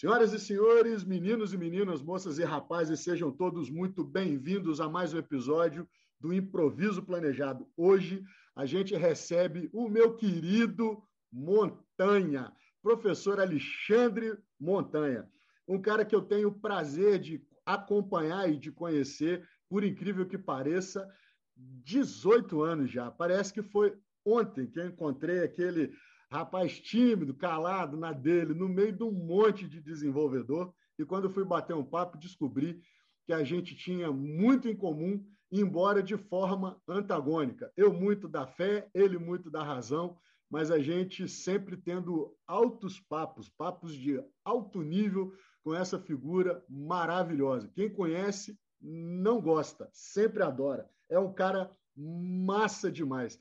Senhoras e senhores, meninos e meninas, moças e rapazes, sejam todos muito bem-vindos a mais um episódio do Improviso Planejado. Hoje a gente recebe o meu querido Montanha, professor Alexandre Montanha, um cara que eu tenho o prazer de acompanhar e de conhecer, por incrível que pareça, 18 anos já. Parece que foi ontem que eu encontrei aquele rapaz tímido, calado na dele, no meio de um monte de desenvolvedor. E quando fui bater um papo, descobri que a gente tinha muito em comum, embora de forma antagônica. Eu muito da fé, ele muito da razão, mas a gente sempre tendo altos papos, papos de alto nível com essa figura maravilhosa. Quem conhece não gosta, sempre adora. É um cara massa demais.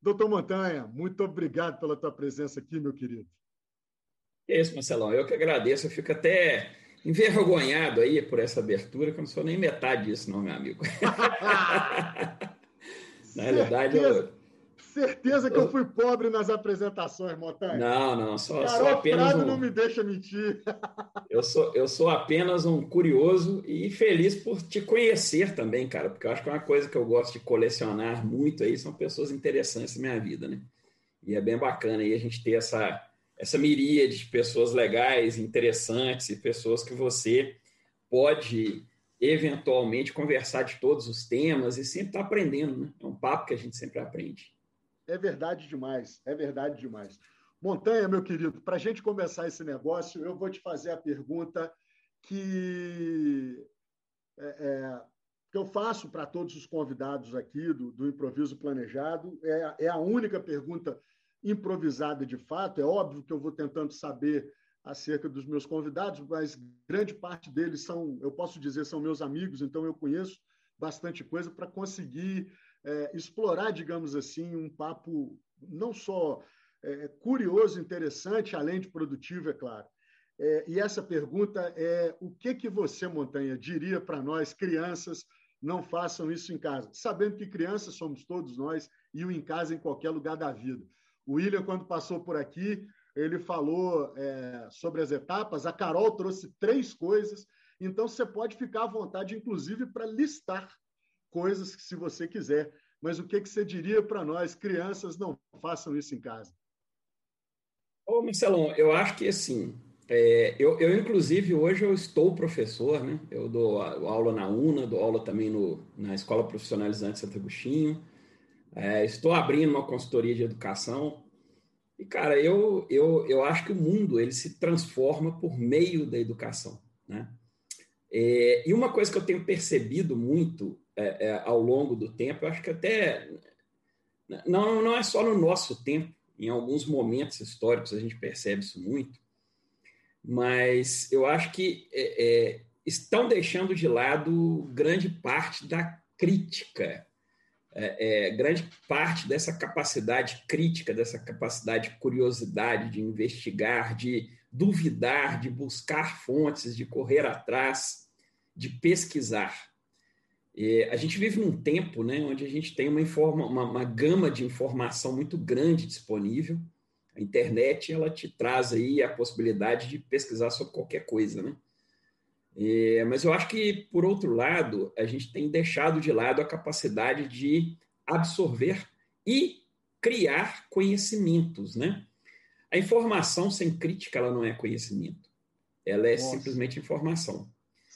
Doutor Montanha, muito obrigado pela tua presença aqui, meu querido. É isso, Marcelão. Eu que agradeço. Eu fico até envergonhado aí por essa abertura, que eu não sou nem metade disso, não, meu amigo. Na realidade, eu, certeza que eu fui pobre nas apresentações, Montanha. Não, não, só, apenas um... não me deixa mentir. Eu sou, eu sou apenas um curioso e feliz por te conhecer também, cara, porque eu acho que é uma coisa que eu gosto de colecionar muito aí são pessoas interessantes na minha vida, né? E é bem bacana aí a gente ter essa essa miríade de pessoas legais, interessantes e pessoas que você pode eventualmente conversar de todos os temas e sempre estar tá aprendendo, né? É um papo que a gente sempre aprende. É verdade demais, é verdade demais. Montanha, meu querido, para a gente começar esse negócio, eu vou te fazer a pergunta que, é, é, que eu faço para todos os convidados aqui do, do Improviso Planejado. É, é a única pergunta improvisada de fato. É óbvio que eu vou tentando saber acerca dos meus convidados, mas grande parte deles são, eu posso dizer, são meus amigos, então eu conheço bastante coisa para conseguir é, explorar, digamos assim, um papo não só é, curioso, interessante, além de produtivo, é claro. É, e essa pergunta é: o que, que você, Montanha, diria para nós, crianças, não façam isso em casa? Sabendo que crianças somos todos nós e o em casa em qualquer lugar da vida. O William, quando passou por aqui, ele falou é, sobre as etapas. A Carol trouxe três coisas. Então, você pode ficar à vontade, inclusive, para listar coisas que, se você quiser. Mas o que, que você diria para nós, crianças, não façam isso em casa? Ô, Marcelão, eu acho que assim, é, eu, eu, inclusive, hoje eu estou professor, né? Eu dou aula na UNA, dou aula também no, na Escola Profissionalizante Santo Agostinho. É, estou abrindo uma consultoria de educação. E, cara, eu, eu, eu acho que o mundo ele se transforma por meio da educação, né? É, e uma coisa que eu tenho percebido muito é, é, ao longo do tempo, eu acho que até não, não é só no nosso tempo, em alguns momentos históricos a gente percebe isso muito, mas eu acho que é, é, estão deixando de lado grande parte da crítica, é, é, grande parte dessa capacidade crítica, dessa capacidade de curiosidade, de investigar, de duvidar, de buscar fontes, de correr atrás, de pesquisar. E a gente vive num tempo né, onde a gente tem uma, informa, uma, uma gama de informação muito grande disponível. A internet ela te traz aí a possibilidade de pesquisar sobre qualquer coisa, né? É, mas eu acho que, por outro lado, a gente tem deixado de lado a capacidade de absorver e criar conhecimentos, né? A informação sem crítica ela não é conhecimento, ela é Nossa. simplesmente informação.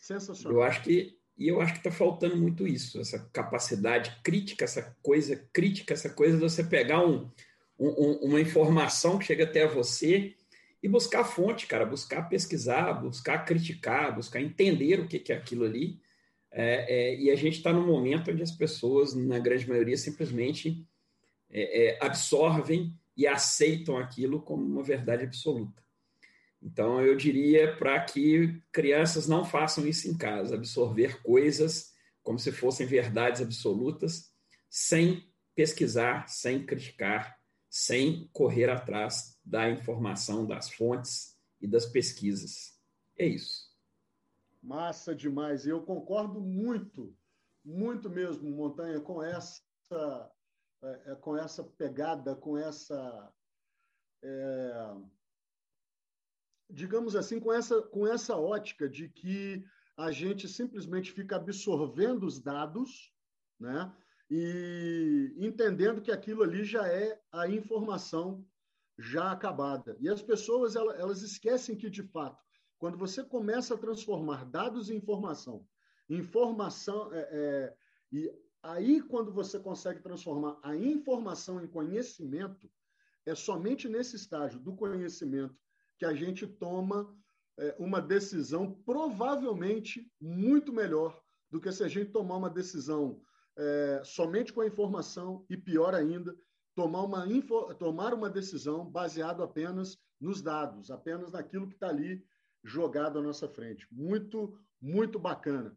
Sensacional. Eu acho que e eu acho que está faltando muito isso, essa capacidade crítica, essa coisa crítica, essa coisa de você pegar um, um, uma informação que chega até você e buscar a fonte, cara, buscar pesquisar, buscar criticar, buscar entender o que, é aquilo ali. É, é, e a gente está num momento onde as pessoas, na grande maioria, simplesmente é, é absorvem e aceitam aquilo como uma verdade absoluta. Então, eu diria para que crianças não façam isso em casa, absorver coisas como se fossem verdades absolutas, sem pesquisar, sem criticar, sem correr atrás da informação, das fontes e das pesquisas. É isso. Massa demais. Eu concordo muito, muito mesmo, Montanha, com essa, é, é com essa pegada, com essa. É digamos assim, com essa, com essa ótica de que a gente simplesmente fica absorvendo os dados, né? E entendendo que aquilo ali já é a informação já acabada. E as pessoas elas, esquecem que, de fato, quando você começa a transformar dados em informação, informação é, é, e aí quando você consegue transformar a informação em conhecimento, é somente nesse estágio do conhecimento que a gente toma é, uma decisão provavelmente muito melhor do que se a gente tomar uma decisão é, somente com a informação e, pior ainda, tomar uma, info, tomar uma decisão baseado apenas nos dados, apenas naquilo que está ali jogado à nossa frente. Muito, muito bacana.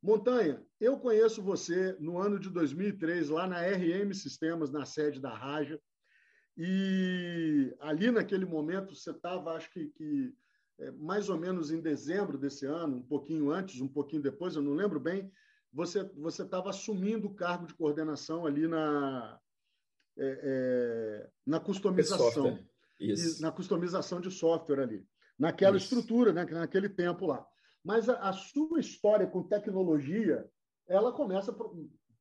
Montanha, eu conheço você no ano de 2003, lá na RM Sistemas, na sede da Raja, e ali naquele momento você estava, acho que, que é, mais ou menos em dezembro desse ano, um pouquinho antes, um pouquinho depois, eu não lembro bem, você você estava assumindo o cargo de coordenação ali na é, é, na customização, na customização de software ali, naquela Isso. estrutura, né, naquele tempo lá. Mas a, a, sua história com tecnologia, ela começa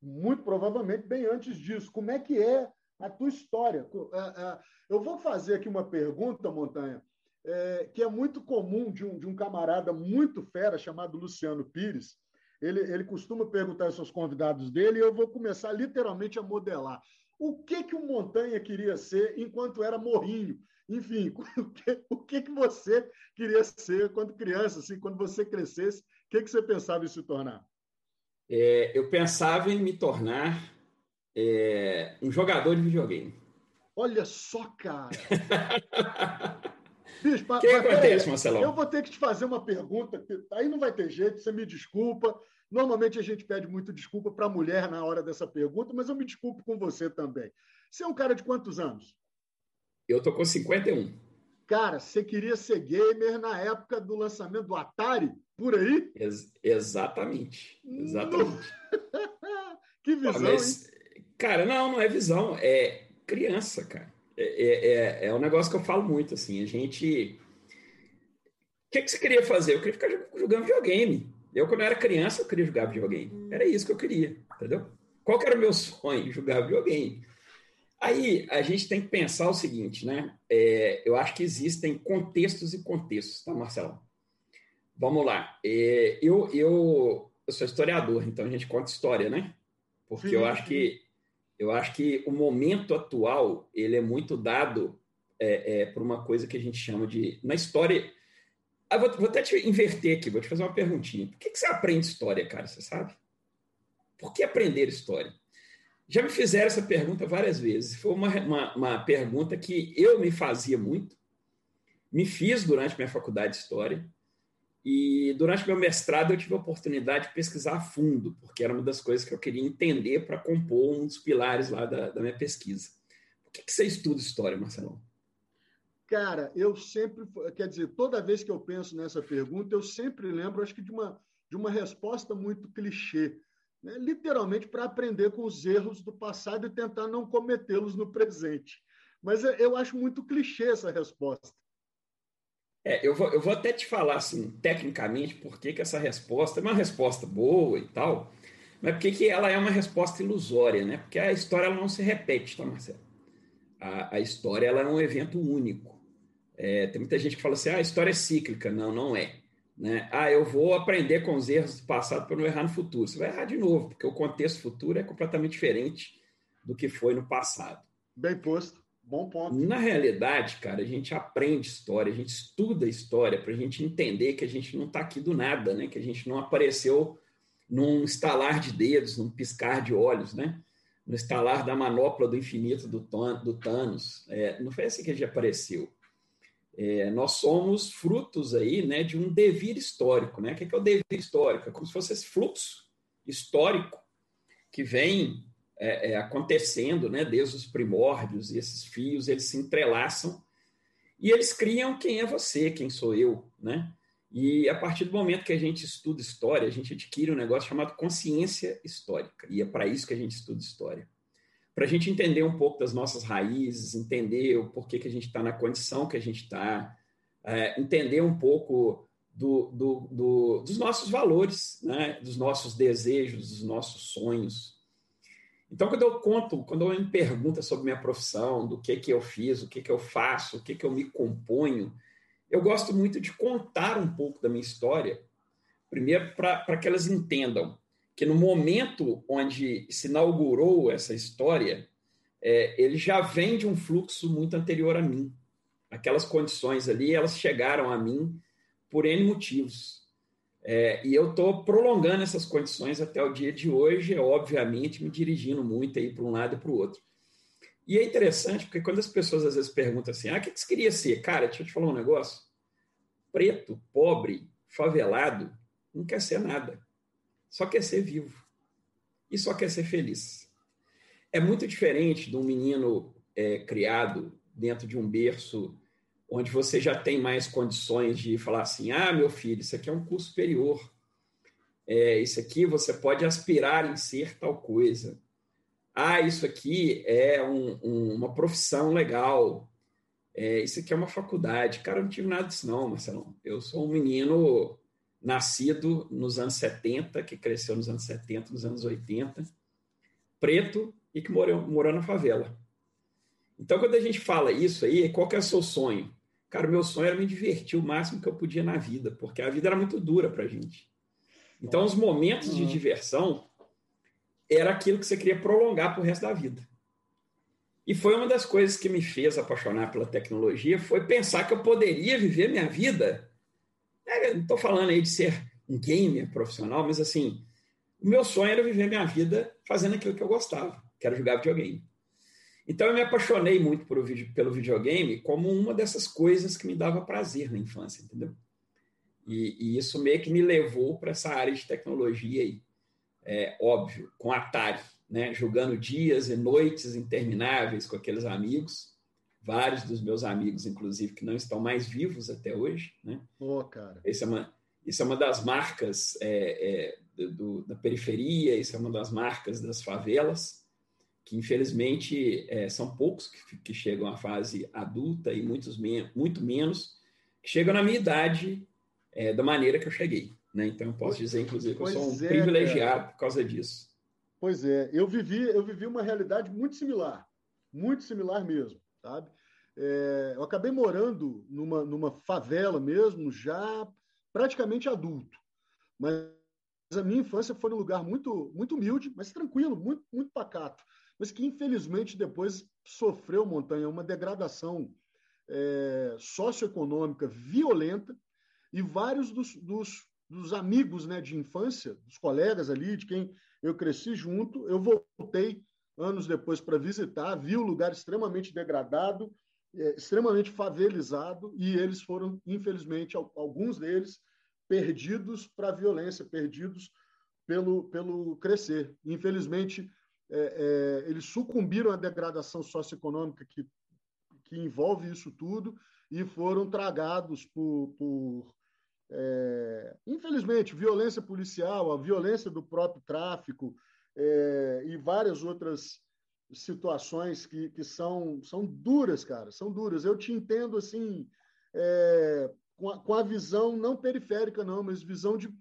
muito provavelmente bem antes disso. Como é que é a tua história? É, é, eu vou fazer aqui uma pergunta, Montanha, é, que é muito comum de um, de um camarada muito fera chamado Luciano Pires, ele, ele costuma perguntar aos seus convidados dele, e eu vou começar literalmente a modelar. O que, que o Montanha queria ser enquanto era morrinho? Enfim, o que, o que, que você queria ser quando criança, assim, quando você crescesse, o que, que você pensava em se tornar? É, eu pensava em me tornar é, um jogador de videogame. Olha só, cara! O que acontece, Marcelão? Eu vou ter que te fazer uma pergunta, aí não vai ter jeito, você me desculpa. Normalmente a gente pede muito desculpa para a mulher na hora dessa pergunta, mas eu me desculpo com você também. Você é um cara de quantos anos? Eu tô com 51. Cara, você queria ser gamer na época do lançamento do Atari, por aí? Ex exatamente. Exatamente. que visão, mas, hein? Cara, não, não é visão, é criança, cara. É, é, é, é um negócio que eu falo muito, assim, a gente... O que, que você queria fazer? Eu queria ficar jogando videogame. Eu, quando eu era criança, eu queria jogar videogame. Era isso que eu queria, entendeu? Qual que era o meu sonho? Jogar videogame. Aí, a gente tem que pensar o seguinte, né? É, eu acho que existem contextos e contextos, tá, Marcelo? Vamos lá. É, eu, eu, eu sou historiador, então a gente conta história, né? Porque eu acho que eu acho que o momento atual ele é muito dado é, é, por uma coisa que a gente chama de na história. Ah, vou, vou, até te inverter aqui, vou te fazer uma perguntinha. Por que, que você aprende história, cara? Você sabe? Por que aprender história? Já me fizeram essa pergunta várias vezes. Foi uma, uma, uma pergunta que eu me fazia muito, me fiz durante minha faculdade de história e durante meu mestrado eu tive a oportunidade de pesquisar a fundo, porque era uma das coisas que eu queria entender para compor um dos pilares lá da, da minha pesquisa. Por que, que você estuda história, Marcelão? Cara, eu sempre, quer dizer, toda vez que eu penso nessa pergunta, eu sempre lembro, acho que de uma, de uma resposta muito clichê, né? literalmente para aprender com os erros do passado e tentar não cometê-los no presente. Mas eu acho muito clichê essa resposta. É, eu vou, eu vou até te falar, assim, tecnicamente, por que, que essa resposta é uma resposta boa e tal, mas por que ela é uma resposta ilusória, né? Porque a história ela não se repete, tá, Marcelo? A, a história ela é um evento único. É, tem muita gente que fala assim, ah, a história é cíclica. Não, não é. Né? Ah, eu vou aprender com os erros do passado para não errar no futuro. Você vai errar de novo, porque o contexto futuro é completamente diferente do que foi no passado. Bem posto. Bom ponto. Na realidade, cara, a gente aprende história, a gente estuda história para a gente entender que a gente não está aqui do nada, né? Que a gente não apareceu num estalar de dedos, num piscar de olhos, né? No estalar da manopla do infinito do, do Thanos. É, não foi assim que a gente apareceu. É, nós somos frutos aí, né, de um devir histórico, né? O que é, que é o devir histórico? É como se fosse esse fluxo histórico que vem é, é, acontecendo, né, desde os primórdios, e esses fios eles se entrelaçam e eles criam quem é você, quem sou eu, né? E a partir do momento que a gente estuda história, a gente adquire um negócio chamado consciência histórica, e é para isso que a gente estuda história. Para a gente entender um pouco das nossas raízes, entender o porquê que a gente está na condição que a gente está, é, entender um pouco do, do, do, dos nossos valores, né? dos nossos desejos, dos nossos sonhos. Então, quando eu conto, quando alguém me pergunta sobre minha profissão, do que, que eu fiz, o que, que eu faço, o que, que eu me componho, eu gosto muito de contar um pouco da minha história, primeiro para que elas entendam que no momento onde se inaugurou essa história, é, ele já vem de um fluxo muito anterior a mim. Aquelas condições ali, elas chegaram a mim por N motivos. É, e eu estou prolongando essas condições até o dia de hoje, obviamente me dirigindo muito aí para um lado e para o outro. E é interessante porque quando as pessoas às vezes perguntam assim: ah, o que você queria ser? Cara, deixa eu te falar um negócio. Preto, pobre, favelado, não quer ser nada. Só quer ser vivo. E só quer ser feliz. É muito diferente de um menino é, criado dentro de um berço onde você já tem mais condições de falar assim: ah, meu filho, isso aqui é um curso superior. É, isso aqui você pode aspirar em ser tal coisa ah, isso aqui é um, um, uma profissão legal, é, isso aqui é uma faculdade. Cara, eu não tive nada disso, não, Marcelão. Eu sou um menino nascido nos anos 70, que cresceu nos anos 70, nos anos 80, preto e que morou, morou na favela. Então, quando a gente fala isso aí, qual que é o seu sonho? Cara, o meu sonho era me divertir o máximo que eu podia na vida, porque a vida era muito dura para gente. Então, os momentos de diversão era aquilo que você queria prolongar para o resto da vida. E foi uma das coisas que me fez apaixonar pela tecnologia, foi pensar que eu poderia viver minha vida. É, não estou falando aí de ser um gamer profissional, mas assim, o meu sonho era viver minha vida fazendo aquilo que eu gostava, que era jogar videogame. Então eu me apaixonei muito por, pelo videogame como uma dessas coisas que me dava prazer na infância, entendeu? E, e isso meio que me levou para essa área de tecnologia aí é, óbvio, com Atari, né? jogando dias e noites intermináveis com aqueles amigos, vários dos meus amigos, inclusive, que não estão mais vivos até hoje. Né? Oh, cara. Isso é uma, isso é uma das marcas é, é, do, da periferia, isso é uma das marcas das favelas, que infelizmente é, são poucos que, que, chegam à fase adulta e muitos muito menos que chegam na minha idade é, da maneira que eu cheguei. Né? Então, eu posso dizer, inclusive, que eu sou um é, privilegiado cara. por causa disso. Pois é, eu vivi, eu vivi uma realidade muito similar, muito similar mesmo, sabe? É, eu acabei morando numa, numa favela mesmo, já praticamente adulto, mas a minha infância foi num lugar muito, muito humilde, mas tranquilo, muito, muito pacato, mas que infelizmente depois sofreu montanha uma degradação é, socioeconômica violenta e vários dos, dos dos amigos né, de infância, dos colegas ali, de quem eu cresci junto. Eu voltei anos depois para visitar, vi o lugar extremamente degradado, é, extremamente favelizado, e eles foram, infelizmente, alguns deles, perdidos para a violência, perdidos pelo, pelo crescer. Infelizmente, é, é, eles sucumbiram à degradação socioeconômica que, que envolve isso tudo e foram tragados por, por é, infelizmente, violência policial, a violência do próprio tráfico é, e várias outras situações que, que são, são duras, cara, são duras. Eu te entendo assim, é, com, a, com a visão não periférica, não, mas visão de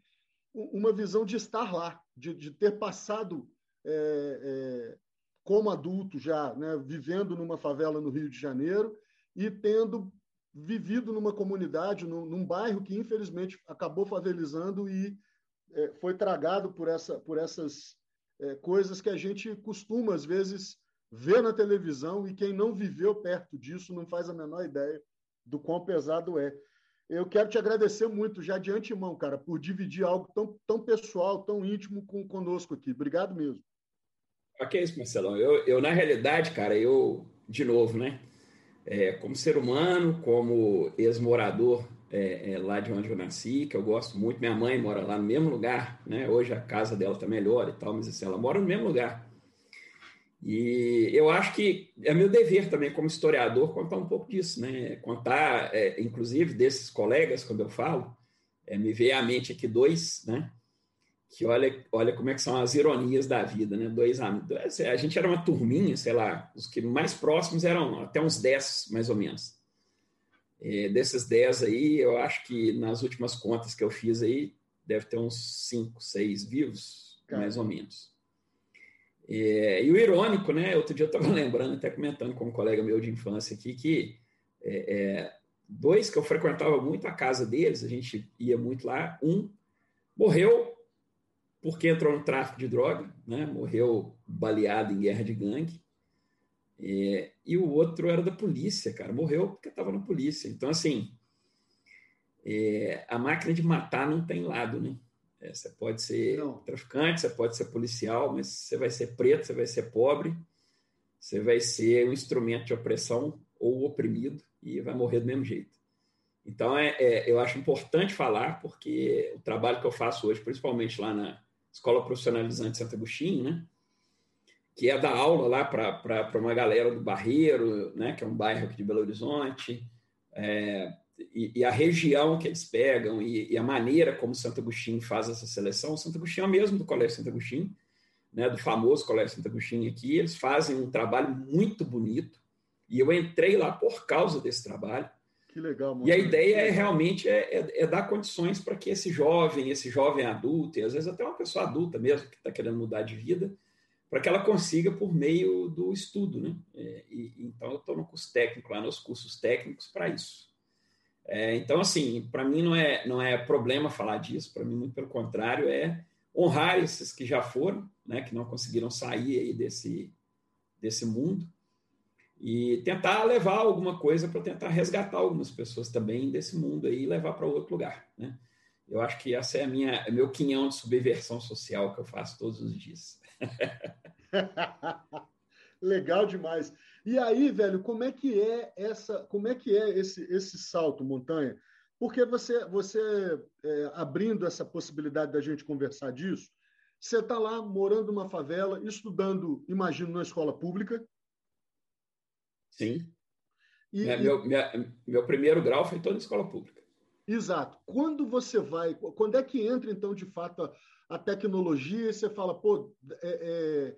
uma visão de estar lá, de, de ter passado é, é, como adulto já, né, vivendo numa favela no Rio de Janeiro e tendo vivido numa comunidade, num, num bairro que infelizmente acabou favelizando e é, foi tragado por, essa, por essas é, coisas que a gente costuma, às vezes, ver na televisão e quem não viveu perto disso não faz a menor ideia do quão pesado é. Eu quero te agradecer muito, já de antemão, cara, por dividir algo tão, tão pessoal, tão íntimo com, conosco aqui. Obrigado mesmo. Ok, isso, Marcelão. Eu, eu, na realidade, cara, eu, de novo, né? é, como ser humano, como ex-morador é, é, lá de onde eu nasci, que eu gosto muito. Minha mãe mora lá no mesmo lugar, né? Hoje a casa dela está melhor e tal, mas assim, ela mora no mesmo lugar. E eu acho que é meu dever também, como historiador, contar um pouco disso, né? Contar, é, inclusive, desses colegas, quando eu falo, é, me veio à mente aqui dois, né? Que olha, olha como é que são as ironias da vida, né? Dois amigos. A gente era uma turminha, sei lá, os que mais próximos eram até uns 10, mais ou menos. É, desses 10 aí, eu acho que nas últimas contas que eu fiz aí, deve ter uns 5, 6 vivos, mais ou menos. É, e o irônico, né? Outro dia eu estava lembrando, até comentando com um colega meu de infância aqui, que é, é, dois que eu frequentava muito a casa deles, a gente ia muito lá, um morreu porque entrou no tráfico de droga, né? morreu baleado em guerra de gangue, é, e o outro era da polícia, cara, morreu porque estava na polícia. Então, assim, é, a máquina de matar não tem lado, né? É, você pode ser não. traficante, você pode ser policial, mas você vai ser preto, você vai ser pobre, você vai ser um instrumento de opressão ou oprimido e vai morrer do mesmo jeito. Então, é, é, eu acho importante falar, porque o trabalho que eu faço hoje, principalmente lá na Escola Profissionalizante Santo Agostinho, né, que é dar aula lá para uma galera do Barreiro, né, que é um bairro aqui de Belo Horizonte, é, e, e, a região que eles pegam e, e, a maneira como Santo Agostinho faz essa seleção. O Santo Agostinho é mesmo do Colégio Santo Agostinho, né, do famoso Colégio Santo Agostinho aqui. Eles fazem um trabalho muito bonito e eu entrei lá por causa desse trabalho. Que legal. E a ideia é realmente é, é, é dar condições para que esse jovem, esse jovem adulto, e às vezes até uma pessoa adulta mesmo que está querendo mudar de vida, para que ela consiga por meio do estudo, né? É, e, então eu estou no curso técnico lá, nos cursos técnicos para isso. É, então, assim, para mim não é, não é problema falar disso, para mim, muito pelo contrário, é honrar esses que já foram, né, que não conseguiram sair aí desse, desse mundo, e tentar levar alguma coisa para tentar resgatar algumas pessoas também desse mundo aí e levar para outro lugar. Né? Eu acho que essa é a minha, é meu quinhão de subversão social que eu faço todos os dias. Legal demais. E aí, velho, como é que é essa, como é que é esse, esse salto montanha? Porque você, você é, abrindo essa possibilidade da gente conversar disso, você está lá morando numa favela, estudando, imagino, na escola pública. Sim. E, meu, minha, meu primeiro grau foi todo em escola pública. Exato. Quando você vai, quando é que entra, então, de fato, a, a tecnologia e você fala, pô, é, é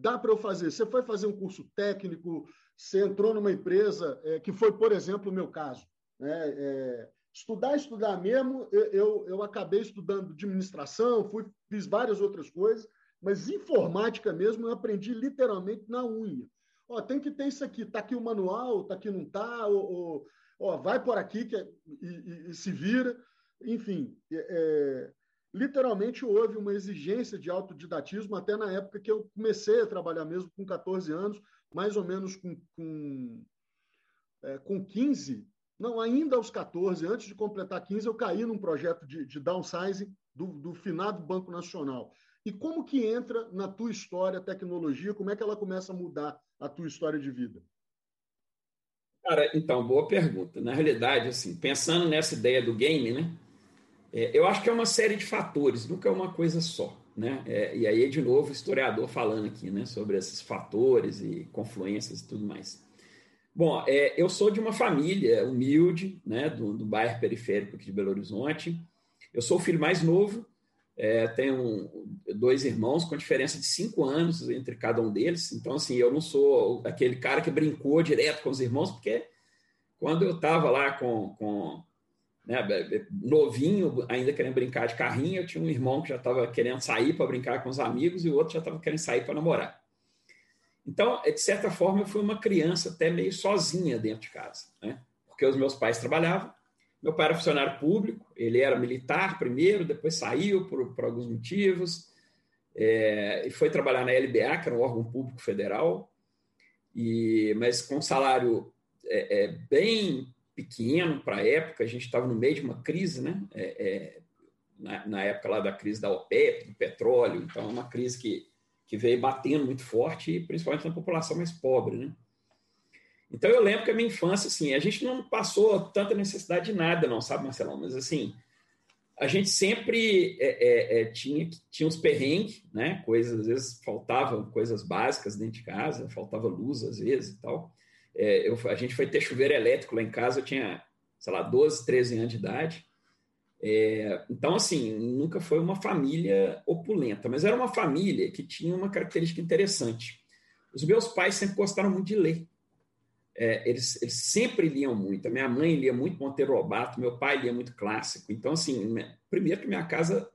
dá para eu fazer. Você foi fazer um curso técnico, você entrou numa empresa, é, que foi, por exemplo, o meu caso. Né? É, estudar, estudar mesmo, eu, eu, eu, acabei estudando administração, fui, fiz várias outras coisas, mas informática mesmo eu aprendi literalmente na unha. Ó, tem que ter isso aqui, está aqui o manual, está aqui não está, ou, ou, ó, vai por aqui que é, e, e, e, se vira. Enfim, é, é literalmente houve uma exigência de autodidatismo até na época que eu comecei a trabalhar mesmo com 14 anos, mais ou menos com, com, é, com 15, não, ainda aos 14, antes de completar 15, eu caí num projeto de, de downsizing do, do finado Banco Nacional. E como que entra na tua história a tecnologia? Como é que ela começa a mudar a tua história de vida? Cara, então, boa pergunta. Na realidade, assim, pensando nessa ideia do game, né? É, eu acho que é uma série de fatores, nunca é uma coisa só. Né? É, e aí, de novo, o historiador falando aqui né, sobre esses fatores e confluências e tudo mais. Bom, é, eu sou de uma família humilde, né, do, do, bairro periférico aqui de Belo Horizonte. Eu sou o filho mais novo, é, tenho dois irmãos com diferença de cinco anos entre cada um deles. Então, assim, eu não sou aquele cara que brincou direto com os irmãos, porque quando eu estava lá com, com né, novinho, ainda querendo brincar de carrinho, eu tinha um irmão que já estava querendo sair para brincar com os amigos e o outro já estava querendo sair para namorar. Então, de certa forma, eu fui uma criança até meio sozinha dentro de casa, né? porque os meus pais trabalhavam. Meu pai era funcionário público, ele era militar primeiro, depois saiu por, por alguns motivos, é, e foi trabalhar na LBA, que era um órgão público federal, e, mas com salário é, é, bem pequeno para a época, a gente estava no meio de uma crise, né? É, é, na, na, época lá da crise da OPEP, do petróleo, então é uma crise que, que veio batendo muito forte, principalmente na população mais pobre, né? Então eu lembro que a minha infância, assim, a gente não passou tanta necessidade de nada, não, sabe, Marcelão? Mas assim, a gente sempre é, é, é tinha, tinha uns perrengues, né? Coisas, às vezes faltavam coisas básicas dentro de casa, faltava luz às vezes e tal. É, eu, a gente foi ter chuveiro elétrico lá em casa, eu tinha, sei lá, 12, 13 anos de idade. É, então, assim, nunca foi uma família opulenta, mas era uma família que tinha uma característica interessante. Os meus pais sempre gostaram muito de ler. É, eles, eles sempre liam muito. A minha mãe lia muito Monteiro Lobato, meu pai lia muito clássico. Então, assim, primeiro que minha casa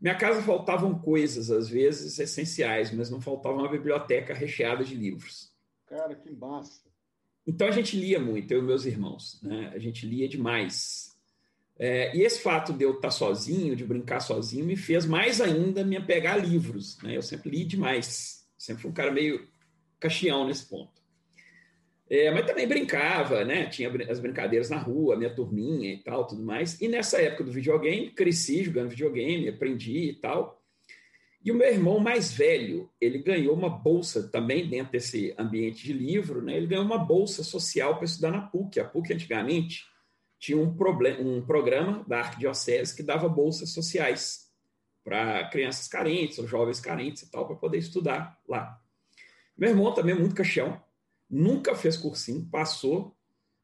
minha casa faltavam coisas, às vezes, essenciais, mas não faltava uma biblioteca recheada de livros. Cara, que massa. Então a gente lia muito, eu e meus irmãos. Né? A gente lia demais. É, e esse fato de eu estar sozinho, de brincar sozinho, me fez mais ainda me apegar a livros. Né? Eu sempre li demais. Sempre fui um cara meio caxião nesse ponto. É, mas também brincava, né? Tinha as brincadeiras na rua, minha turminha e tal, tudo mais. E nessa época do videogame, cresci jogando videogame, aprendi e tal. E o meu irmão mais velho, ele ganhou uma bolsa também dentro desse ambiente de livro, né? Ele ganhou uma bolsa social para estudar na PUC. A PUC antigamente tinha um, problema, um programa da Arquidiocese que dava bolsas sociais para crianças carentes ou jovens carentes e tal, para poder estudar lá. Meu irmão também é muito caixão, nunca fez cursinho, passou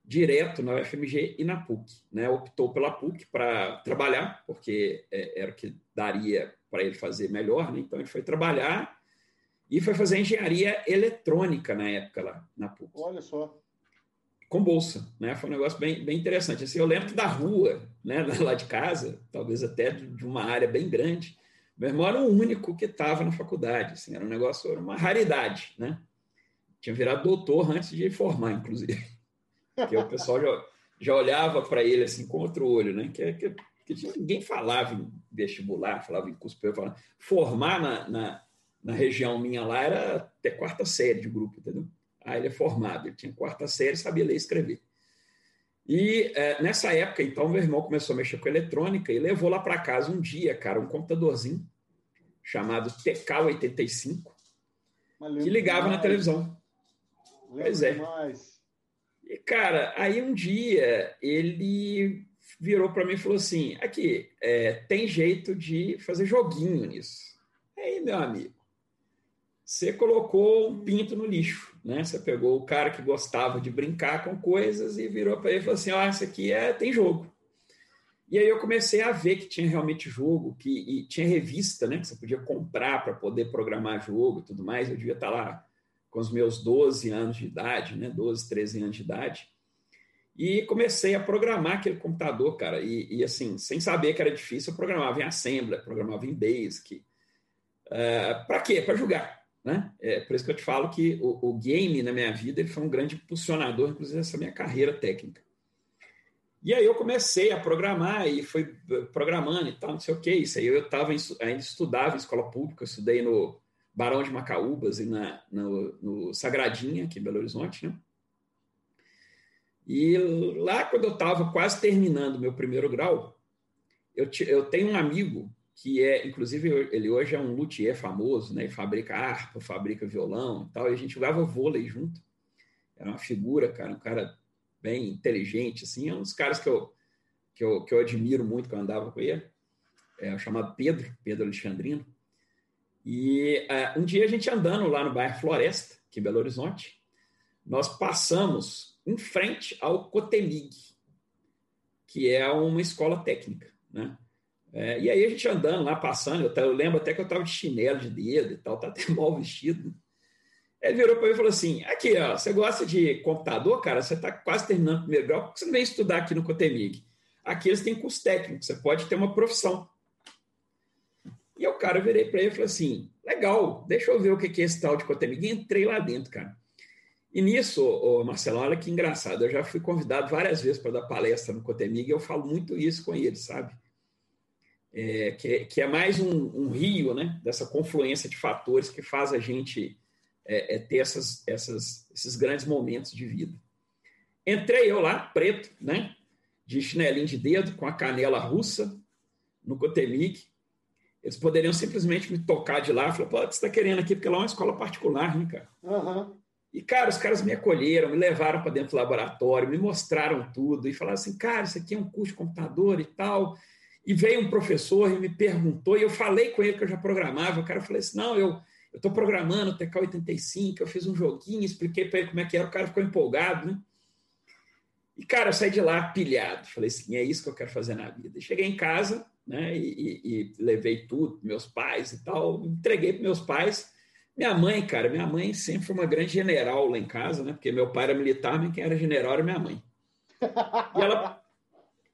direto na UFMG e na PUC. Né? Optou pela PUC para trabalhar, porque é, era o que daria para ele fazer melhor, né? então ele foi trabalhar e foi fazer engenharia eletrônica na época lá na PUC. Olha só. Com bolsa, né? Foi um negócio bem, bem interessante. Assim, eu lembro que da rua, né, lá de casa, talvez até de uma área bem grande, meu irmão era o único que estava na faculdade. Assim, era um negócio, era uma raridade, né? Tinha virado doutor antes de formar, inclusive. Porque o pessoal já, já olhava para ele assim com outro olho, né? Que, que, que ninguém falava em vestibular, falava em curso falava. Formar na, na, na, região minha lá era até quarta série de grupo, entendeu? Aí ele é formado, ele tinha quarta série, sabia ler e escrever. E é, nessa época, então, meu irmão começou a mexer com eletrônica e levou lá para casa um dia, cara, um computadorzinho chamado TK85, que ligava na televisão. Pois é. Demais. E, cara, aí um dia ele virou para mim e falou assim: aqui, é, tem jeito de fazer joguinho nisso. Aí, meu amigo, você colocou um pinto no lixo, né? Você pegou o cara que gostava de brincar com coisas e virou para ele e falou assim: ó, isso aqui é, tem jogo. E aí eu comecei a ver que tinha realmente jogo, que tinha revista, né? Que você podia comprar para poder programar jogo e tudo mais. Eu devia estar tá lá com os meus 12 anos de idade, né? 12, 13 anos de idade. E comecei a programar aquele computador, cara. E, e assim, sem saber que era difícil, eu programava em Assembly, programava em Basic. Uh, para quê? Para jogar. Né? É por isso que eu te falo que o, o, game na minha vida ele foi um grande impulsionador, inclusive, dessa minha carreira técnica. E aí eu comecei a programar e fui programando e tal, não sei o que. Isso aí eu tava, ainda estudava em escola pública, eu estudei no, Barão de Macaúbas e na, no, no Sagradinha, aqui em Belo Horizonte, né? E lá, quando eu estava quase terminando meu primeiro grau, eu, eu tenho um amigo que é, inclusive, ele hoje é um luthier famoso, né? Fabrica harpa, fabrica violão e tal, e a gente jogava vôlei junto. Era uma figura, cara, um cara bem inteligente, assim, é um dos caras que eu, que eu, que eu admiro muito quando andava com ele. É chamado Pedro, Pedro Alexandrino. E uh, um dia a gente andando lá no bairro Floresta, aqui em Belo Horizonte, nós passamos em frente ao Cotemig, que é uma escola técnica, né? É, e aí a gente andando lá, passando, eu, eu lembro até que eu estava de chinelo de dedo e tal, tá até mal vestido. Ele virou para mim e falou assim: aqui, ó, você gosta de computador, cara? Você está quase terminando o primeiro grau, por que você não vem estudar aqui no Cotemig? Aqui eles têm curso técnico, você pode ter uma profissão. E o cara, virei para ele e falei assim: legal, deixa eu ver o que é esse tal de Cotemig. E entrei lá dentro, cara. E nisso, ô Marcelo, olha que engraçado, eu já fui convidado várias vezes para dar palestra no Cotemig e eu falo muito isso com ele, sabe? É, que, que, é mais um, um, rio, né? Dessa confluência de fatores que faz a gente é, é ter essas, essas, esses grandes momentos de vida. Entrei eu lá, preto, né? De chinelinho de dedo, com a canela russa, no Cotemig, eles poderiam simplesmente me tocar de lá e falar, pô, você está querendo aqui, porque lá é uma escola particular, né, cara? Uhum. E, cara, os caras me acolheram, me levaram para dentro do laboratório, me mostraram tudo e falaram assim, cara, isso aqui é um curso de computador e tal. E veio um professor e me perguntou, e eu falei com ele que eu já programava, o cara falou assim, não, eu eu estou programando o TK85, eu fiz um joguinho, expliquei para ele como é que era, o cara ficou empolgado, né? E, cara, eu saí de lá pilhado. Falei assim, é isso que eu quero fazer na vida. Cheguei em casa, né? E, e, e levei tudo, meus pais e tal, entreguei para meus pais. Minha mãe, cara, minha mãe sempre foi uma grande general lá em casa, né? Porque meu pai era militar, mas quem era general era minha mãe. E ela,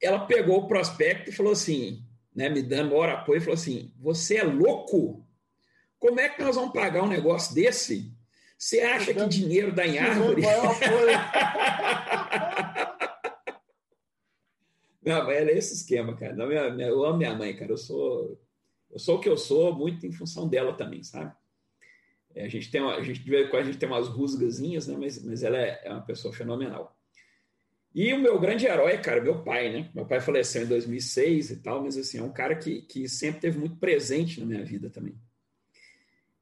ela pegou o prospecto e falou assim, né, me dando hora apoio, falou assim: Você é louco? Como é que nós vamos pagar um negócio desse? Você acha que dinheiro dá em árvore? Minha mãe era esse esquema, cara. Não, minha, minha, eu amo minha mãe, cara. Eu sou, eu sou o que eu sou muito em função dela também, sabe? É, a gente tem uma, a gente, a gente tem umas rusgazinhas, né? Mas, mas ela é, é uma pessoa fenomenal. E o meu grande herói, cara, meu pai, né? Meu pai faleceu em 2006 e tal, mas assim, é um cara que, que sempre teve muito presente na minha vida também.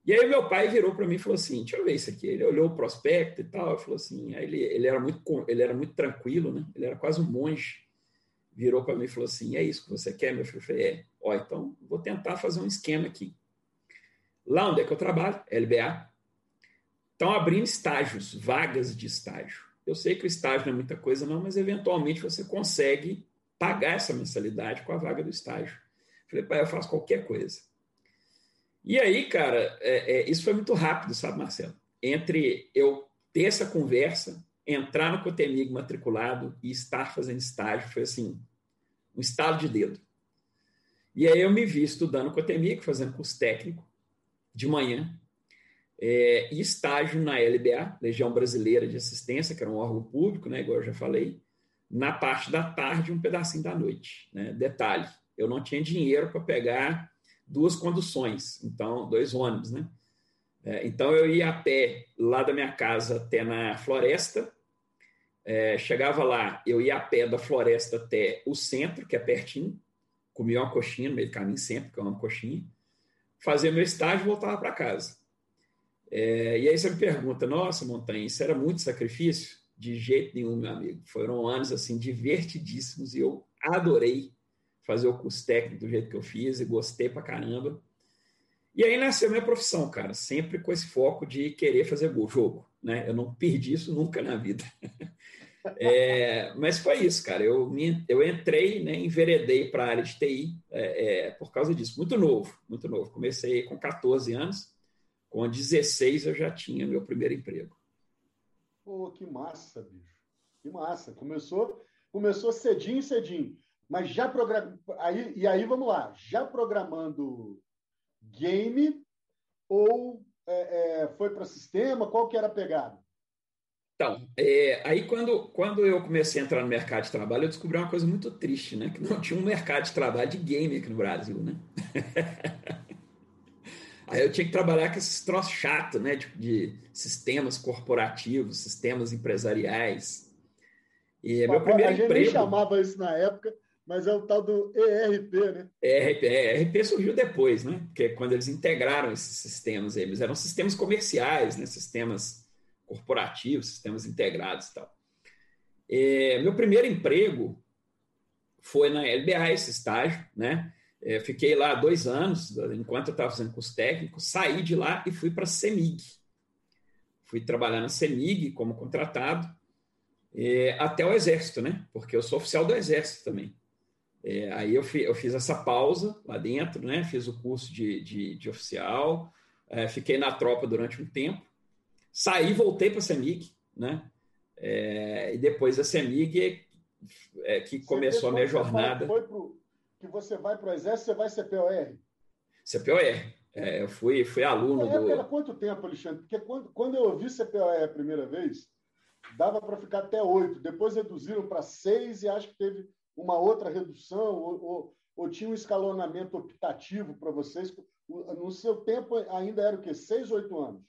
E aí meu pai virou para mim e falou assim, deixa eu ver isso aqui. Ele olhou o prospecto e tal, e falou assim, aí ele, ele, era muito, ele era muito tranquilo, né? Ele era quase um monge virou para mim e falou assim: É isso que você quer, meu filho? Eu falei: É. Ó, então vou tentar fazer um esquema aqui. Lá onde é que eu trabalho, LBA, estão abrindo estágios, vagas de estágio. Eu sei que o estágio não é muita coisa, não, mas eventualmente você consegue pagar essa mensalidade com a vaga do estágio. Eu falei, pai, eu faço qualquer coisa. E aí, cara, é, é, isso foi muito rápido, sabe, Marcelo? Entre eu ter essa conversa, entrar no Cotemig matriculado e estar fazendo estágio, foi assim, um estalo de dedo. E aí eu me vi estudando Cotemig, fazendo curso técnico, de manhã, é, e estágio na LBA, Legião Brasileira de Assistência, que era um órgão público, né, igual eu já falei, na parte da tarde, um pedacinho da noite. Né? Detalhe, eu não tinha dinheiro para pegar duas conduções, então, dois ônibus, né? É, então eu ia a pé lá da minha casa até na floresta, é, chegava lá, eu ia a pé da floresta até o centro, que é pertinho, comia uma coxinha no meio do caminho sempre, que é uma coxinha, fazia meu estágio e voltava para casa. É, e aí você me pergunta, nossa, Montanha, isso era muito sacrifício? De jeito nenhum, meu amigo. Foram anos, assim, divertidíssimos e eu adorei fazer o curso técnico do jeito que eu fiz e gostei pra caramba. E aí nasceu minha profissão, cara, sempre com esse foco de querer fazer gol, jogo, né? Eu não perdi isso nunca na vida. É, mas foi isso, cara. Eu, me, eu entrei, né, enveredei para a área de TI é, é, por causa disso. Muito novo, muito novo. Comecei com 14 anos, com 16 eu já tinha meu primeiro emprego. Pô, que massa, bicho. Que massa. Começou, começou cedinho, cedinho. Mas já programando. Aí, e aí, vamos lá. Já programando game ou é, é, foi para sistema? Qual que era a pegada? Então, é, aí quando, quando eu comecei a entrar no mercado de trabalho, eu descobri uma coisa muito triste, né? Que não tinha um mercado de trabalho de game aqui no Brasil, né? aí eu tinha que trabalhar com esses troços chatos, né? De, de, sistemas corporativos, sistemas empresariais. E meu primeiro a gente emprego... chamava isso na época, mas é o tal do ERP, né? ERP, é, ERP surgiu depois, né? Porque é quando eles integraram esses sistemas, eles eram sistemas comerciais, né? Sistemas corporativos, sistemas integrados e tal. É, meu primeiro emprego foi na LBA, esse estágio, né? É, fiquei lá dois anos, enquanto eu estava fazendo curso técnico, saí de lá e fui para a CEMIG. Fui trabalhar na CEMIG como contratado, é, até o Exército, né? Porque eu sou oficial do Exército também. É, aí eu, fi, eu, fiz essa pausa lá dentro, né? Fiz o curso de, de, de oficial, é, fiquei na tropa durante um tempo, Saí, voltei para a CEMIG, né? É, e depois a CEMIG é, é que começou a minha jornada. Foi pro, que você vai para o Exército, você vai CPOR? CPOR. É, eu fui, fui aluno do. Era quanto tempo, Alexandre? Porque quando, quando eu ouvi CPOR a primeira vez, dava para ficar até oito. Depois reduziram para seis e acho que teve uma outra redução, ou, ou, ou tinha um escalonamento optativo para vocês. No seu tempo ainda era o quê? Seis, oito anos?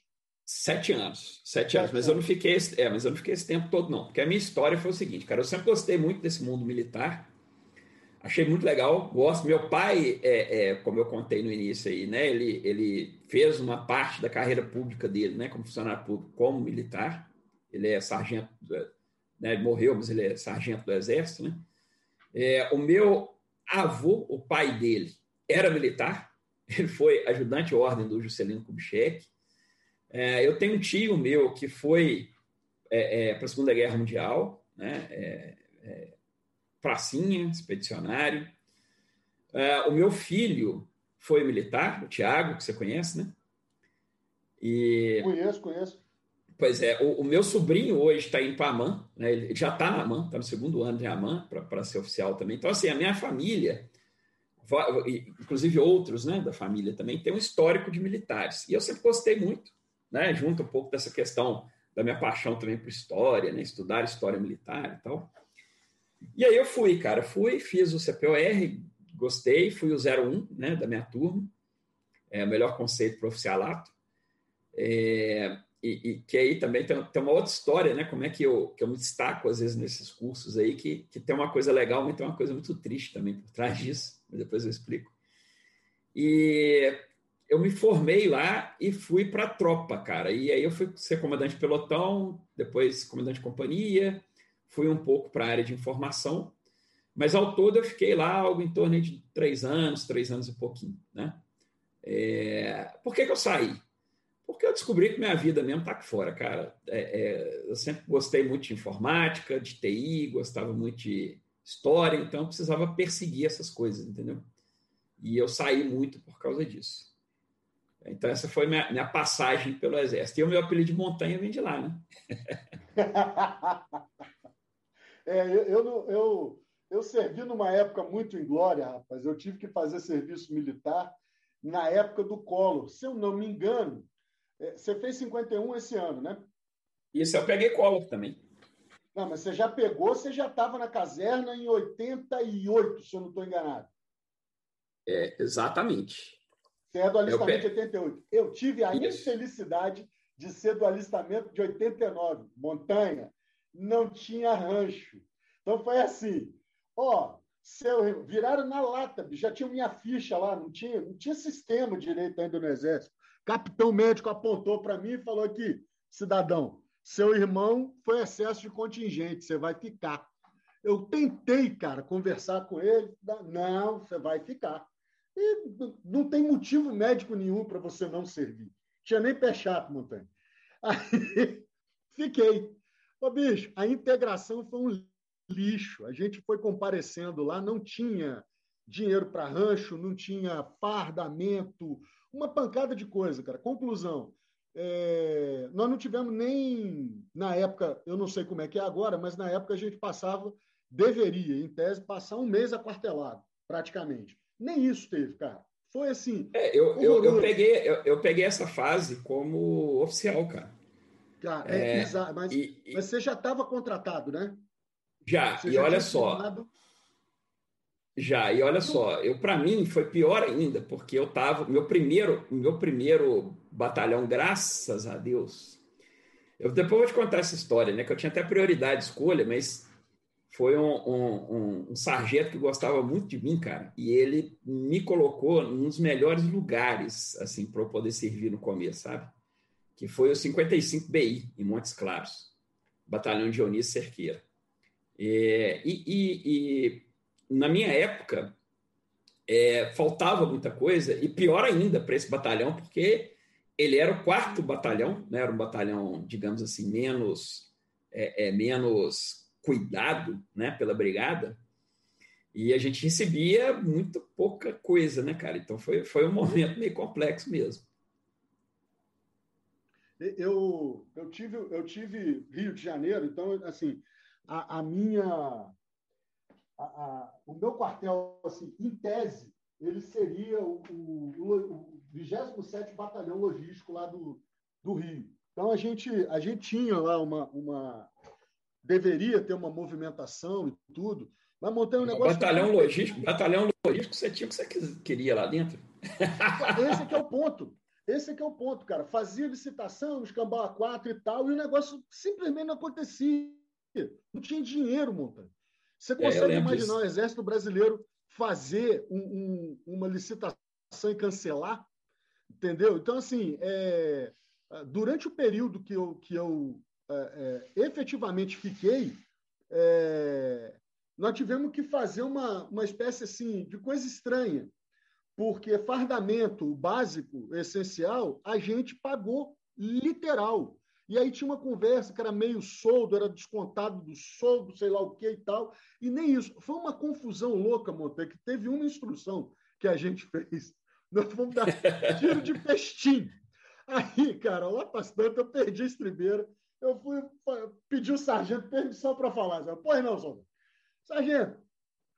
Sete anos, sete anos, mas eu não fiquei, é, mas eu não fiquei esse tempo todo não, porque a minha história foi o seguinte, cara, eu sempre gostei muito desse mundo militar, achei muito legal, gosto. Meu pai, é, é, como eu contei no início aí, né, ele, ele fez uma parte da carreira pública dele, né, como funcionário público, como militar. Ele é sargento, né, ele morreu, mas ele é sargento do exército, né. É, o meu avô, o pai dele, era militar. Ele foi ajudante de ordem do Juscelino Kubitschek é, eu tenho um tio meu que foi é, é, para a Segunda Guerra Mundial, né? É, é, pracinha, expedicionário. É, o meu filho foi militar, o Tiago, que você conhece, né? E... Conheço, conheço. Pois é, o, o meu sobrinho hoje está em Pamã, né? ele já está na AMAN, está no segundo ano de AMAN, para ser oficial também. Então, assim, a minha família, inclusive outros né, da família também, tem um histórico de militares. E eu sempre gostei muito, né? junto um pouco dessa questão da minha paixão também por história, né? estudar história militar e tal. E aí eu fui, cara, fui, fiz o CPOR, gostei, fui o 01 né, da minha turma, é o melhor conceito para oficialato. É, e, e, que aí também tem, tem, uma outra história, né? Como é que eu, que eu me destaco, às vezes, nesses cursos aí, que, que tem uma coisa legal, mas tem uma coisa muito triste também por trás disso, mas depois eu explico. E eu me formei lá e fui para a tropa, cara. E aí eu fui ser comandante de pelotão, depois comandante de companhia, fui um pouco para a área de informação, mas ao todo eu fiquei lá algo em torno de três anos, três anos e pouquinho, né? É... Por que, que eu saí? Porque eu descobri que minha vida mesmo está aqui fora, cara. É, é, eu sempre gostei muito de informática, de TI, gostava muito de história, então eu precisava perseguir essas coisas, entendeu? E eu saí muito por causa disso. Então, essa foi minha, minha passagem pelo Exército. E o meu apelido de montanha vem de lá, né? é, eu, eu, eu, eu servi numa época muito inglória, rapaz. Eu tive que fazer serviço militar na época do Collor. Se eu não me engano, é, você fez 51 esse ano, né? Isso, eu peguei Collor também. Não, mas você já pegou, você já estava na caserna em 88, se eu não estou enganado. É, exatamente. Você é do alistamento eu de 88. Eu tive a Isso. infelicidade de ser do alistamento de 89, montanha. Não tinha rancho. Então foi assim: ó, seu, viraram na lata, já tinha minha ficha lá, não tinha, não tinha sistema direito ainda no Exército. Capitão médico apontou para mim e falou aqui, cidadão, seu irmão foi excesso de contingente, você vai ficar. Eu tentei, cara, conversar com ele. Não, você vai ficar. E não tem motivo médico nenhum para você não servir. Tinha nem pé chato, Montanha. Aí, fiquei. Ô, bicho, a integração foi um lixo. A gente foi comparecendo lá, não tinha dinheiro para rancho, não tinha fardamento, uma pancada de coisa, cara. Conclusão. É, nós não tivemos nem, na época, eu não sei como é que é agora, mas na época a gente passava, deveria, em tese, passar um mês aquartelado, praticamente. Nem isso teve, cara. Foi assim. É, eu, eu, eu, peguei, eu, eu, peguei essa fase como oficial, cara. Cara, é, é mas, e, mas você já estava contratado, né? Já, você e já olha só. Já, e olha só, eu para mim foi pior ainda, porque eu tava, meu primeiro, meu primeiro batalhão, graças a Deus. Eu depois vou te contar essa história, né, que eu tinha até prioridade de escolha, mas foi um, um, um, sargento que gostava muito de mim, cara, e ele me colocou nos melhores lugares, assim, para eu poder servir no começo, sabe? Que foi o 55 BI, em Montes Claros, batalhão Dionísio Cerqueira. É, e, e, e na minha época, é, faltava muita coisa, e pior ainda para esse batalhão, porque ele era o quarto batalhão, né? era um batalhão, digamos assim, menos, é, é, menos cuidado né? pela brigada, e a gente recebia muito pouca coisa, né, cara? Então foi, foi um momento meio complexo mesmo. Eu, eu, tive, eu tive Rio de Janeiro, então, assim, a, a minha a, a, o meu quartel, assim, em tese, ele seria o, o, o 27 Batalhão Logístico lá do, do Rio. Então, a gente, a gente tinha lá uma, uma. Deveria ter uma movimentação e tudo, mas montei um negócio. Batalhão logístico, batalhão logístico, você tinha o que você queria lá dentro. Esse aqui é o ponto. Esse aqui é o ponto, cara. Fazia licitação, escambau a quatro e tal, e o negócio simplesmente não acontecia. Não tinha dinheiro, Montanha. Você é, consegue é, imaginar o Exército Brasileiro fazer um, um, uma licitação e cancelar? Entendeu? Então, assim, é, durante o período que eu, que eu é, é efetivamente fiquei, é, nós tivemos que fazer uma, uma espécie assim, de coisa estranha, porque fardamento básico, essencial, a gente pagou literal. E aí tinha uma conversa que era meio soldo, era descontado do soldo, sei lá o que e tal. E nem isso. Foi uma confusão louca, Monte, que teve uma instrução que a gente fez. Nós vamos dar tiro de festim. Aí, cara, lá para tanto, eu perdi a estribeira. Eu fui pedir o sargento permissão para falar. Pois não, soldado. Sargento,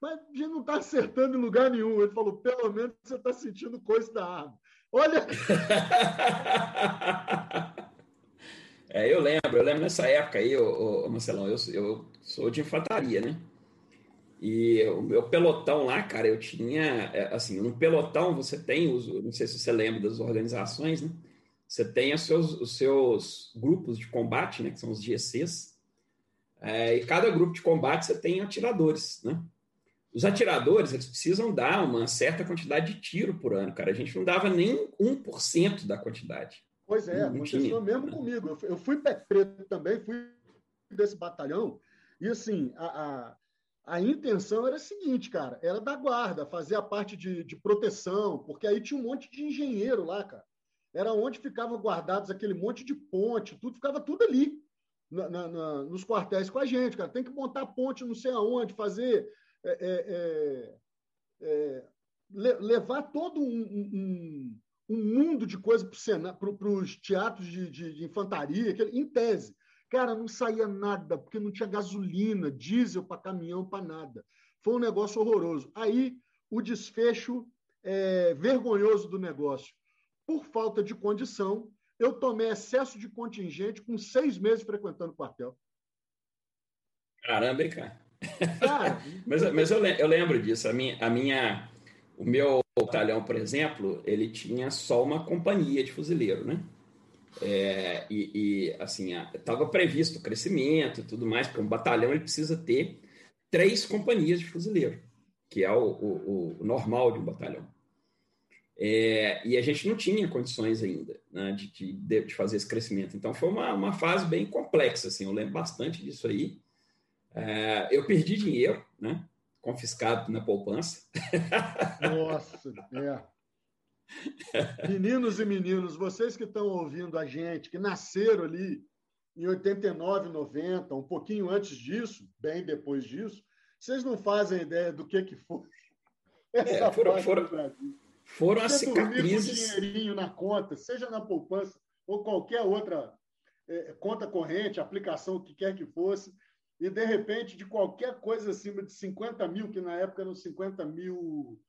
mas a gente não está acertando em lugar nenhum. Ele falou, pelo menos você está sentindo coisa da arma. Olha. É, eu lembro, eu lembro nessa época aí, ô, ô, Marcelão, eu, eu sou de infantaria, né? E o meu pelotão lá, cara, eu tinha, é, assim, no pelotão você tem, os, não sei se você lembra das organizações, né? Você tem os seus, os seus grupos de combate, né, que são os GCs, é, e cada grupo de combate você tem atiradores, né? Os atiradores, eles precisam dar uma certa quantidade de tiro por ano, cara. A gente não dava nem 1% da quantidade. Pois é, não aconteceu tinha. mesmo comigo. Eu fui pé preto também, fui desse batalhão, e assim, a, a, a, intenção era a seguinte, cara, era da guarda, fazer a parte de, de proteção, porque aí tinha um monte de engenheiro lá, cara. Era onde ficavam guardados aquele monte de ponte, tudo, ficava tudo ali, na, na, nos quartéis com a gente, cara. Tem que montar ponte não sei aonde, fazer. É, é, é, é levar todo um, um um mundo de coisa para os teatros de, de, de infantaria, que, em tese. Cara, não saía nada, porque não tinha gasolina, diesel para caminhão, para nada. Foi um negócio horroroso. Aí, o desfecho é, vergonhoso do negócio. Por falta de condição, eu tomei excesso de contingente com seis meses frequentando o quartel. Caramba, hein, cara? cara mas mas eu, eu lembro disso. A minha, a minha, o meu batalhão, por exemplo, ele tinha só uma companhia de fuzileiro, né? É, e, e, assim, estava previsto o crescimento e tudo mais, porque um batalhão ele precisa ter três companhias de fuzileiro, que é o, o, o normal de um batalhão. É, e a gente não tinha condições ainda né, de, de, de, fazer esse crescimento. Então foi uma, uma fase bem complexa, assim, eu lembro bastante disso aí. É, eu perdi dinheiro, né? confiscado na poupança. Nossa, é. Meninos e meninos, vocês que estão ouvindo a gente, que nasceram ali em 89, 90, um pouquinho antes disso, bem depois disso, vocês não fazem ideia do que, que foi essa é, foram, foram, foram as cicatrizes. Com dinheirinho na conta, seja na poupança ou qualquer outra é, conta corrente, aplicação, o que quer que fosse, e, de repente, de qualquer coisa acima de 50 mil, que na época eram 50 mil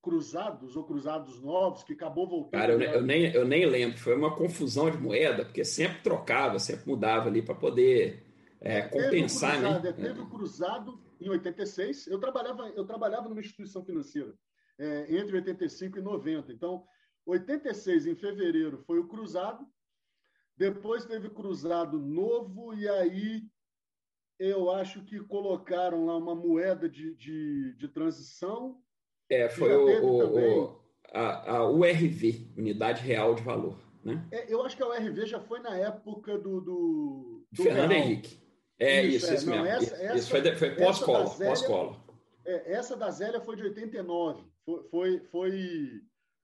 cruzados ou cruzados novos, que acabou voltando. Cara, eu, eu, nem, eu nem lembro. Foi uma confusão de moeda, porque sempre trocava, sempre mudava ali para poder é, compensar. Teve cruzado, né? Teve o cruzado em 86. Eu trabalhava, eu trabalhava numa instituição financeira é, entre 85 e 90. Então, 86, em fevereiro, foi o cruzado. Depois teve cruzado novo, e aí eu acho que colocaram lá uma moeda de, de, de transição. É, foi o, o a, a, URV, Unidade Real de Valor. Né? É, eu acho que a URV já foi na época do. do, do Fernando Real. Henrique. É isso, isso, é, isso não, mesmo. Essa, essa, isso foi, foi pós-cola. Pós é, essa da Zélia foi de 89. Foi, foi, foi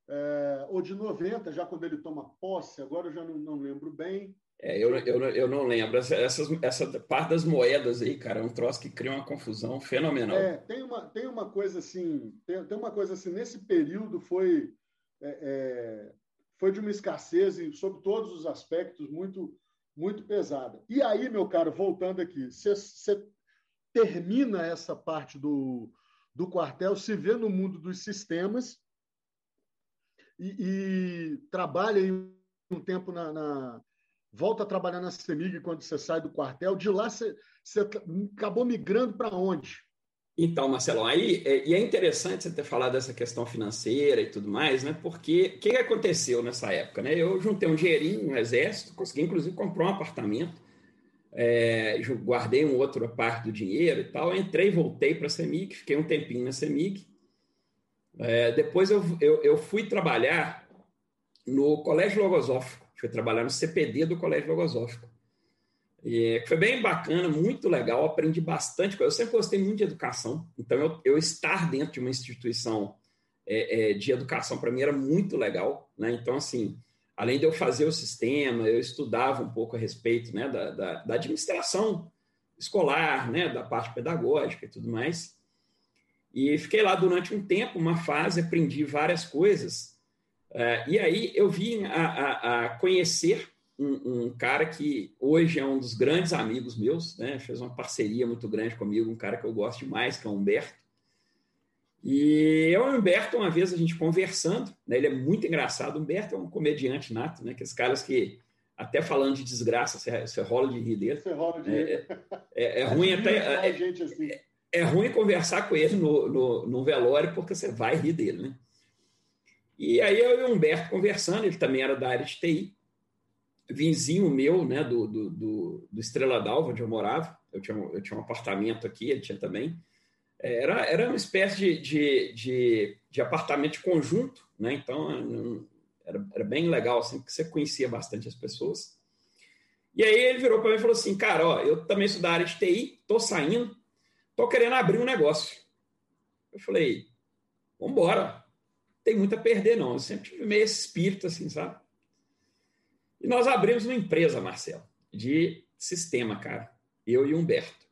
é, ou de 90, já quando ele toma posse, agora eu já não, não lembro bem. É, eu, eu, eu não lembro. Essa, essa parte das moedas aí, cara, é um troço que cria uma confusão fenomenal. É, tem uma, tem uma coisa assim, tem, tem uma coisa assim, nesse período foi, é, é, foi de uma escassez, e, sob todos os aspectos, muito, muito pesada. E aí, meu caro, voltando aqui, você termina essa parte do, do quartel, se vê no mundo dos sistemas e, e trabalha um tempo na, na volta a trabalhar na CEMIG quando você sai do quartel. De lá, você, você acabou migrando para onde? Então, Marcelo, aí é, e é interessante você ter falado dessa questão financeira e tudo mais, né? Porque o que, aconteceu nessa época, né? Eu juntei um dinheirinho no exército, consegui inclusive comprar um apartamento, é, guardei um outro parte do dinheiro e tal, entrei, voltei para a CEMIG, fiquei um tempinho na CEMIG. É, depois eu, eu, eu fui trabalhar no Colégio Logosófico, fui trabalhar no CPD do Colégio Logosófico. E foi bem bacana, muito legal, aprendi bastante. Eu sempre gostei muito de educação, então eu, eu estar dentro de uma instituição é, é, de educação para mim era muito legal, né? Então, assim, além de eu fazer o sistema, eu estudava um pouco a respeito né, da, da, da administração escolar, né, da parte pedagógica e tudo mais. E fiquei lá durante um tempo, uma fase, aprendi várias coisas É, e aí eu vim a, a, a conhecer um, um, cara que hoje é um dos grandes amigos meus, né? Fez uma parceria muito grande comigo, um cara que eu gosto demais, que é o Humberto. E eu e o Humberto, uma vez a gente conversando, né? ele é muito engraçado. O Humberto é um comediante nato, né? Aqueles caras que, até falando de desgraça, você, você rola de rir dele. Você rola de rir. É, é, é ruim até. É, assim. é, é, ruim conversar com ele no, no, no velório, porque você vai rir dele, né? E aí eu e o Humberto conversando, ele também era da área de TI vizinho meu, né, do, do, do, do Estrela d'Alva, onde eu morava, eu tinha, eu tinha um apartamento aqui, ele tinha também, é, era, era uma espécie de, de, de, de apartamento de conjunto, né, então era, era bem legal, assim, porque você conhecia bastante as pessoas. E aí ele virou para mim e falou assim, cara, ó, eu também sou da área de TI, tô saindo, tô querendo abrir um negócio. Eu falei, vamos embora, tem muito a perder não, eu sempre tive meio espírito, assim, sabe? E nós abrimos uma empresa, Marcelo, de sistema, cara. Eu e Humberto.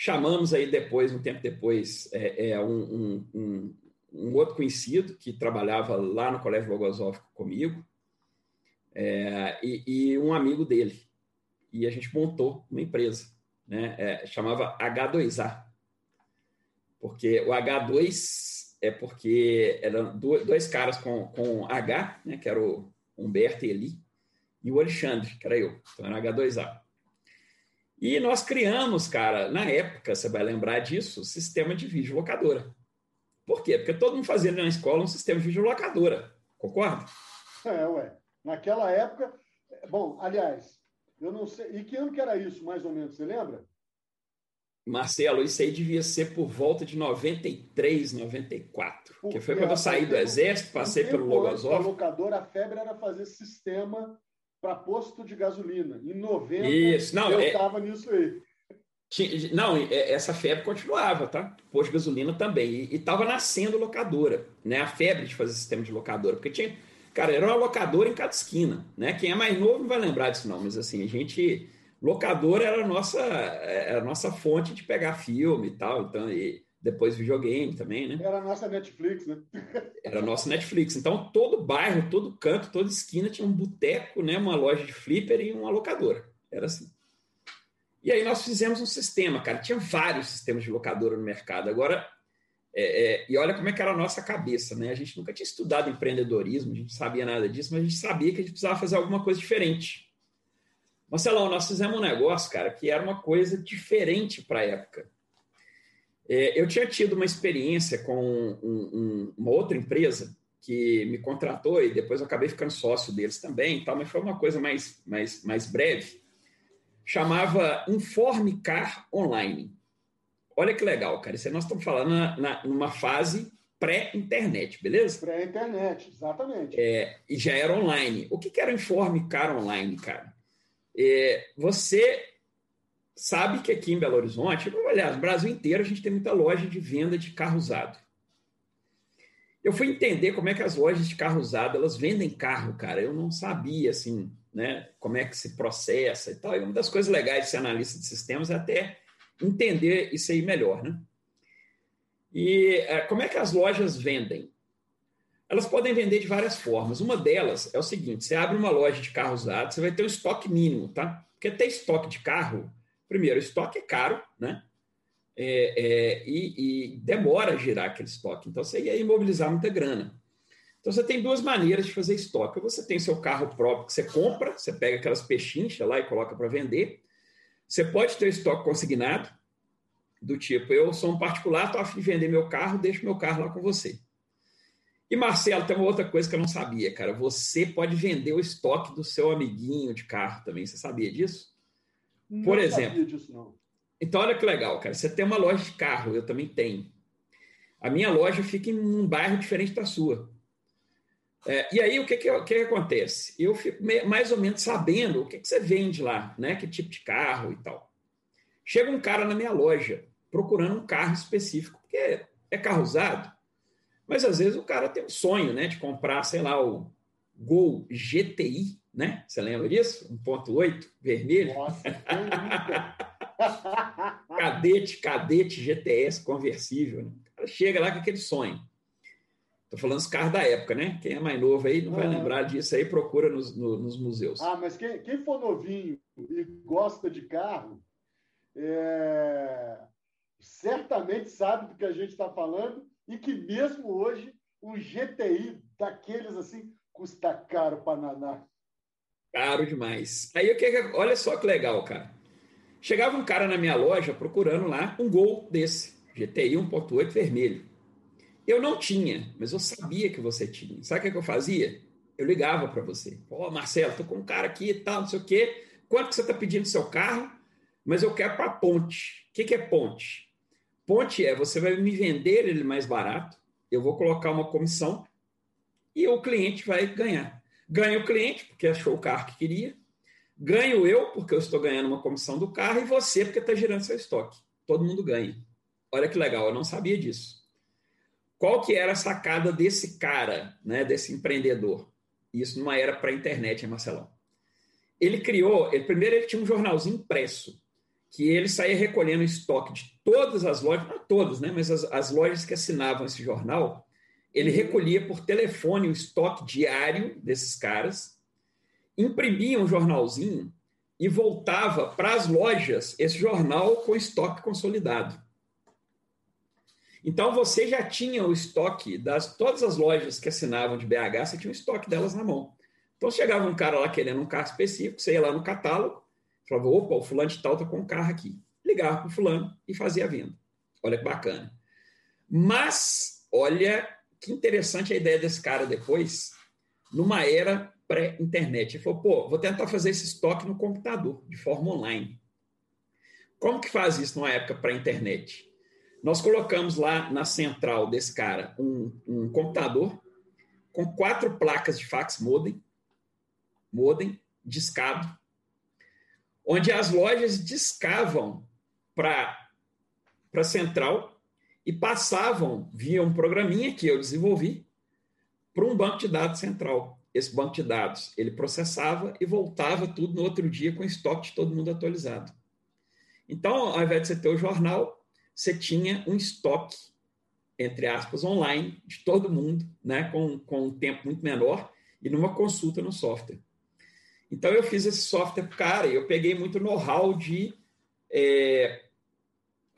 Chamamos aí depois, um tempo depois, é, é um, um, um, outro conhecido que trabalhava lá no Colégio Bogosófico comigo é, e, e, um amigo dele. E a gente montou uma empresa, né? É, chamava H2A. Porque o H2 é porque eram dois caras com, com H, né? que era o Humberto e Eli, e o Alexandre, que era eu, então era H2A. E nós criamos, cara, na época, você vai lembrar disso, sistema de videolocadora. Por quê? Porque todo mundo fazia na escola um sistema de videolocadora, concorda? É, ué. Naquela época, bom, aliás, eu não sei, e que ano que era isso, mais ou menos, você lembra? Marcelo, isso aí devia ser por volta de 93, 94. Porque, porque foi quando eu saí do Exército, passei pelo Logosov. A locadora, a febre era fazer sistema para posto de gasolina. Em 90, Isso. Não, eu estava é... nisso aí. Não, é, essa febre continuava, tá? Posto de gasolina também. E estava nascendo locadora, né? A febre de fazer sistema de locadora. Porque tinha. Cara, era uma locadora em cada esquina, né? Quem é mais novo não vai lembrar disso, não, mas assim, a gente. Locadora era a nossa, era a nossa fonte de pegar filme e tal. Então, e, depois videogame também, né? Era a nossa Netflix, né? Era a nossa Netflix. Então, todo bairro, todo canto, toda esquina tinha um boteco, né? uma loja de flipper e uma locadora. Era assim. E aí nós fizemos um sistema, cara. Tinha vários sistemas de locadora no mercado. Agora, é, é, e olha como é que era a nossa cabeça, né? A gente nunca tinha estudado empreendedorismo, a gente não sabia nada disso, mas a gente sabia que a gente precisava fazer alguma coisa diferente. Marcelão, nós fizemos um negócio, cara, que era uma coisa diferente para a época. É, eu tinha tido uma experiência com um, um, uma outra empresa que me contratou e depois eu acabei ficando sócio deles também, tal, mas foi uma coisa mais, mais, mais breve. Chamava Informe Car Online. Olha que legal, cara. Isso aí nós estamos falando na, na, numa fase pré-internet, beleza? Pré-internet, exatamente. É, e já era online. O que, que era o Informe Car Online, cara? É, você sabe que aqui em Belo Horizonte, aliás, no Brasil inteiro, a gente tem muita loja de venda de carro usado. Eu fui entender como é que as lojas de carro usado, elas vendem carro, cara. Eu não sabia, assim, né, como é que se processa e tal. E uma das coisas legais de ser analista de sistemas é até entender isso aí melhor, né? E é, como é que as lojas vendem? Elas podem vender de várias formas. Uma delas é o seguinte: você abre uma loja de carro usado, você vai ter um estoque mínimo, tá? Porque ter estoque de carro primeiro, o estoque é caro, né? É, é, e, e, demora a girar aquele estoque. Então, você ia imobilizar muita grana. Então, você tem duas maneiras de fazer estoque. Você tem seu carro próprio que você compra, você pega aquelas pechinchas lá e coloca para vender. Você pode ter estoque consignado, do tipo, eu sou um particular, estou a fim de vender meu carro, deixo meu carro lá com você. E, Marcelo, tem uma outra coisa que eu não sabia, cara. Você pode vender o estoque do seu amiguinho de carro também. Você sabia disso? Não Por exemplo. Disso, então, olha que legal, cara. Você tem uma loja de carro, eu também tenho. A minha loja fica em um bairro diferente da sua. É, e aí, o que, que, que, que acontece? Eu fico mais ou menos sabendo o que, que você vende lá, né? Que tipo de carro e tal. Chega um cara na minha loja procurando um carro específico, porque é carro usado, mas às vezes o cara tem um sonho, né? De comprar, sei lá, o Gol GTI, né? Você lembra disso? 1.8, vermelho. Nossa, cadete, cadete GTS conversível. Né? O cara chega lá com aquele sonho. Estou falando os carros da época, né? Quem é mais novo aí não vai lembrar disso aí, procura nos, no, nos museus. Ah, mas quem, quem, for novinho e gosta de carro, é... certamente sabe do que a gente está falando e que mesmo hoje um GTI daqueles assim custa caro para naná. Caro demais. Aí o que olha só que legal, cara. Chegava um cara na minha loja procurando lá um Gol desse, GTI 1.8 vermelho. Eu não tinha, mas eu sabia que você tinha. Sabe o que, eu fazia? Eu ligava para você. Ó, oh, Marcelo, tô com um cara aqui e tal, não sei o quê. Quanto que você está pedindo seu carro? Mas eu quero para ponte. O que, que é ponte? Ponte é você vai me vender ele mais barato, eu vou colocar uma comissão e o cliente vai ganhar. Ganha o cliente, porque achou o carro que queria, ganho eu, porque eu estou ganhando uma comissão do carro, e você, porque está girando seu estoque. Todo mundo ganha. Olha que legal, eu não sabia disso. Qual que era a sacada desse cara, né, desse empreendedor? Isso numa era para internet, hein, Marcelão? Ele criou, ele, primeiro ele tinha um jornalzinho impresso, que ele saía recolhendo estoque de todas as lojas, não todas, né, mas as, as lojas que assinavam esse jornal, ele recolhia por telefone o estoque diário desses caras, imprimia um jornalzinho e voltava para as lojas esse jornal com estoque consolidado. Então você já tinha o estoque das todas as lojas que assinavam de BH, você tinha o estoque delas na mão. Então chegava um cara lá querendo um carro específico, você ia lá no catálogo, falava, opa, o fulano de tal está com um carro aqui. Ligava para o fulano e fazia a venda. Olha que bacana. Mas, olha que interessante a ideia desse cara depois, numa era pré-internet. Ele falou, pô, vou tentar fazer esse estoque no computador, de forma online. Como que faz isso numa época pré-internet? Nós colocamos lá na central desse cara um, um computador com quatro placas de fax modem, modem discado, onde as lojas discavam para a central e passavam via um programinha que eu desenvolvi para um banco de dados central. Esse banco de dados ele processava e voltava tudo no outro dia com estoque de todo mundo atualizado. Então, ao invés de você ter o jornal, você tinha um estoque, entre aspas, online de todo mundo, né, com, com um tempo muito menor e numa consulta no software. Então, eu fiz esse software, cara, e eu peguei muito know-how de é,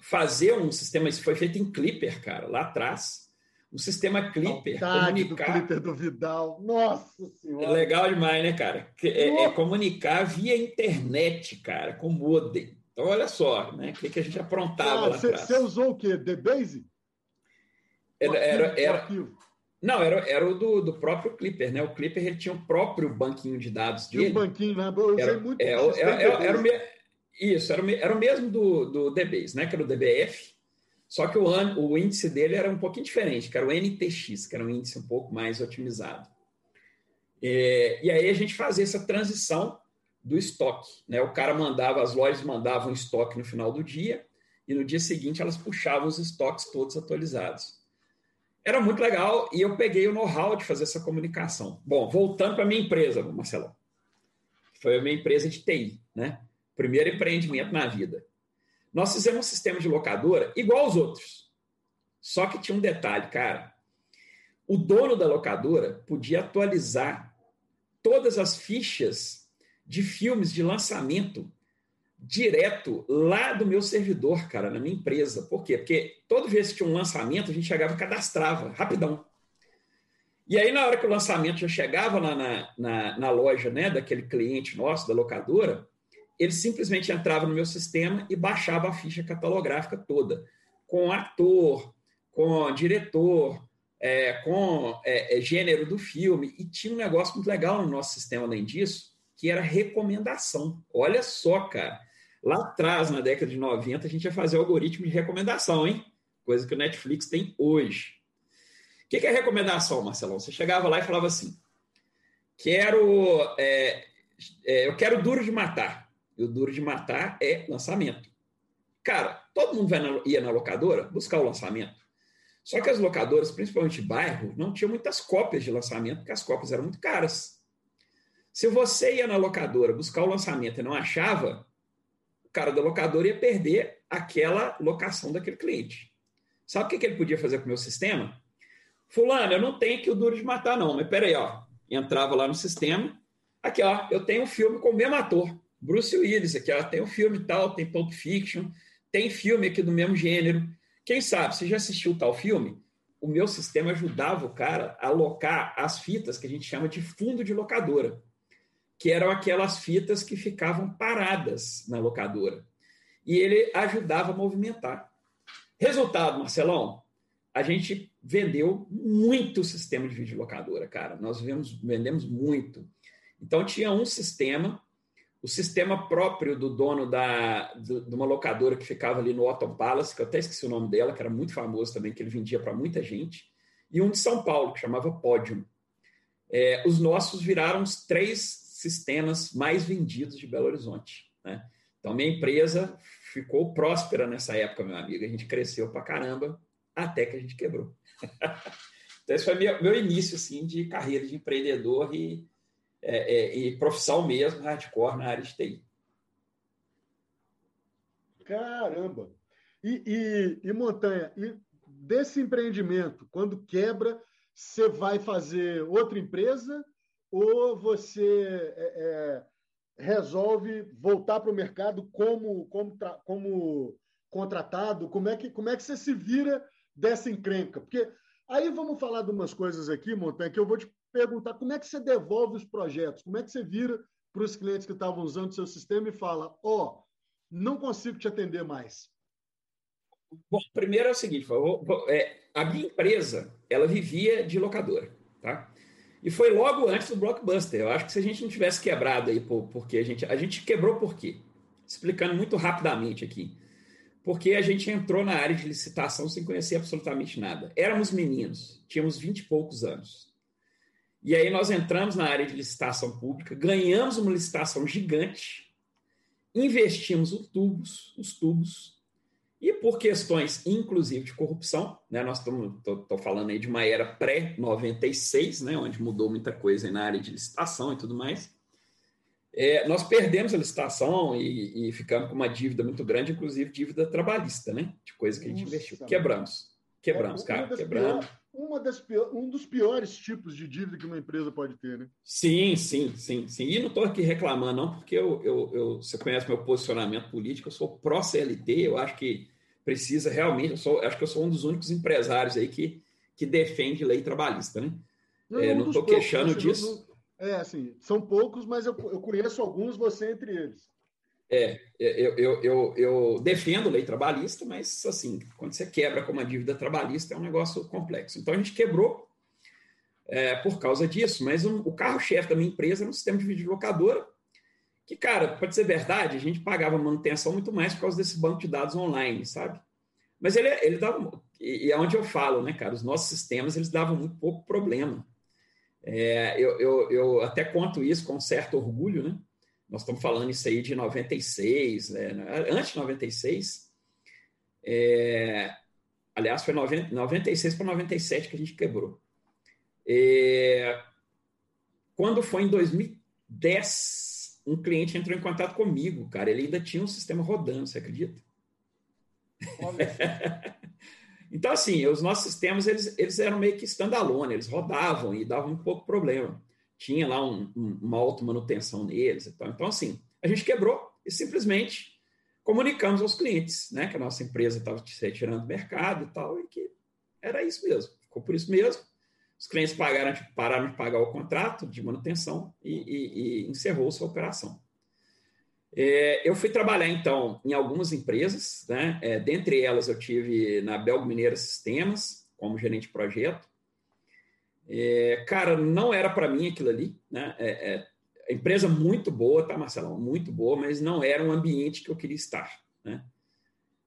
fazer um sistema, isso foi feito em Clipper, cara, lá atrás. Um sistema Clipper. Saudade comunicar... do Clipper do Vidal. Nossa Senhora! É legal demais, né, cara? É, é, comunicar via internet, cara, com modem. Então, olha só, né? O que, que a gente aprontava ah, lá atrás. Você usou o quê? The Base? Era, era, era, não, era, era o do, do próprio Clipper, né? O Clipper ele tinha o próprio banquinho de dados dele. Tinha um banquinho lá, eu usei era, muito. É, era, era, era, o me... Isso, era era o mesmo do, do DBase, né? Que era o DBF, só que o, o índice dele era um pouquinho diferente, que era o NTX, que era um índice um pouco mais otimizado. É, e aí a gente fazia essa transição do estoque. Né? O cara mandava, as lojas mandavam estoque no final do dia e no dia seguinte elas puxavam os estoques todos atualizados. Era muito legal e eu peguei o know-how de fazer essa comunicação. Bom, voltando para a minha empresa, Marcelo. Foi a minha empresa de TI, né? Primeiro empreendimento na vida. Nós fizemos um sistema de locadora igual aos outros. Só que tinha um detalhe, cara. O dono da locadora podia atualizar todas as fichas de filmes de lançamento direto lá do meu servidor, cara, na minha empresa. Por quê? Porque toda vez que tinha um lançamento, a gente chegava e cadastrava, rapidão. E aí, na hora que o lançamento já chegava lá na, na, na loja né, daquele cliente nosso, da locadora, ele simplesmente entrava no meu sistema e baixava a ficha catalográfica toda, com ator, com diretor, é, com é, é, gênero do filme. E tinha um negócio muito legal no nosso sistema, além disso, que era recomendação. Olha só, cara. Lá atrás, na década de 90, a gente ia fazer algoritmo de recomendação, hein? Coisa que o Netflix tem hoje. O que é recomendação, Marcelão? Você chegava lá e falava assim: quero. É, é, eu quero Duro de Matar. E o Duro de Matar é lançamento. Cara, todo mundo na, ia na locadora buscar o lançamento. Só que as locadoras, principalmente bairro, não tinham muitas cópias de lançamento, porque as cópias eram muito caras. Se você ia na locadora buscar o lançamento e não achava, o cara da locadora ia perder aquela locação daquele cliente. Sabe o que ele podia fazer com o meu sistema? Fulano, eu não tenho aqui o Duro de Matar, não, mas peraí, ó. Entrava lá no sistema, aqui, ó, eu tenho um filme com o mesmo ator, Bruce Willis, aqui, ó, tem um filme tal, tem Pulp Fiction, tem filme aqui do mesmo gênero. Quem sabe, você já assistiu tal filme? O meu sistema ajudava o cara a alocar as fitas que a gente chama de fundo de locadora, que eram aquelas fitas que ficavam paradas na locadora. E ele ajudava a movimentar. Resultado, Marcelão, a gente vendeu muito sistema de videolocadora, cara. Nós vendemos, vendemos muito. Então, tinha um sistema, o sistema próprio do dono da, do, de uma locadora que ficava ali no Otto Palace, que eu até esqueci o nome dela, que era muito famoso também, que ele vendia para muita gente, e um de São Paulo, que chamava Podium. É, os nossos viraram os três sistemas mais vendidos de Belo Horizonte. Né? Então, minha empresa ficou próspera nessa época, meu amigo. A gente cresceu para caramba até que a gente quebrou. então, esse foi meu, meu início assim, de carreira de empreendedor e, é, é, e profissão mesmo, hardcore na área de TI. Caramba! E, e, e Montanha, e desse empreendimento, quando quebra, você vai fazer outra empresa ou você é, é resolve voltar para o mercado como, como, como contratado? Como é, que, como é que você se vira dessa encrenca? Porque aí vamos falar de umas coisas aqui, Montanha, que eu vou te perguntar como é que você devolve os projetos, como é que você vira para os clientes que estavam usando o seu sistema e fala, ó, oh, não consigo te atender mais. Bom, primeiro é o seguinte, é, a minha empresa, ela vivia de locadora, tá? E foi logo antes do Blockbuster. Eu acho que se a gente não tivesse quebrado aí, por, porque a gente, a gente quebrou por quê? Explicando muito rapidamente aqui porque a gente entrou na área de licitação sem conhecer absolutamente nada. Éramos meninos, tínhamos vinte e poucos anos. E aí nós entramos na área de licitação pública, ganhamos uma licitação gigante, investimos os tubos, os tubos, e por questões, inclusive, de corrupção, né, nós estamos falando aí de uma era pré-96, né, onde mudou muita coisa na área de licitação e tudo mais, é, nós perdemos a licitação e, e, ficamos com uma dívida muito grande, inclusive dívida trabalhista, né? De coisa que a gente Nossa, investiu. Quebramos. Quebramos, é, cara. Quebramos. Uma das pior, um dos piores tipos de dívida que uma empresa pode ter, né? Sim, sim, sim, sim. E não estou aqui reclamando, não, porque eu, eu, eu, você conhece meu posicionamento político, eu sou pró-CLT, eu acho que precisa realmente, eu sou, acho que eu sou um dos únicos empresários aí que, que defende lei trabalhista, né? Não estou é, queixando disso. É, assim, são poucos, mas eu, eu conheço alguns, você entre eles. É, eu, eu, eu, eu, defendo lei trabalhista, mas assim, quando você quebra com uma dívida trabalhista é um negócio complexo. Então a gente quebrou é, por causa disso, mas um, o carro-chefe da minha empresa era um sistema de videolocadora, que, cara, pode ser verdade, a gente pagava manutenção muito mais por causa desse banco de dados online, sabe? Mas ele, ele dava, e é onde eu falo, né, cara, os nossos sistemas, eles davam muito pouco problema. É, eu, eu, eu, até conto isso com certo orgulho, né? Nós estamos falando isso aí de 96, né? antes de 96. É, aliás, foi 90, 96 para 97 que a gente quebrou. É, quando foi em 2010, um cliente entrou em contato comigo, cara. Ele ainda tinha um sistema rodando, você acredita? Então, assim, os nossos sistemas, eles, eles eram meio que standalone, eles rodavam e davam um pouco problema. Tinha lá um, um, uma auto-manutenção neles e tal. Então, assim, a gente quebrou e simplesmente comunicamos aos clientes, né, que a nossa empresa estava se retirando do mercado e tal, e que era isso mesmo. Ficou por isso mesmo. Os clientes pagaram, pararam de pagar o contrato de manutenção e, e, e encerrou sua operação. É, eu fui trabalhar, então, em algumas empresas, né? É, dentre elas, eu tive na Belgo Mineira Sistemas, como gerente de projeto. É, cara, não era para mim aquilo ali, né? É, é, empresa muito boa, tá, Marcelão? Muito boa, mas não era um ambiente que eu queria estar, né?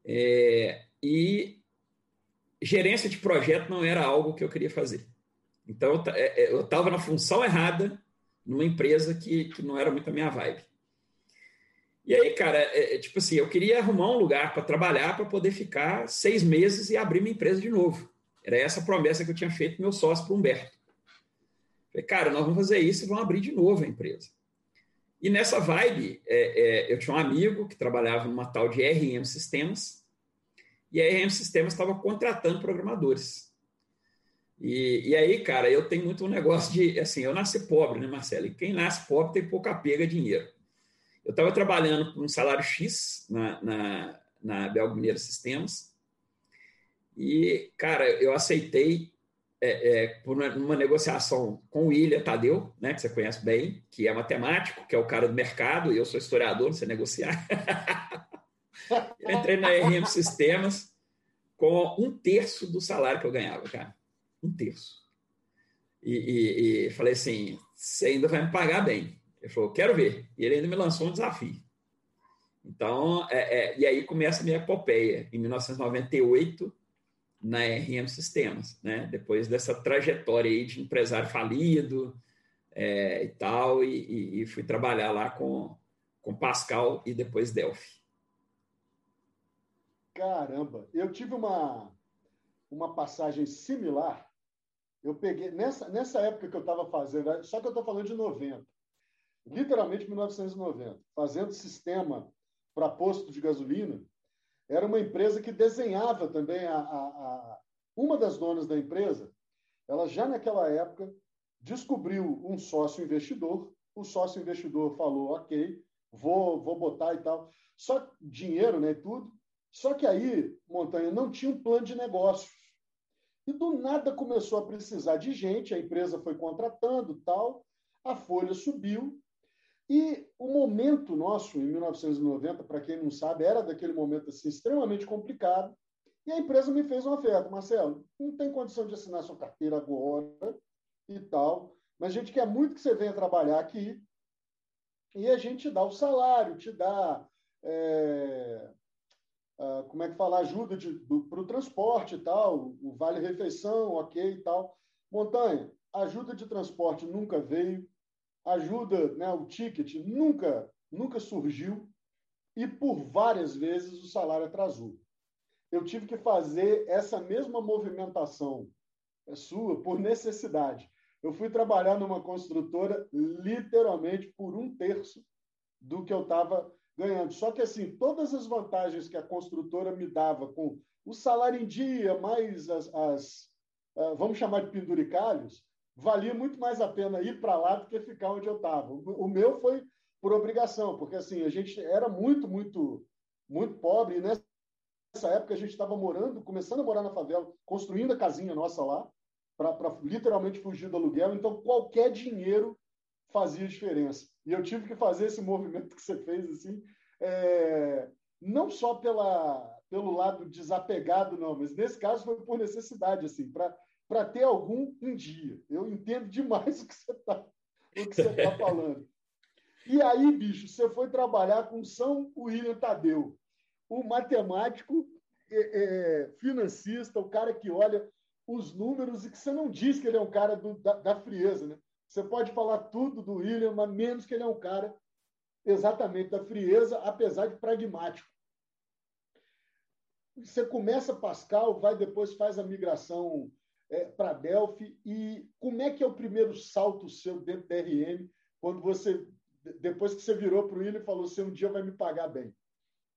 É, e gerência de projeto não era algo que eu queria fazer. Então, eu estava na função errada numa empresa que, que não era muito a minha vibe. E aí, cara, é, é, tipo assim, eu queria arrumar um lugar para trabalhar para poder ficar seis meses e abrir minha empresa de novo. Era essa promessa que eu tinha feito meu sócio para Humberto. Falei, cara, nós vamos fazer isso e vamos abrir de novo a empresa. E nessa vibe, é, é, eu tinha um amigo que trabalhava numa tal de RM Sistemas, e a RM Sistemas estava contratando programadores. E, e aí, cara, eu tenho muito um negócio de, assim, eu nasci pobre, né, Marcelo? E quem nasce pobre tem pouca pega dinheiro. Eu estava trabalhando por um salário X na, na, na Belgo Mineira Sistemas e, cara, eu aceitei é, é, por uma, uma, negociação com o William Tadeu, né, que você conhece bem, que é matemático, que é o cara do mercado, e eu sou historiador, não sei negociar. eu entrei na RM Sistemas com um terço do salário que eu ganhava, cara um terço. E, e, e, falei assim: você ainda vai me pagar bem. Ele falou: quero ver. E ele ainda me lançou um desafio. Então, é, é, e aí começa a minha epopeia, em 1998, na RM Sistemas, né? depois dessa trajetória aí de empresário falido é, e tal, e, e, fui trabalhar lá com, com Pascal e depois Delphi. Caramba, eu tive uma, uma passagem similar eu peguei, nessa, nessa época que eu estava fazendo, só que eu estou falando de 90, literalmente 1990, fazendo sistema para posto de gasolina, era uma empresa que desenhava também a, a, a, uma das donas da empresa, ela já naquela época descobriu um sócio investidor, o sócio investidor falou, ok, vou, vou botar e tal, só dinheiro, né, tudo, só que aí, Montanha, não tinha um plano de negócios. E do nada começou a precisar de gente, a empresa foi contratando tal, a folha subiu. E o momento nosso, em 1990, para quem não sabe, era daquele momento assim, extremamente complicado. E a empresa me fez uma oferta, Marcelo, não tem condição de assinar sua carteira agora e tal, mas a gente quer muito que você venha trabalhar aqui e a gente te dá o salário, te dá é, uh, como é que fala, ajuda para o transporte e tal, o vale-refeição, ok e tal. Montanha, ajuda de transporte nunca veio, ajuda, né, o ticket nunca, nunca surgiu e por várias vezes o salário atrasou. Eu tive que fazer essa mesma movimentação é sua por necessidade. Eu fui trabalhar numa construtora literalmente por um terço do que eu estava ganhando. Só que, assim, todas as vantagens que a construtora me dava com o salário em dia, mais as, as uh, vamos chamar de penduricalhos, valia muito mais a pena ir para lá do que ficar onde eu estava. O, meu foi por obrigação, porque, assim, a gente era muito, muito, muito pobre, e nessa época a gente estava morando, começando a morar na favela, construindo a casinha nossa lá, para literalmente fugir do aluguel. Então, qualquer dinheiro fazia diferença. E eu tive que fazer esse movimento que você fez, assim, é, não só pela, pelo lado desapegado, não, mas nesse caso foi por necessidade, assim, para ter algum um dia. Eu entendo demais o que você está tá falando. E aí, bicho, você foi trabalhar com São William Tadeu, o matemático é, é, financista, o cara que olha os números e que você não diz que ele é um cara do, da, da frieza, né? Você pode falar tudo do William, mas menos que ele é um cara exatamente da frieza, apesar de pragmático. Você começa Pascal, vai depois faz a migração é, para Delphi e como é que é o primeiro salto seu dentro da RM quando você depois que você virou para o William e falou assim, um dia vai me pagar bem?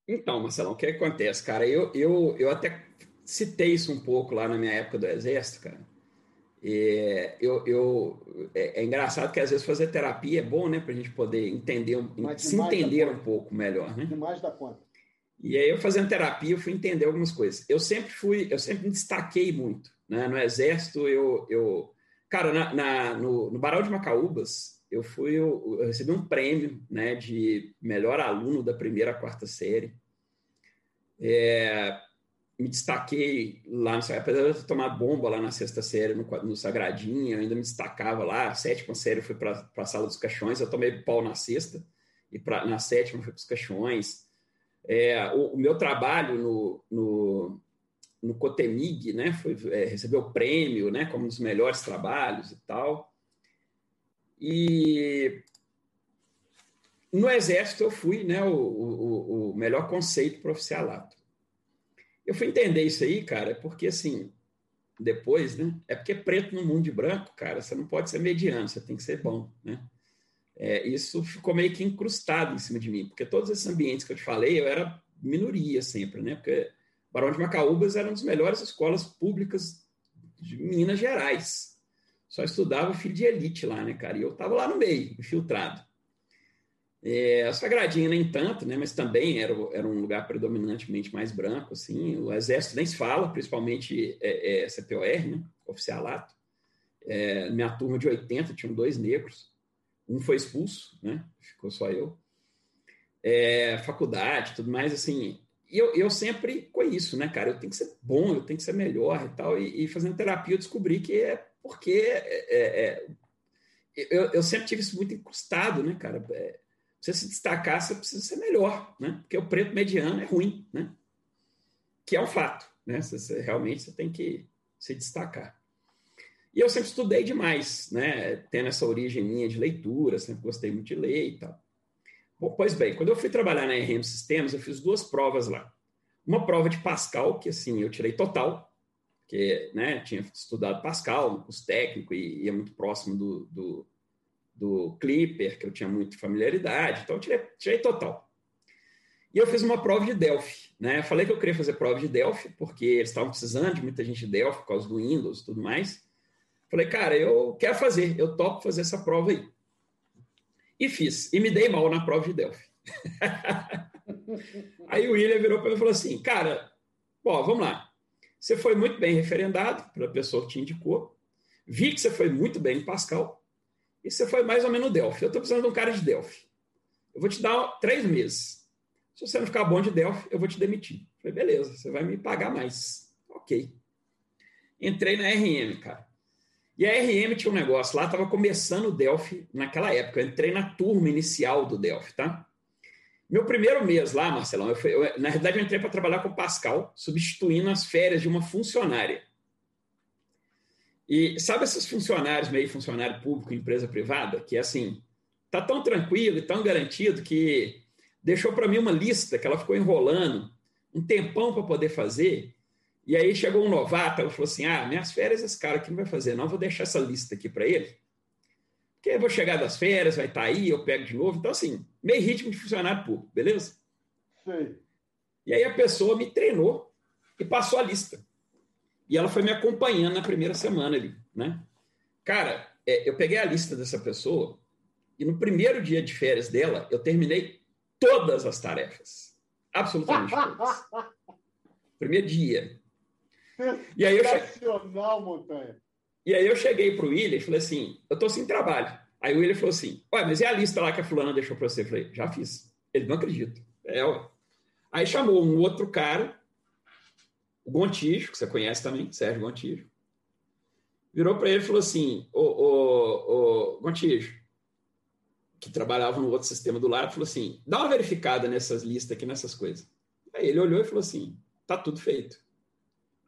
Então, Marcelão, o que acontece, cara? Eu, eu, eu até citei isso um pouco lá na minha época do Exército, cara é, eu, eu, é, é, engraçado que às vezes fazer terapia é bom, né? Para a gente poder entender, se entender um pouco melhor, né? Demais da conta. E aí eu fazendo terapia eu fui entender algumas coisas. Eu sempre fui, eu sempre me destaquei muito, né? No exército eu, eu cara, na, na no, no Baral de Macaúbas eu fui, eu, eu, recebi um prêmio, né? De melhor aluno da primeira a quarta série. É, me destaquei lá, no, apesar de tomar bomba lá na sexta série, no, no Sagradinho, eu ainda me destacava lá. A sétima série foi para a sala dos caixões, eu tomei pau na sexta, e pra, na sétima foi para os caixões. É, o, o, meu trabalho no, no, no Cotemig, né, foi, é, recebeu prêmio, né, como um dos melhores trabalhos e tal. E no Exército eu fui, né, o, o, o melhor conceito para oficialato. Eu fui entender isso aí, cara, porque assim, depois, né? É porque preto no mundo de branco, cara, você não pode ser mediano, você tem que ser bom, né? É, isso ficou meio que incrustado em cima de mim, porque todos esses ambientes que eu te falei, eu era minoria sempre, né? Porque Barão de Macaúbas era uma das melhores escolas públicas de Minas Gerais. Só estudava filho de elite lá, né, cara? E eu estava lá no meio, infiltrado. É, a Sagradinha nem tanto, né? Mas também era, era um lugar predominantemente mais branco, assim. O exército nem se fala, principalmente é, é, CPOR, né? Oficialato. É, minha turma de 80 tinham dois negros. Um foi expulso, né? Ficou só eu. É, faculdade, tudo mais, assim. E eu, eu sempre com isso, né, cara? Eu tenho que ser bom, eu tenho que ser melhor e tal. E, e fazendo terapia eu descobri que é porque é, é, é eu, eu, sempre tive isso muito encostado, né, cara? É, você se destacar, você precisa ser melhor, né? Porque o preto mediano é ruim, né? Que é um fato, né? Você, você, realmente você tem que se destacar. E eu sempre estudei demais, né? Tendo essa origem minha de leitura, sempre gostei muito de ler e tal. Bom, pois bem, quando eu fui trabalhar na RM Sistemas, eu fiz duas provas lá. Uma prova de Pascal, que assim, eu tirei total, que né, tinha estudado Pascal, os técnico, e ia muito próximo do, do, do, Clipper, que eu tinha muita familiaridade, então eu tirei, tirei total. E eu fiz uma prova de Delphi, né? Eu falei que eu queria fazer prova de Delphi, porque eles estavam precisando de muita gente de Delphi por causa do Windows e tudo mais. Falei, cara, eu quero fazer, eu topo fazer essa prova aí. E fiz. E me dei mal na prova de Delphi. Aí o William virou para mim e falou assim: Cara, ó, vamos lá. Você foi muito bem referendado pela pessoa que te indicou. Vi que você foi muito bem em Pascal. E você foi mais ou menos no Delphi. Eu estou precisando de um cara de Delphi. Eu vou te dar três meses. Se você não ficar bom de Delphi, eu vou te demitir. Falei, beleza, você vai me pagar mais. Ok. Entrei na RM, cara. E a RM tinha um negócio lá, estava começando o Delphi naquela época. Eu entrei na turma inicial do Delphi, tá? Meu primeiro mês lá, Marcelão, eu fui, eu, na realidade eu entrei para trabalhar com o Pascal, substituindo as férias de uma funcionária. E sabe esses funcionários, meio funcionário público, empresa privada, que é assim, tá tão tranquilo e tão garantido que deixou para mim uma lista que ela ficou enrolando um tempão para poder fazer. E aí chegou um novato, ela falou assim: Ah, minhas férias esse cara aqui não vai fazer, não, vou deixar essa lista aqui para ele. Porque eu vou chegar das férias, vai estar tá aí, eu pego de novo. Então, assim, meio ritmo de funcionário público, beleza? Sim. E aí a pessoa me treinou e passou a lista. E ela foi me acompanhando na primeira semana ali, né? Cara, é, eu peguei a lista dessa pessoa e no primeiro dia de férias dela, eu terminei todas as tarefas. Absolutamente todas. Primeiro dia. E aí eu cheguei... E aí eu cheguei para o William e falei assim, eu estou sem trabalho. Aí o William falou assim, ué, mas e a lista lá que a fulana deixou para você? Eu falei, já fiz. Ele não acredita. É, ué. Aí chamou um outro cara, o Gontijo, que você conhece também, Sérgio Gontijo. Virou para ele e falou assim, ô, ô, ô, Gontijo, que trabalhava no outro sistema do lado, falou assim, dá uma verificada nessas listas aqui, nessas coisas. Aí ele olhou e falou assim, tá tudo feito.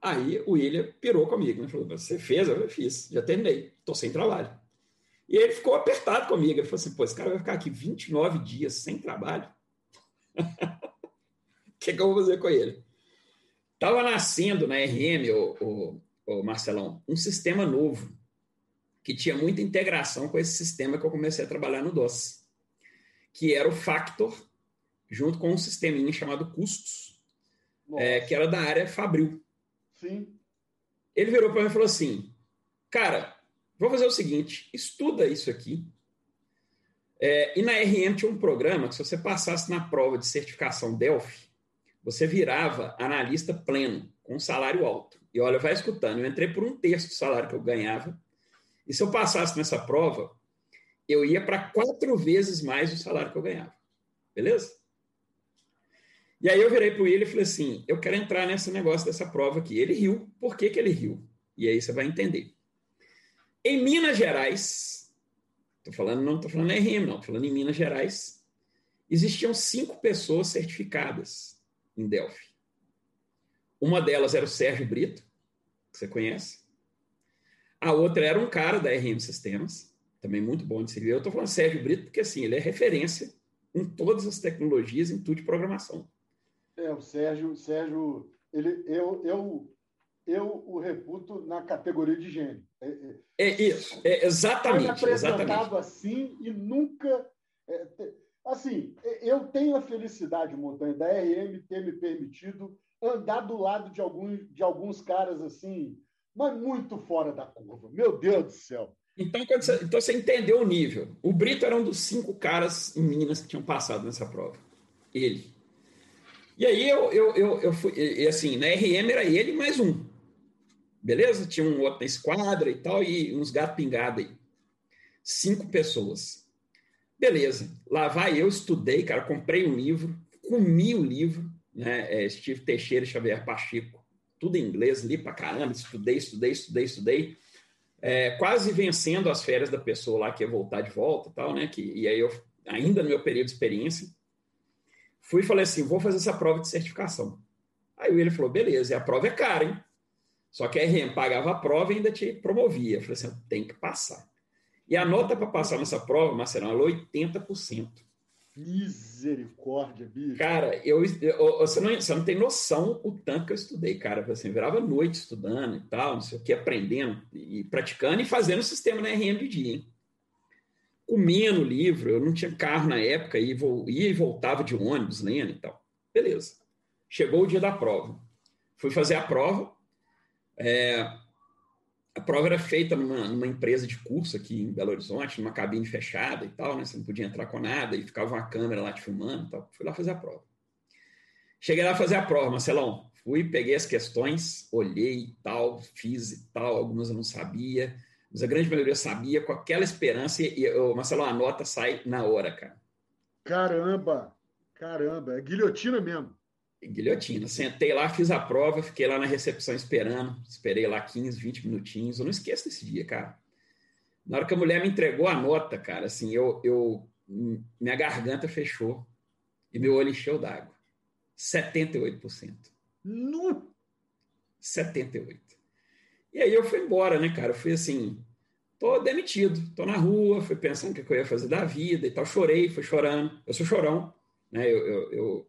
Aí o William pirou comigo, né? Falou: Você fez? Eu fiz, já terminei, estou sem trabalho. E ele ficou apertado comigo. Ele falou assim: Pô, esse cara vai ficar aqui 29 dias sem trabalho. O que, que eu vou fazer com ele? Estava nascendo na RM, o, o, o Marcelão, um sistema novo que tinha muita integração com esse sistema que eu comecei a trabalhar no DOS, que era o Factor, junto com um sisteminha chamado Custos, é, que era da área Fabril. Sim. Ele virou para mim e falou assim: Cara, vou fazer o seguinte, estuda isso aqui. É, e na RM tinha um programa que, se você passasse na prova de certificação Delphi, você virava analista pleno, com um salário alto. E olha, vai escutando, eu entrei por um terço do salário que eu ganhava. E se eu passasse nessa prova, eu ia para quatro vezes mais o salário que eu ganhava. Beleza? E aí eu virei para o William e falei assim: eu quero entrar nesse negócio dessa prova aqui. Ele riu. Por que, que ele riu? E aí você vai entender. Em Minas Gerais, tô falando, não estou falando em RM, não, estou falando em Minas Gerais, existiam cinco pessoas certificadas em Delphi. Uma delas era o Sérgio Brito, que você conhece. A outra era um cara da RM Sistemas, também muito bom de servir. Eu estou falando Sérgio Brito porque assim, ele é referência em todas as tecnologias, em tudo de programação. É, o Sérgio, Sérgio ele, eu, eu, eu o reputo na categoria de gênio. É, é, é isso, é exatamente. Foi apresentado exatamente. assim e nunca. É, assim, eu tenho a felicidade, Montanha, da RM ter me permitido andar do lado de alguns, de alguns caras assim, mas muito fora da curva. Meu Deus do céu. Então, você, então você entendeu o nível. O Brito era um dos cinco caras em Minas que tinham passado nessa prova. Ele. E aí eu, eu, eu, eu fui, assim, na RM era ele mais um. Beleza? Tinha um outro na esquadra e tal, e uns gatos pingados aí. Cinco pessoas. Beleza. Lá vai eu, estudei, cara, comprei um livro, comi o livro, né? É, Steve Teixeira Xavier Pacheco, tudo em inglês, li pra caramba, estudei, estudei, estudei, estudei. É, quase vencendo as férias da pessoa lá que ia voltar de volta e tal, né? Que, e aí eu, ainda no meu período de experiência, fui e falei assim: vou fazer essa prova de certificação. Aí ele falou: beleza, e a prova é cara, hein? Só que a RM pagava a prova e ainda te promovia. Eu falei assim: tem que passar. E a nota para passar nessa prova, Marcelo, ela 80%. Misericórdia, bicho. Cara, eu, eu, você, não, você não tem noção o tanto que eu estudei, cara. Assim, virava noite estudando e tal, não sei o que, aprendendo e praticando e fazendo o sistema na RM de dia, hein? Comia no livro, eu não tinha carro na época, ia, ia e voltava de ônibus lendo e tal. Beleza. Chegou o dia da prova. Fui fazer a prova. É, a prova era feita numa, numa, empresa de curso aqui em Belo Horizonte, numa cabine fechada e tal, né? Você não podia entrar com nada e ficava uma câmera lá te filmando e tal. Fui lá fazer a prova. Cheguei lá fazer a prova, Marcelão. Fui, peguei as questões, olhei e tal, fiz e tal. Algumas eu não sabia, mas a grande maioria sabia, com aquela esperança. E, Marcelão, a nota sai na hora, cara. Caramba! Caramba! É guilhotina mesmo guilhotina. Sentei lá, fiz a prova, fiquei lá na recepção esperando, esperei lá 15, 20 minutinhos. Eu não esqueço desse dia, cara. Na hora que a mulher me entregou a nota, cara, assim, eu, eu minha garganta fechou e meu olho encheu d'água. 78%. No 78. E aí eu fui embora, né, cara? Eu fui assim, tô demitido, tô na rua, fui pensando o que eu ia fazer da vida e tal. Chorei, fui chorando. Eu sou chorão, né? Eu, eu, eu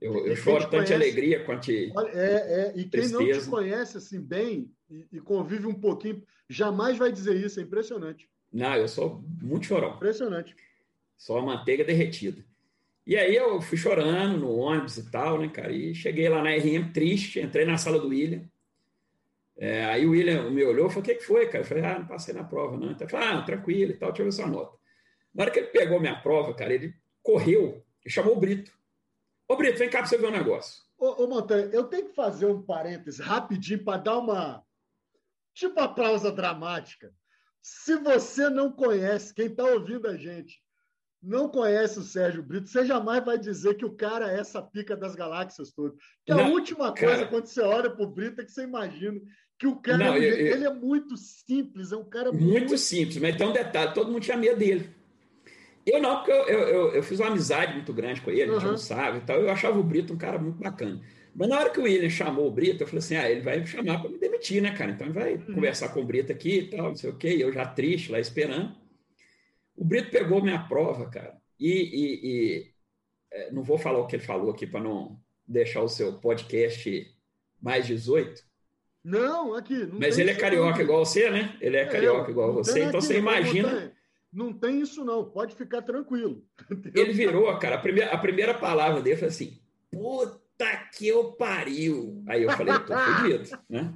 eu, eu choro tanto de alegria quanto é, é, E quem tristeza. não te conhece assim bem e, e, convive um pouquinho, jamais vai dizer isso, é impressionante. Não, eu sou muito chorão. Impressionante. Só a manteiga derretida. E aí eu fui chorando no ônibus e tal, né, cara? E cheguei lá na RM triste, entrei na sala do William. É, aí o William me olhou e falou: o que, que foi, cara? Eu falei: ah, não passei na prova, não. Então, eu falei: ah, tranquilo e tal, deixa eu ver sua nota. Na hora que ele pegou minha prova, cara, ele correu e chamou o Brito. Ô, Brito, vem cá para você ver um negócio. Ô, ô Montanha, eu tenho que fazer um parênteses rapidinho para dar uma. Tipo a pausa dramática. Se você não conhece, quem está ouvindo a gente, não conhece o Sérgio Brito, você jamais vai dizer que o cara é essa pica das galáxias todas. Que não, a última coisa, cara... quando você olha para o Brito, é que você imagina que o cara não, eu, eu... ele é muito simples, é um cara muito... muito simples, mas tem um detalhe, todo mundo tinha medo dele. Eu não, porque eu, eu, eu, fiz uma amizade muito grande com ele, a gente uhum. sabe e tal. Eu achava o Brito um cara muito bacana. Mas na hora que o William chamou o Brito, eu falei assim: ah, ele vai me chamar para me demitir, né, cara? Então ele vai uhum. conversar com o Brito aqui e tal, não sei o quê. Eu já triste lá esperando. O Brito pegou minha prova, cara, e, e, e é, não vou falar o que ele falou aqui para não deixar o seu podcast mais 18. Não, aqui. Não Mas ele é carioca igual você, né? Ele é, é carioca igual você. Então você imagina. Não tem isso, não. Pode ficar tranquilo. Entendeu? Ele virou, cara. A primeira, a primeira palavra dele foi assim: puta que eu pariu. Aí eu falei: tô fudido, né?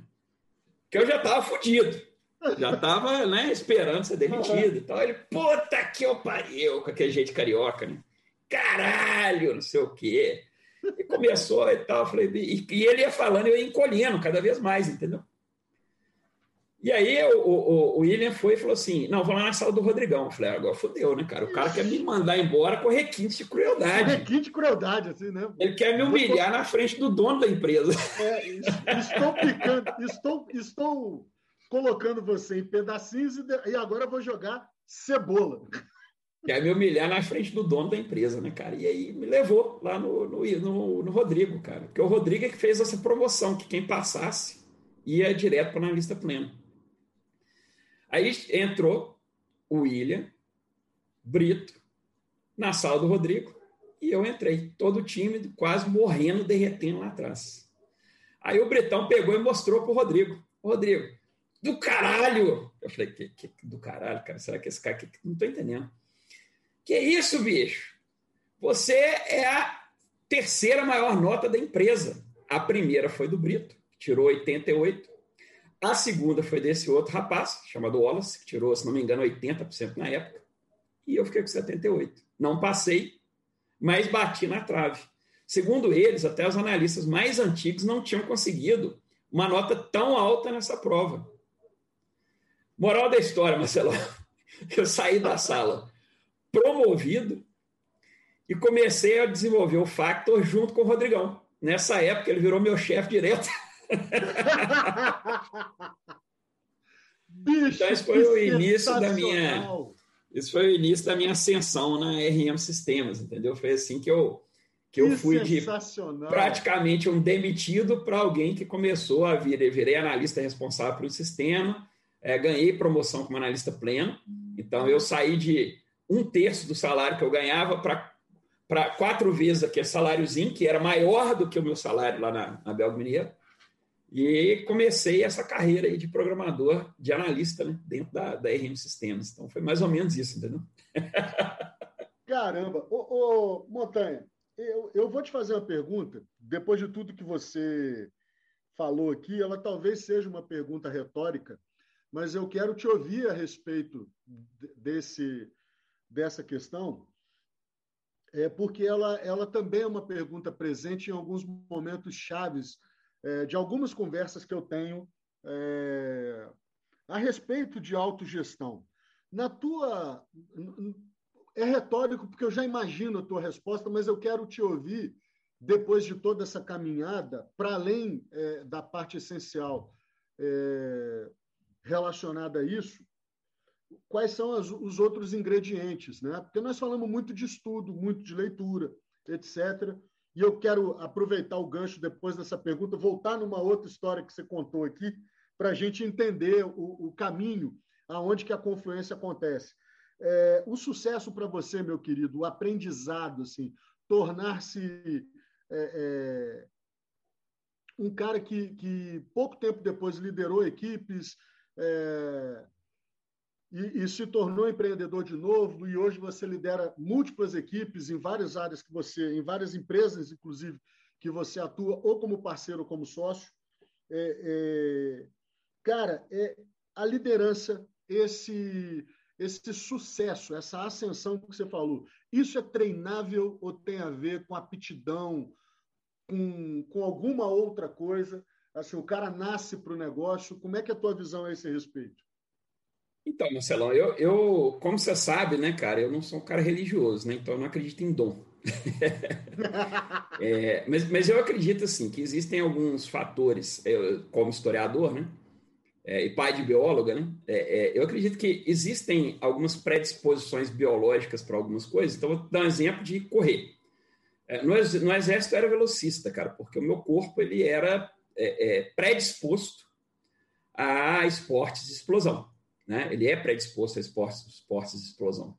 Porque eu já tava fudido. Já tava, né, esperando ser demitido e tal. Ele, puta que eu pariu, com aquele jeito carioca, né? Caralho, não sei o quê. E começou e tal. Falei, e, e ele ia falando, eu ia encolhendo cada vez mais, entendeu? E aí o, o, o, William foi e falou assim: não, vou lá na sala do Rodrigão. Eu falei, ah, agora fodeu, né, cara? O cara quer me mandar embora com requinte de crueldade. Requinte de crueldade, assim, né? Ele quer me humilhar na frente do dono da empresa. É, estou picando, estou, estou colocando você em pedacinhos e, e agora vou jogar cebola. Quer me humilhar na frente do dono da empresa, né, cara? E aí me levou lá no, no, no, no Rodrigo, cara. Porque o Rodrigo é que fez essa promoção, que quem passasse ia direto para a analista pleno. Aí entrou o William, Brito, na sala do Rodrigo, e eu entrei, todo tímido, quase morrendo, derretendo lá atrás. Aí o Britão pegou e mostrou para o Rodrigo. Rodrigo, do caralho! Eu falei, que, que, do caralho, cara? Será que esse cara aqui. Não estou entendendo. Que isso, bicho? Você é a terceira maior nota da empresa. A primeira foi do Brito, tirou 88. A segunda foi desse outro rapaz, chamado Wallace, que tirou, se não me engano, 80% na época. E eu fiquei com 78. Não passei, mas bati na trave. Segundo eles, até os analistas mais antigos não tinham conseguido uma nota tão alta nessa prova. Moral da história, Marcelo. Eu saí da sala promovido e comecei a desenvolver o Factor junto com o Rodrigão. Nessa época, ele virou meu chefe direto. Bicho, então, esse foi o início da minha. Esse foi o início da minha ascensão na RM Sistemas, entendeu? Foi assim que eu que eu fui de praticamente um demitido para alguém que começou a vir. Eu virei analista responsável pelo sistema, é, ganhei promoção como analista pleno. Então, eu saí de um terço do salário que eu ganhava para quatro vezes aquele saláriozinho, que era maior do que o meu salário lá na, na Belgo Mineiro. E comecei essa carreira aí de programador, de analista, né, dentro da, da RM Sistemas. Então, foi mais ou menos isso, entendeu? Caramba! Ô, ô Montanha, eu, eu vou te fazer uma pergunta. Depois de tudo que você falou aqui, ela talvez seja uma pergunta retórica, mas eu quero te ouvir a respeito desse, dessa questão, é porque ela, ela também é uma pergunta presente em alguns momentos chaves é, de algumas conversas que eu tenho é, a respeito de autogestão. Na tua é retórico, porque eu já imagino a tua resposta, mas eu quero te ouvir, depois de toda essa caminhada, para além é, da parte essencial é, relacionada a isso, quais são as, os outros ingredientes, né? Porque nós falamos muito de estudo, muito de leitura, etc. E eu quero aproveitar o gancho depois dessa pergunta, voltar numa outra história que você contou aqui, para a gente entender o, o caminho aonde que a confluência acontece. É, o sucesso para você, meu querido, o aprendizado, assim, tornar-se é, é, um cara que, que pouco tempo depois liderou equipes é, e, e, se tornou empreendedor de novo e hoje você lidera múltiplas equipes em várias áreas que você, em várias empresas, inclusive, que você atua ou como parceiro ou como sócio. É, é, cara, é, a liderança, esse esse sucesso, essa ascensão que você falou, isso é treinável ou tem a ver com aptidão, com, com alguma outra coisa? Assim, o cara nasce para o negócio. Como é que é a tua visão a esse respeito? Então, Marcelão, eu, eu, como você sabe, né, cara, eu não sou um cara religioso, né, então eu não acredito em dom. é, mas, mas eu acredito, assim, que existem alguns fatores, eu, como historiador, né, é, e pai de bióloga, né? É, é, eu acredito que existem algumas predisposições biológicas para algumas coisas. Então, vou dar um exemplo de correr. É, no, no, exército eu era velocista, cara, porque o meu corpo ele era é, é, predisposto a esportes de explosão, né? Ele é predisposto a esportes, esportes de explosão.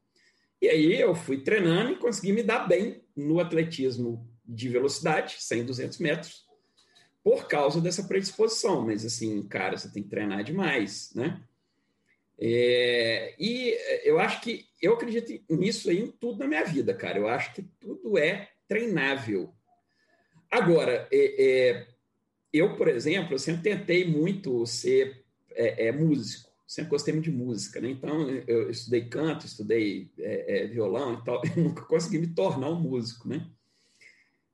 E aí eu fui treinando e consegui me dar bem no atletismo de velocidade, 100, 200 metros, por causa dessa predisposição. Mas, assim, cara, você tem que treinar demais, né? É, e eu acho que eu acredito nisso aí em tudo na minha vida, cara. Eu acho que tudo é treinável. Agora, é, é, eu, por exemplo, eu sempre tentei muito ser é, é, músico, sempre gostei muito de música, né? Então, eu estudei canto, estudei é, violão e tal, eu nunca consegui me tornar um músico, né?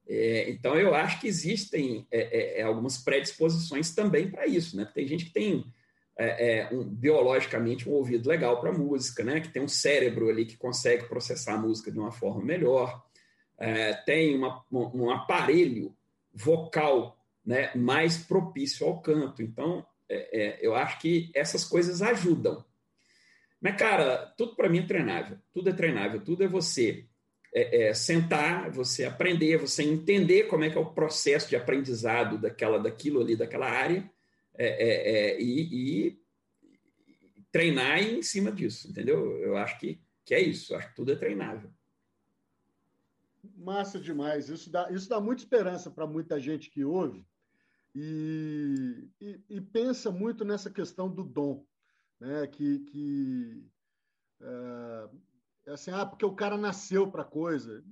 É, então, eu acho que existem é, é, é algumas predisposições também para isso, né? Tem gente que tem é, é, um, biologicamente um ouvido legal para música, né? Que tem um cérebro ali que consegue processar a música de uma forma melhor, tem uma, um aparelho vocal né, mais propício ao canto. Então, eu acho que essas coisas ajudam. Mas, cara, tudo para mim é treinável. Tudo é treinável. Tudo é você é, é, sentar, você aprender, você entender como é que é o processo de aprendizado daquela, daquilo ali, daquela área, é, é, é e, e, treinar em cima disso, entendeu? Eu acho que, que é isso, acho que tudo é treinável. Massa demais, isso dá, isso dá muita esperança para muita gente que ouve e, e, e, pensa muito nessa questão do dom, né? que, que é, é assim, ah, porque o cara nasceu para coisa.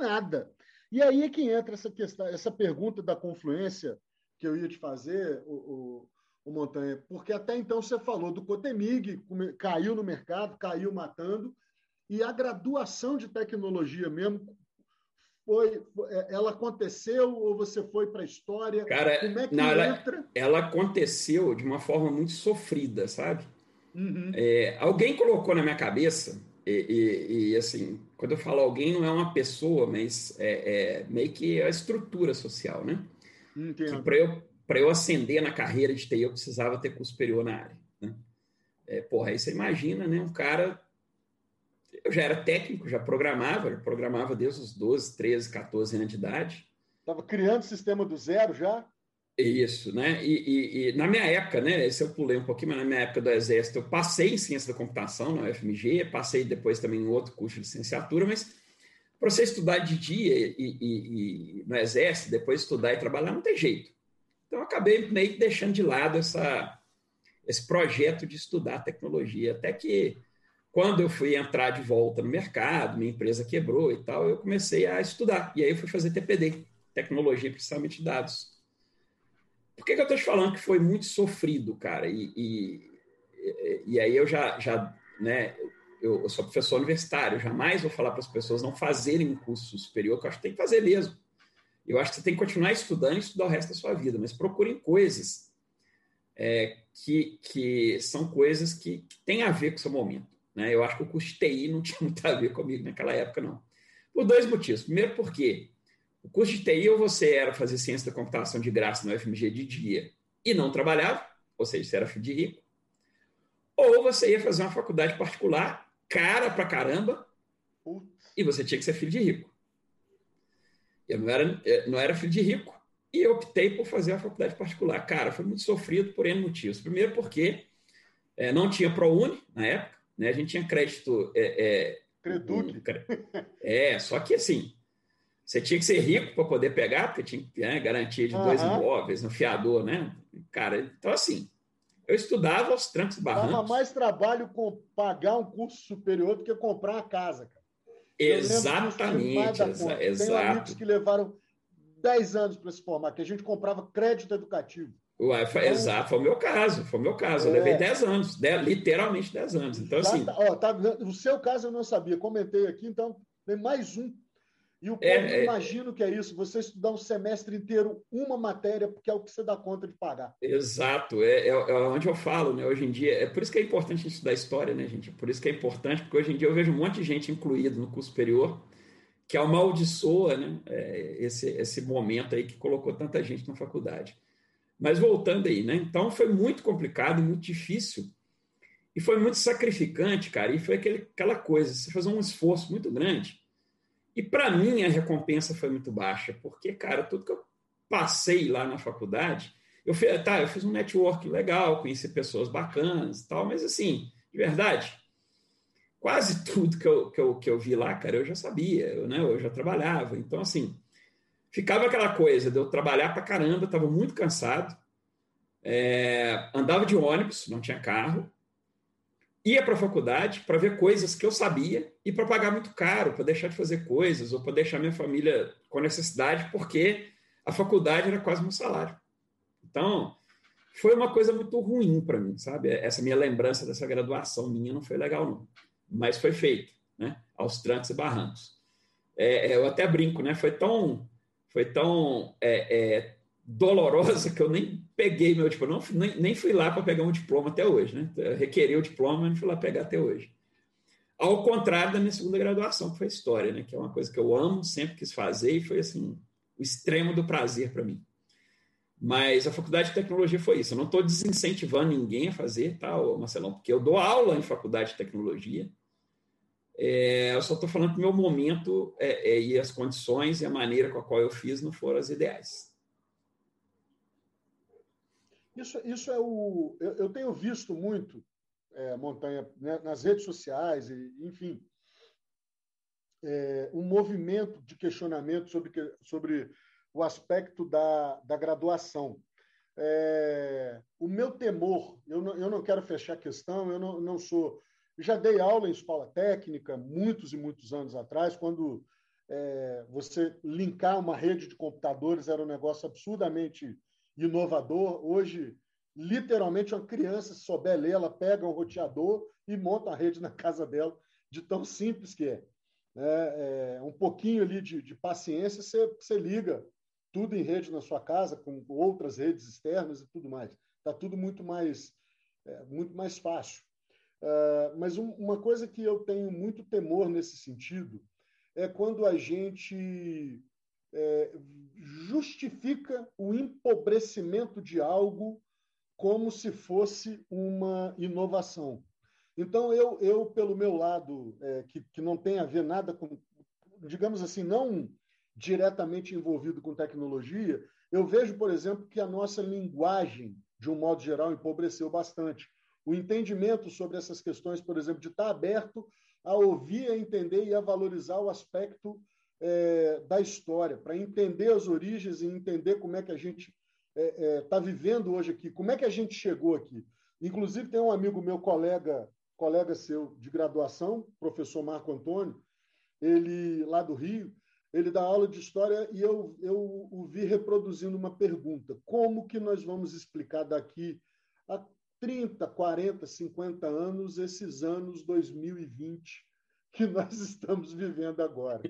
Nada. E aí é que entra essa questão, essa pergunta da confluência que eu ia te fazer, o, o Montanha? Porque até então você falou do Cotemig, caiu no mercado, caiu matando, e a graduação de tecnologia mesmo foi, é, ela aconteceu ou você foi para a história? Cara, Como é que não, entra? Ela, ela, aconteceu de uma forma muito sofrida, sabe? Uhum. É, alguém colocou na minha cabeça e, e, e, assim, quando eu falo alguém, não é uma pessoa, mas é, é meio que a estrutura social, né? Para eu, eu ascender na carreira de TI, eu precisava ter curso superior na área. Né? É, porra, aí você imagina, né? Um cara. Eu já era técnico, já programava, programava desde os 12, 13, 14 anos de idade. Estava criando sistema do zero já? Isso, né? E, e, e, na minha época, né? Esse eu pulei um pouquinho, mas na minha época do Exército, eu passei em Ciência da Computação na UFMG, passei depois também em outro curso de licenciatura, mas para você estudar de dia e, e, no Exército, depois estudar e trabalhar, não tem jeito. Então, eu acabei meio que deixando de lado essa, esse projeto de estudar tecnologia, até que quando eu fui entrar de volta no mercado, minha empresa quebrou e tal, eu comecei a estudar. E aí eu fui fazer TPD, Tecnologia, principalmente Dados. Por que, que eu estou te falando que foi muito sofrido, cara? E, e, e aí eu já, já né, eu, eu, sou professor universitário, jamais vou falar para as pessoas não fazerem um curso superior, que eu acho que tem que fazer mesmo. Eu acho que você tem que continuar estudando e estudar o resto da sua vida, mas procurem coisas é, que, que são coisas que, que têm a ver com o seu momento. Né? Eu acho que o curso de TI não tinha muito a ver comigo naquela época, não. Por dois motivos. Primeiro, porque o curso de TI ou você era fazer ciência da computação de graça no UFMG de dia e não trabalhava, ou seja, você era filho de rico, ou você ia fazer uma faculdade particular, cara pra caramba, e você tinha que ser filho de rico. Eu não era, eh, não era filho de rico e eu optei por fazer a faculdade particular. Cara, foi muito sofrido por N motivos. Primeiro porque é, não tinha ProUni na época, né? a gente tinha crédito... É, é, Creduc. Um, é, só que assim, você tinha que ser rico para poder pegar, porque tinha né, garantia de uhum. dois imóveis no fiador, né? Cara, então assim, eu estudava aos trancos barrancos. Dava mais trabalho com pagar um curso superior do que comprar uma casa, cara. Exatamente, exa exato. Tem amigos que levaram 10 anos para se formar, que a gente comprava crédito educativo. Ué, foi, então, exato, foi o meu caso, foi o meu caso. Eu é, levei 10 anos, literalmente 10 anos. Então, assim. Tá, ó, tá, o seu caso eu não sabia, comentei aqui, então tem mais um e o povo é, é, imagina o que é isso, você estudar um semestre inteiro uma matéria, porque é o que você dá conta de pagar. Exato, é, é, é, onde eu falo, né? Hoje em dia, é por isso que é importante a gente estudar história, né, gente? Por isso que é importante, porque hoje em dia eu vejo um monte de gente incluído no curso superior que amaldiçoa né, é, esse, esse momento aí que colocou tanta gente na faculdade. Mas voltando aí, né? Então foi muito complicado, muito difícil. E foi muito sacrificante, cara. E foi aquele, aquela coisa, você fazer um esforço muito grande e para mim a recompensa foi muito baixa, porque, cara, tudo que eu passei lá na faculdade, eu fiz, tá, eu fiz um network legal, conheci pessoas bacanas e tal, mas assim, de verdade, quase tudo que eu, que eu, que eu vi lá, cara, eu já sabia, eu, né, eu já trabalhava. Então, assim, ficava aquela coisa de eu trabalhar para caramba, estava muito cansado, é, andava de ônibus, não tinha carro, ia para a faculdade para ver coisas que eu sabia e para pagar muito caro, para deixar de fazer coisas ou para deixar minha família com necessidade, porque a faculdade era quase meu salário. Então, foi uma coisa muito ruim para mim, sabe? Essa minha lembrança dessa graduação minha não foi legal, não. Mas foi feito, né? Aos trancos e barrancos. É, eu até brinco, né? Foi tão, foi tão é, é, dolorosa que eu nem peguei meu diploma, não, nem, nem fui lá para pegar um diploma até hoje, né? requeri o diploma, mas não fui lá pegar até hoje. Ao contrário da minha segunda graduação, que foi História, né? que é uma coisa que eu amo, sempre quis fazer e foi assim o extremo do prazer para mim. Mas a faculdade de tecnologia foi isso. Eu não estou desincentivando ninguém a fazer, tá, Marcelão? Porque eu dou aula em faculdade de tecnologia. É, eu só estou falando que o meu momento é, é, e as condições e a maneira com a qual eu fiz não foram as ideais. Isso, isso é o. Eu, eu tenho visto muito, é, Montanha, né, nas redes sociais, e, enfim, é, um movimento de questionamento sobre, sobre o aspecto da, da graduação. É, o meu temor, eu não, eu não quero fechar a questão, eu não, não sou. Já dei aula em escola técnica muitos e muitos anos atrás, quando é, você linkar uma rede de computadores era um negócio absurdamente inovador. Hoje, literalmente uma criança, se souber ler, ela pega um roteador e monta a rede na casa dela, de tão simples que é. é, é um pouquinho ali de, de paciência, você, você liga tudo em rede na sua casa, com outras redes externas e tudo mais. Está tudo muito mais, é, muito mais fácil. Uh, mas um, uma coisa que eu tenho muito temor nesse sentido é quando a gente é, justifica o empobrecimento de algo como se fosse uma inovação. Então, eu, eu pelo meu lado, é, que, que não tem a ver nada com, digamos assim, não diretamente envolvido com tecnologia, eu vejo, por exemplo, que a nossa linguagem, de um modo geral, empobreceu bastante. O entendimento sobre essas questões, por exemplo, de estar aberto a ouvir, a entender e a valorizar o aspecto é, da história, para entender as origens e entender como é que a gente está é, é, tá vivendo hoje aqui, como é que a gente chegou aqui. Inclusive, tem um amigo meu, colega, colega seu de graduação, professor Marco Antônio, ele lá do Rio, ele dá aula de história e eu, eu o vi reproduzindo uma pergunta: como que nós vamos explicar daqui a 30, 40, 50 anos esses anos 2020 que nós estamos vivendo agora?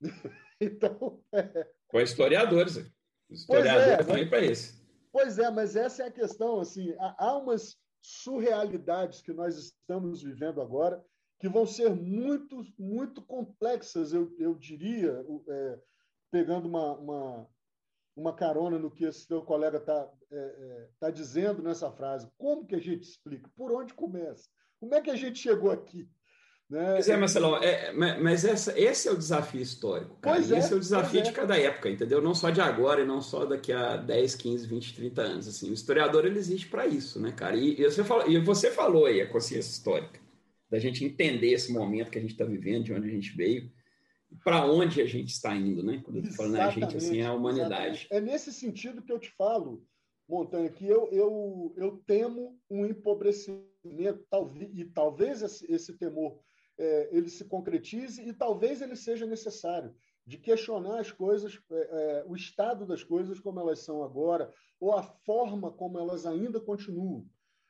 então. É... Com historiadores. Historiador é, também para isso. Pois é, mas essa é a questão. Assim, há umas surrealidades que nós estamos vivendo agora que vão ser muito, muito complexas, eu, eu diria, é, pegando uma, uma, uma, carona no que esse seu colega está é, é, tá dizendo nessa frase. Como que a gente explica? Por onde começa? Como é que a gente chegou aqui? Né? Pois é, Marcelão, é, mas essa, esse é o desafio histórico. Cara. Pois é, esse é o desafio de é. cada época, entendeu? Não só de agora e não só daqui a 10, 15, 20, 30 anos. Assim, o historiador ele existe para isso, né, cara? E, e, você falou, e você falou aí a consciência histórica, da gente entender esse momento que a gente está vivendo, de onde a gente veio, para onde a gente está indo, né? Quando eu estou falando a gente, assim, é a humanidade. Exatamente. É nesse sentido que eu te falo, Montanha, que eu, eu, eu temo um empobrecimento, talvez, e talvez esse, esse temor é, ele se concretize e talvez ele seja necessário de questionar as coisas, é, é, o estado das coisas como elas são agora, ou a forma como elas ainda continuam.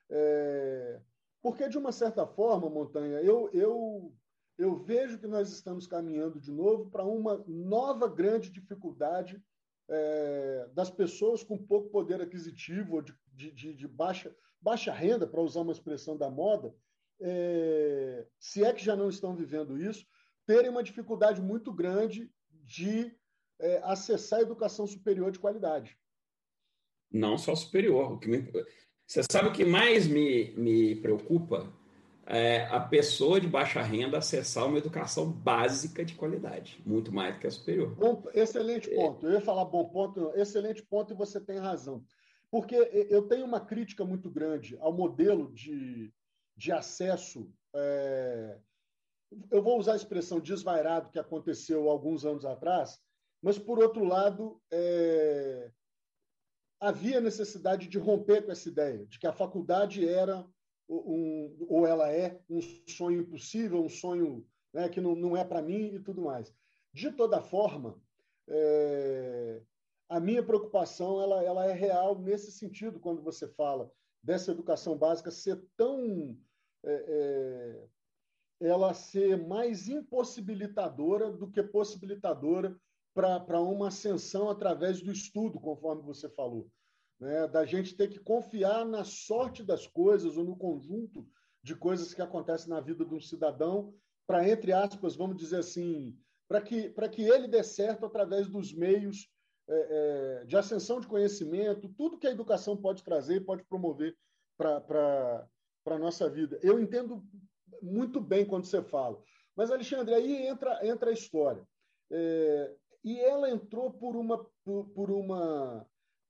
É, porque, de uma certa forma, Montanha, eu, eu, eu vejo que nós estamos caminhando de novo para uma nova grande dificuldade é, das pessoas com pouco poder aquisitivo, de, de, de baixa, baixa renda, para usar uma expressão da moda, é, se é que já não estão vivendo isso, terem uma dificuldade muito grande de é, acessar a educação superior de qualidade. Não só superior. O que me... Você sabe o que mais me, me preocupa? É a pessoa de baixa renda acessar uma educação básica de qualidade, muito mais do que a superior. Bom, excelente é. ponto. Eu ia falar bom ponto, excelente ponto, e você tem razão. Porque eu tenho uma crítica muito grande ao modelo de de acesso. É, eu vou usar a expressão desvairado que aconteceu alguns anos atrás, mas, por outro lado, é, havia necessidade de romper com essa ideia de que a faculdade era, um, ou ela é, um sonho impossível, um sonho né, que não, não é para mim e tudo mais. De toda forma, é, a minha preocupação ela, ela é real nesse sentido, quando você fala dessa educação básica ser tão. É, é, ela ser mais impossibilitadora do que possibilitadora para uma ascensão através do estudo, conforme você falou. Né? Da gente ter que confiar na sorte das coisas ou no conjunto de coisas que acontecem na vida de um cidadão, para, entre aspas, vamos dizer assim, para que, que ele dê certo através dos meios é, é, de ascensão de conhecimento, tudo que a educação pode trazer e pode promover para a nossa vida. Eu entendo muito bem quando você fala. Mas, Alexandre, aí entra, entra a história. É, e ela entrou por uma, por, por uma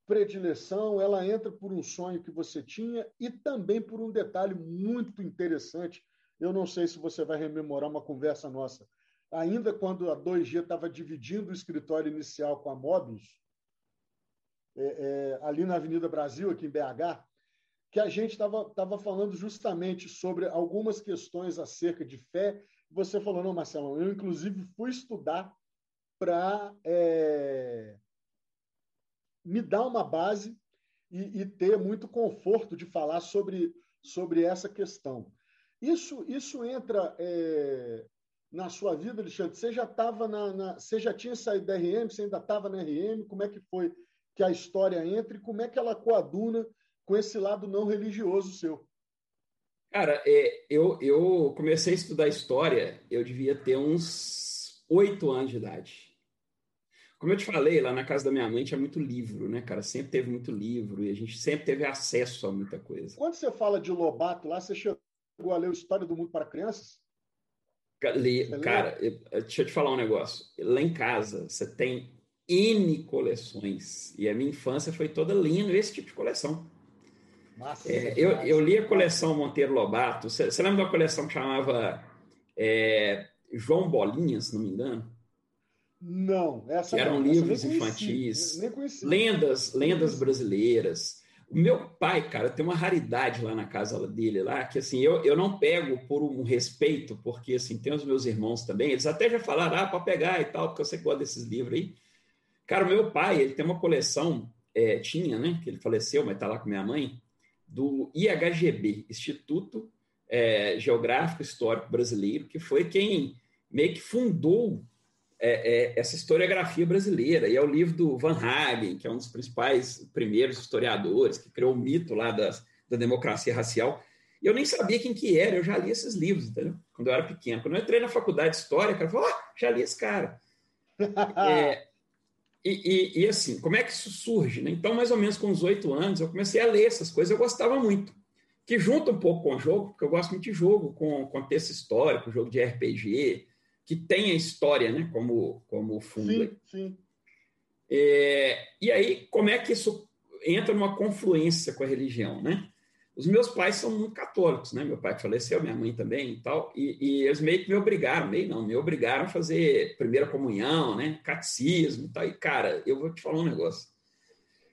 predileção, ela entra por um sonho que você tinha e também por um detalhe muito interessante. Eu não sei se você vai rememorar uma conversa nossa ainda quando a 2G estava dividindo o escritório inicial com a Módulos, é, é, ali na Avenida Brasil, aqui em BH, que a gente estava falando justamente sobre algumas questões acerca de fé. Você falou, não, Marcelo, eu inclusive fui estudar para é, me dar uma base e, e ter muito conforto de falar sobre, sobre essa questão. Isso, isso entra é, na sua vida, Alexandre? Você já estava na, na, Você já tinha saído da RM? Você ainda estava na RM? Como é que foi que a história entra e como é que ela coaduna com esse lado não religioso seu? Cara, é, eu, eu comecei a estudar história, eu devia ter uns oito anos de idade. Como eu te falei, lá na casa da minha mãe tinha muito livro, né, cara? Sempre teve muito livro e a gente sempre teve acesso a muita coisa. Quando você fala de Lobato lá, você chegou a ler o História do Mundo para Crianças? cara, eu, deixa eu te falar um negócio. Lá em casa, você tem N coleções. E a minha infância foi toda lendo esse tipo de coleção. Massa, é, eu, eu li a coleção Monteiro Lobato. Você, lembra uma coleção que chamava é, João Bolinha, se não me engano? Não, essa eram não, livros infantis, lendas, lendas brasileiras. O meu pai, cara, tem uma raridade lá na casa dele, lá, que assim, eu, eu não pego por um respeito, porque assim, tem os meus irmãos também, eles até já falaram, ah, para pegar e tal, porque eu sei que gosta desses livros aí. Cara, o meu pai, ele tem uma coleção, é, tinha, né, que ele faleceu, mas tá lá com minha mãe, do IHGB, Instituto é, Geográfico Histórico Brasileiro, que foi quem meio que fundou é, é, essa historiografia brasileira. E é o livro do Van Hagen, que é um dos principais primeiros historiadores, que criou o mito lá das, da democracia racial. E eu nem sabia quem que era, eu já li esses livros, entendeu? Quando eu era pequeno. Quando eu entrei na faculdade de História, o cara falou, oh, já li esse cara. é, e, e, e, assim, como é que isso surge? Né? Então, mais ou menos com uns oito anos, eu comecei a ler essas coisas, eu gostava muito. Que junta um pouco com o jogo, porque eu gosto muito de jogo, com contexto histórico, jogo de RPG, que tem a história né, como, como fundo. Sim, sim. É, e aí, como é que isso entra numa confluência com a religião, né? Os meus pais são muito católicos, né? Meu pai faleceu, minha mãe também e tal, e, e eles meio que me obrigaram, meio não, me obrigaram a fazer primeira comunhão, né? Catecismo e tal. E, cara, eu vou te falar um negócio.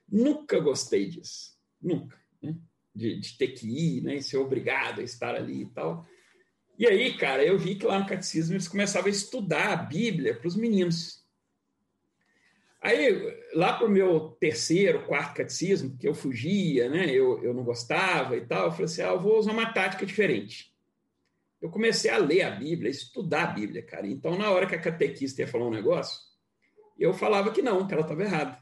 Nunca gostei disso, nunca, né? De, de ter que ir, né? E ser obrigado a estar ali e tal. E aí, cara, eu vi que lá no catecismo eles começavam a estudar a Bíblia para os meninos. Aí, lá para o meu terceiro, quarto catecismo, que eu fugia, né? Eu, eu não gostava e tal, eu falei assim: ah, eu vou usar uma tática diferente. Eu comecei a ler a Bíblia, a estudar a Bíblia, cara. Então, na hora que a catequista ia falar um negócio, eu falava que não, que ela estava errada.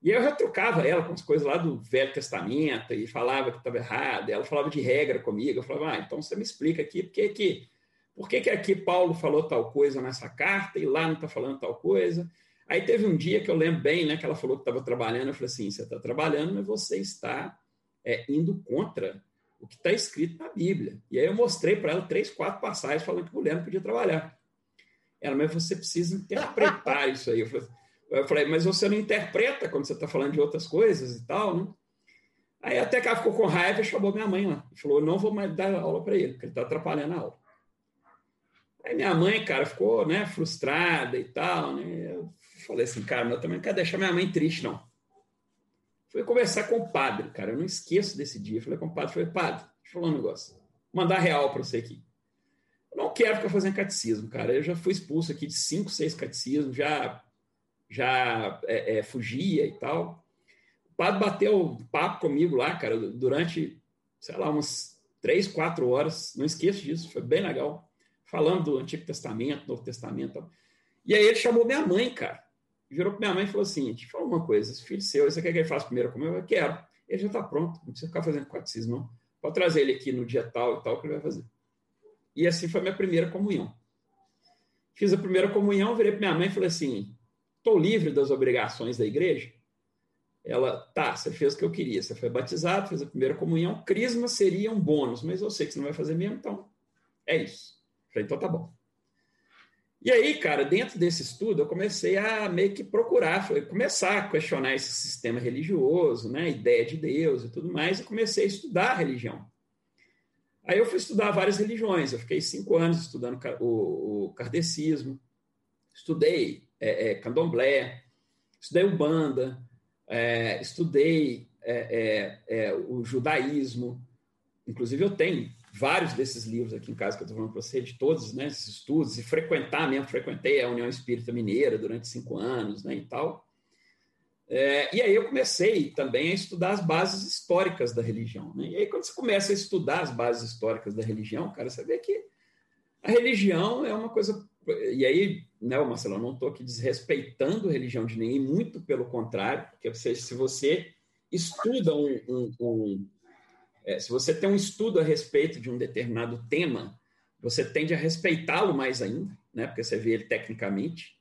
E eu retrucava ela com as coisas lá do Velho Testamento e falava que estava errado. Ela falava de regra comigo. Eu falava, ah, então você me explica aqui por que, que, por que, que aqui Paulo falou tal coisa nessa carta e lá não está falando tal coisa. Aí teve um dia que eu lembro bem, né, que ela falou que estava trabalhando. Eu falei assim: você está trabalhando, mas você está é, indo contra o que está escrito na Bíblia. E aí eu mostrei para ela três, quatro passagens falando que mulher não podia trabalhar. Ela, mas você precisa interpretar isso aí. Eu falei, eu falei, mas você não interpreta quando você está falando de outras coisas e tal, né? Aí até que ela ficou com raiva e chamou minha mãe lá. Falou, não vou mais dar aula para ele, porque ele está atrapalhando a aula. Aí minha mãe, cara, ficou né, frustrada e tal, né? Eu falei assim, cara, eu também não quero deixar minha mãe triste, não. Fui conversar com o padre, cara, eu não esqueço desse dia. Falei com o padre, falei, padre, deixa eu falar um negócio. Vou mandar real para você aqui. Eu não quero ficar fazendo catecismo, cara. Eu já fui expulso aqui de cinco, seis catecismos, já já é, é, fugia e tal. O padre bateu papo comigo lá, cara, durante, sei lá, umas três, quatro horas. Não esqueço disso, foi bem legal. Falando do Antigo Testamento, Novo Testamento. E aí ele chamou minha mãe, cara. Virou para minha mãe e falou assim: te fala uma coisa, esse filho seu, você quer que ele faça primeiro comigo? Eu quero. Ele já está pronto, não precisa ficar fazendo catecismo, não. Pode trazer ele aqui no dia tal e tal que ele vai fazer. E assim foi minha primeira comunhão. Fiz a primeira comunhão, virei para minha mãe e falei assim: estou livre das obrigações da igreja? Ela, tá, você fez o que eu queria, você foi batizado, fez a primeira comunhão, crisma seria um bônus, mas eu sei que você não vai fazer mesmo, então é isso. Então tá bom. E aí, cara, dentro desse estudo, eu comecei a meio que procurar, começar a questionar esse sistema religioso, né, ideia de Deus e tudo mais, e comecei a estudar a religião. Aí eu fui estudar várias religiões, eu fiquei cinco anos estudando o, o kardecismo, estudei é, é, candomblé, estudei Umbanda, é, estudei é, é, é, o judaísmo. Inclusive, eu tenho vários desses livros aqui em casa que eu estou falando para você, de todos né, esses estudos, e frequentar mesmo, frequentei a União Espírita Mineira durante cinco anos né, e tal. É, e aí eu comecei também a estudar as bases históricas da religião. Né? E aí, quando você começa a estudar as bases históricas da religião, cara, você vê que a religião é uma coisa. E aí, né, Marcelo, eu não estou aqui desrespeitando a religião de ninguém, muito pelo contrário, porque se você estuda um. um, um é, se você tem um estudo a respeito de um determinado tema, você tende a respeitá-lo mais ainda, né, porque você vê ele tecnicamente.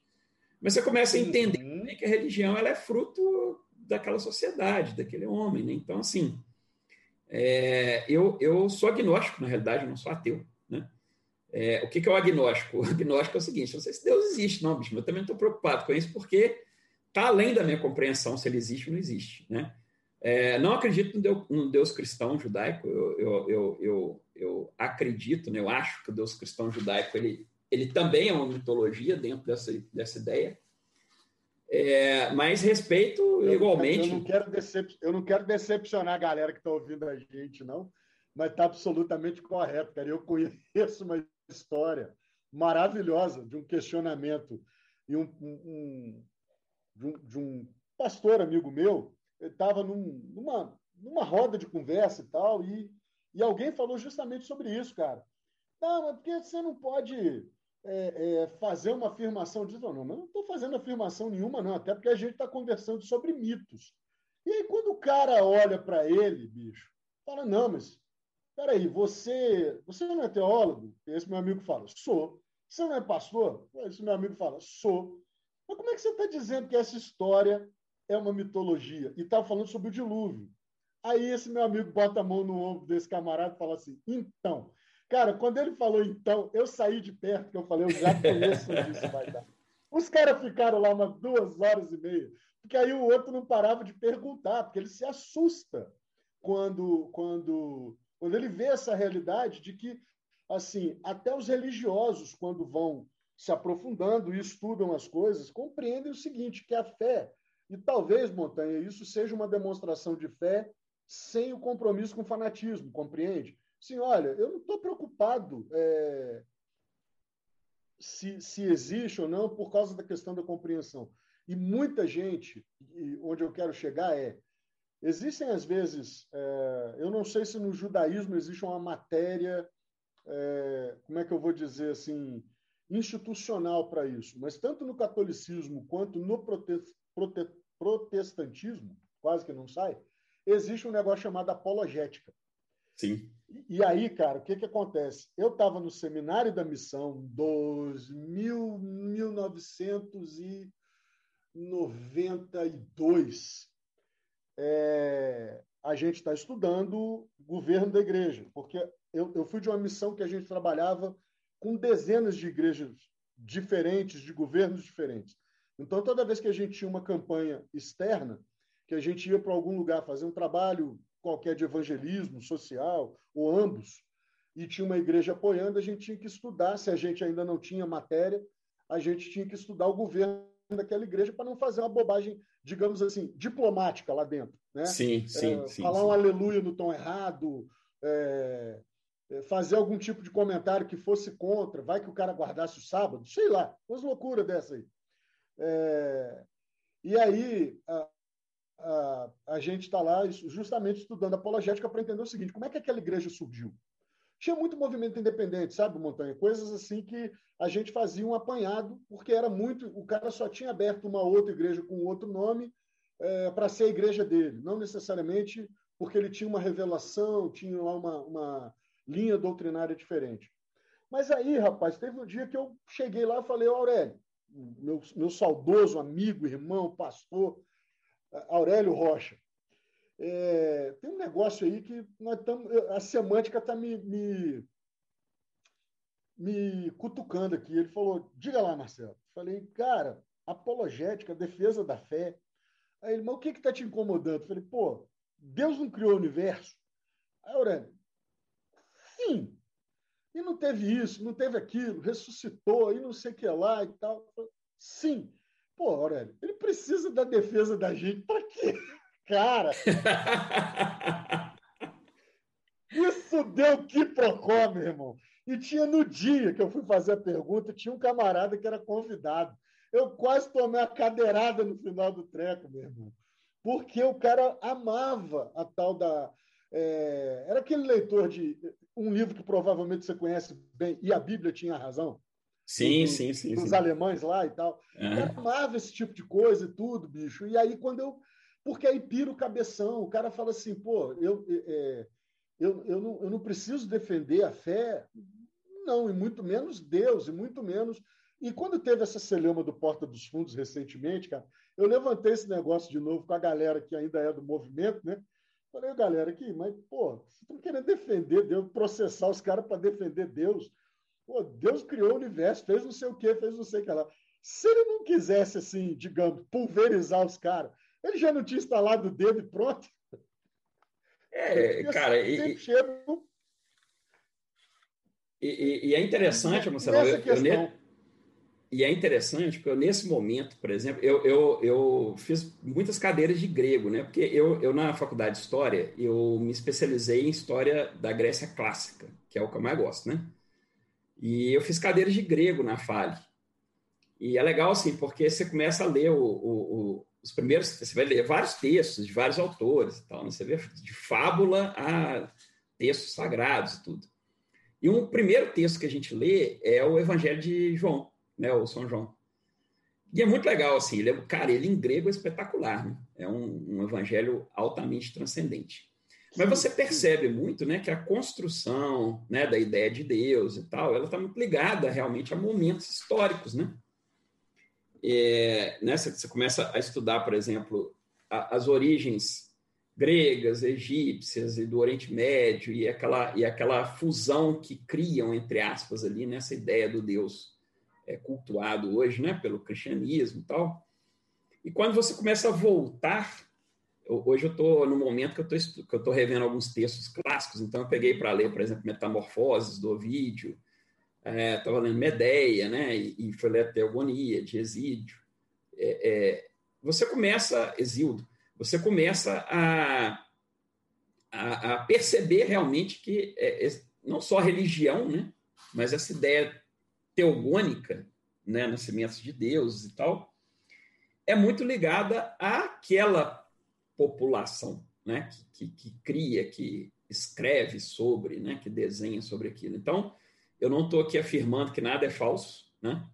Mas você começa a entender uhum. que a religião ela é fruto daquela sociedade, daquele homem. Né? Então, assim, é, eu, eu sou agnóstico, na realidade, eu não sou ateu. É, o que, que é o agnóstico? O agnóstico é o seguinte: não sei se Deus existe, não, bicho, mas eu também não estou preocupado com isso, porque está além da minha compreensão se ele existe ou não existe. Né? É, não acredito no Deus, no Deus cristão judaico, eu, eu, eu, eu, eu acredito, né? eu acho que o Deus cristão judaico ele ele também é uma mitologia dentro dessa, dessa ideia. É, mas respeito eu, igualmente. Eu não, quero decep... eu não quero decepcionar a galera que está ouvindo a gente, não, mas está absolutamente correto, cara. Eu conheço uma história maravilhosa de um questionamento e um, um, de, um de um pastor amigo meu. estava num, numa, numa roda de conversa e tal, e, e alguém falou justamente sobre isso, cara. Não, mas porque você não pode é, é, fazer uma afirmação disso. Não, não estou fazendo afirmação nenhuma, não, até porque a gente está conversando sobre mitos. E aí, quando o cara olha para ele, bicho, fala: não, mas peraí, você, você não é teólogo? Esse meu amigo fala: sou. Você não é pastor? Esse meu amigo fala: sou. Mas como é que você está dizendo que essa história é uma mitologia? E está falando sobre o dilúvio. Aí esse meu amigo bota a mão no ombro desse camarada e fala assim: então, Cara, quando ele falou então, eu saí de perto, que eu falei, eu já conheço onde isso vai dar. Os caras ficaram lá umas duas horas e meia, porque aí o outro não parava de perguntar, porque ele se assusta quando, quando, quando ele vê essa realidade de que, assim, até os religiosos, quando vão se aprofundando e estudam as coisas, compreendem o seguinte, que a fé, e talvez, Montanha, isso seja uma demonstração de fé sem o compromisso com o fanatismo, compreende? Sim, olha, eu não estou preocupado é, se, se existe ou não por causa da questão da compreensão. E muita gente, e onde eu quero chegar é, existem às vezes, é, eu não sei se no judaísmo existe uma matéria, é, como é que eu vou dizer assim, institucional para isso, mas tanto no catolicismo quanto no prote, prote, protestantismo, quase que não sai, existe um negócio chamado apologética. Sim. E aí, cara, o que, que acontece? Eu estava no seminário da missão dos mil, 1992. É, a gente está estudando governo da igreja, porque eu, eu fui de uma missão que a gente trabalhava com dezenas de igrejas diferentes, de governos diferentes. Então, toda vez que a gente tinha uma campanha externa, que a gente ia para algum lugar fazer um trabalho qualquer de evangelismo social, ou ambos, e tinha uma igreja apoiando, a gente tinha que estudar, se a gente ainda não tinha matéria, a gente tinha que estudar o governo daquela igreja para não fazer uma bobagem, digamos assim, diplomática lá dentro. Né? Sim, sim, é, sim Falar sim. um aleluia no tom errado, é, é, fazer algum tipo de comentário que fosse contra, vai que o cara guardasse o sábado, sei lá, umas loucuras dessa aí. É, e aí, a, a gente está lá justamente estudando apologética para entender o seguinte: como é que aquela igreja surgiu? Tinha muito movimento independente, sabe, Montanha? Coisas assim que a gente fazia um apanhado, porque era muito. O cara só tinha aberto uma outra igreja com outro nome é, para ser a igreja dele, não necessariamente porque ele tinha uma revelação, tinha lá uma, uma linha doutrinária diferente. Mas aí, rapaz, teve um dia que eu cheguei lá e falei, Aurélio, meu, meu saudoso amigo, irmão, pastor, Aurélio Rocha. É, tem um negócio aí que nós tamo, a semântica está me, me, me cutucando aqui. Ele falou: diga lá, Marcelo. Falei, cara, apologética, defesa da fé. Aí ele, mas o que está te incomodando? Falei, pô, Deus não criou o universo? Aí, Aurélio, sim. E não teve isso, não teve aquilo, ressuscitou, e não sei o que lá e tal. Sim. Pô, Aurélio, ele precisa da defesa da gente para quê? Cara! Isso deu que procó, meu irmão. E tinha no dia que eu fui fazer a pergunta, tinha um camarada que era convidado. Eu quase tomei a cadeirada no final do treco, meu irmão. Porque o cara amava a tal da. É, era aquele leitor de um livro que provavelmente você conhece bem, e a Bíblia tinha razão. Sim, do, sim, sim. Dos sim. alemães lá e tal. Uhum. Eu amava esse tipo de coisa e tudo, bicho. E aí, quando eu. Porque aí pira o cabeção. O cara fala assim, pô, eu, é, eu, eu, não, eu não preciso defender a fé, não, e muito menos Deus, e muito menos. E quando teve essa celeuma do Porta dos Fundos recentemente, cara, eu levantei esse negócio de novo com a galera que ainda é do movimento, né? Falei, galera, aqui, mas, pô, vocês estão querendo defender Deus, processar os caras para defender Deus. Pô, Deus criou o universo, fez não sei o quê, fez não sei o que lá. Se ele não quisesse, assim, digamos, pulverizar os caras, ele já não tinha instalado o dedo e pronto. É, cara, e, e, e, é interessante, Marcelo, eu, eu, e é interessante porque eu, nesse momento, por exemplo, eu, eu, eu fiz muitas cadeiras de grego, né? Porque eu, eu, na faculdade de História, eu me especializei em História da Grécia Clássica, que é o que eu mais gosto, né? E eu fiz cadeiras de grego na FALE. E é legal, assim, porque você começa a ler o, o, os primeiros... Você vai ler vários textos de vários autores e tal, né? Você vê de fábula a textos sagrados e tudo. E um primeiro texto que a gente lê é o Evangelho de João, né, o São João. E é muito legal, assim, ele é, cara, ele em grego é espetacular, né? É um, um evangelho altamente transcendente. Mas você percebe muito, né, que a construção, né, da ideia de Deus e tal, ela está muito ligada realmente a momentos históricos, né? É, né você começa a estudar, por exemplo, a, as origens gregas, egípcias e do Oriente Médio e aquela e aquela fusão que criam entre aspas ali nessa ideia do Deus é, cultuado hoje, né, pelo cristianismo e tal. E quando você começa a voltar, eu, hoje eu estou no momento que eu estou revendo alguns textos clássicos, então eu peguei para ler, por exemplo, Metamorfoses, do Ovídio, estava é, lendo Medeia, né, e, e foi ler Teogonia, de Exídio. É, é, você começa, Exildo, você começa a, a, a perceber realmente que é, é, não só a religião, né, mas essa ideia teogônica, né, nascimentos de Deus e tal, é muito ligada àquela população né, que, que, que cria, que escreve sobre, né, que desenha sobre aquilo. Então, eu não estou aqui afirmando que nada é falso, né?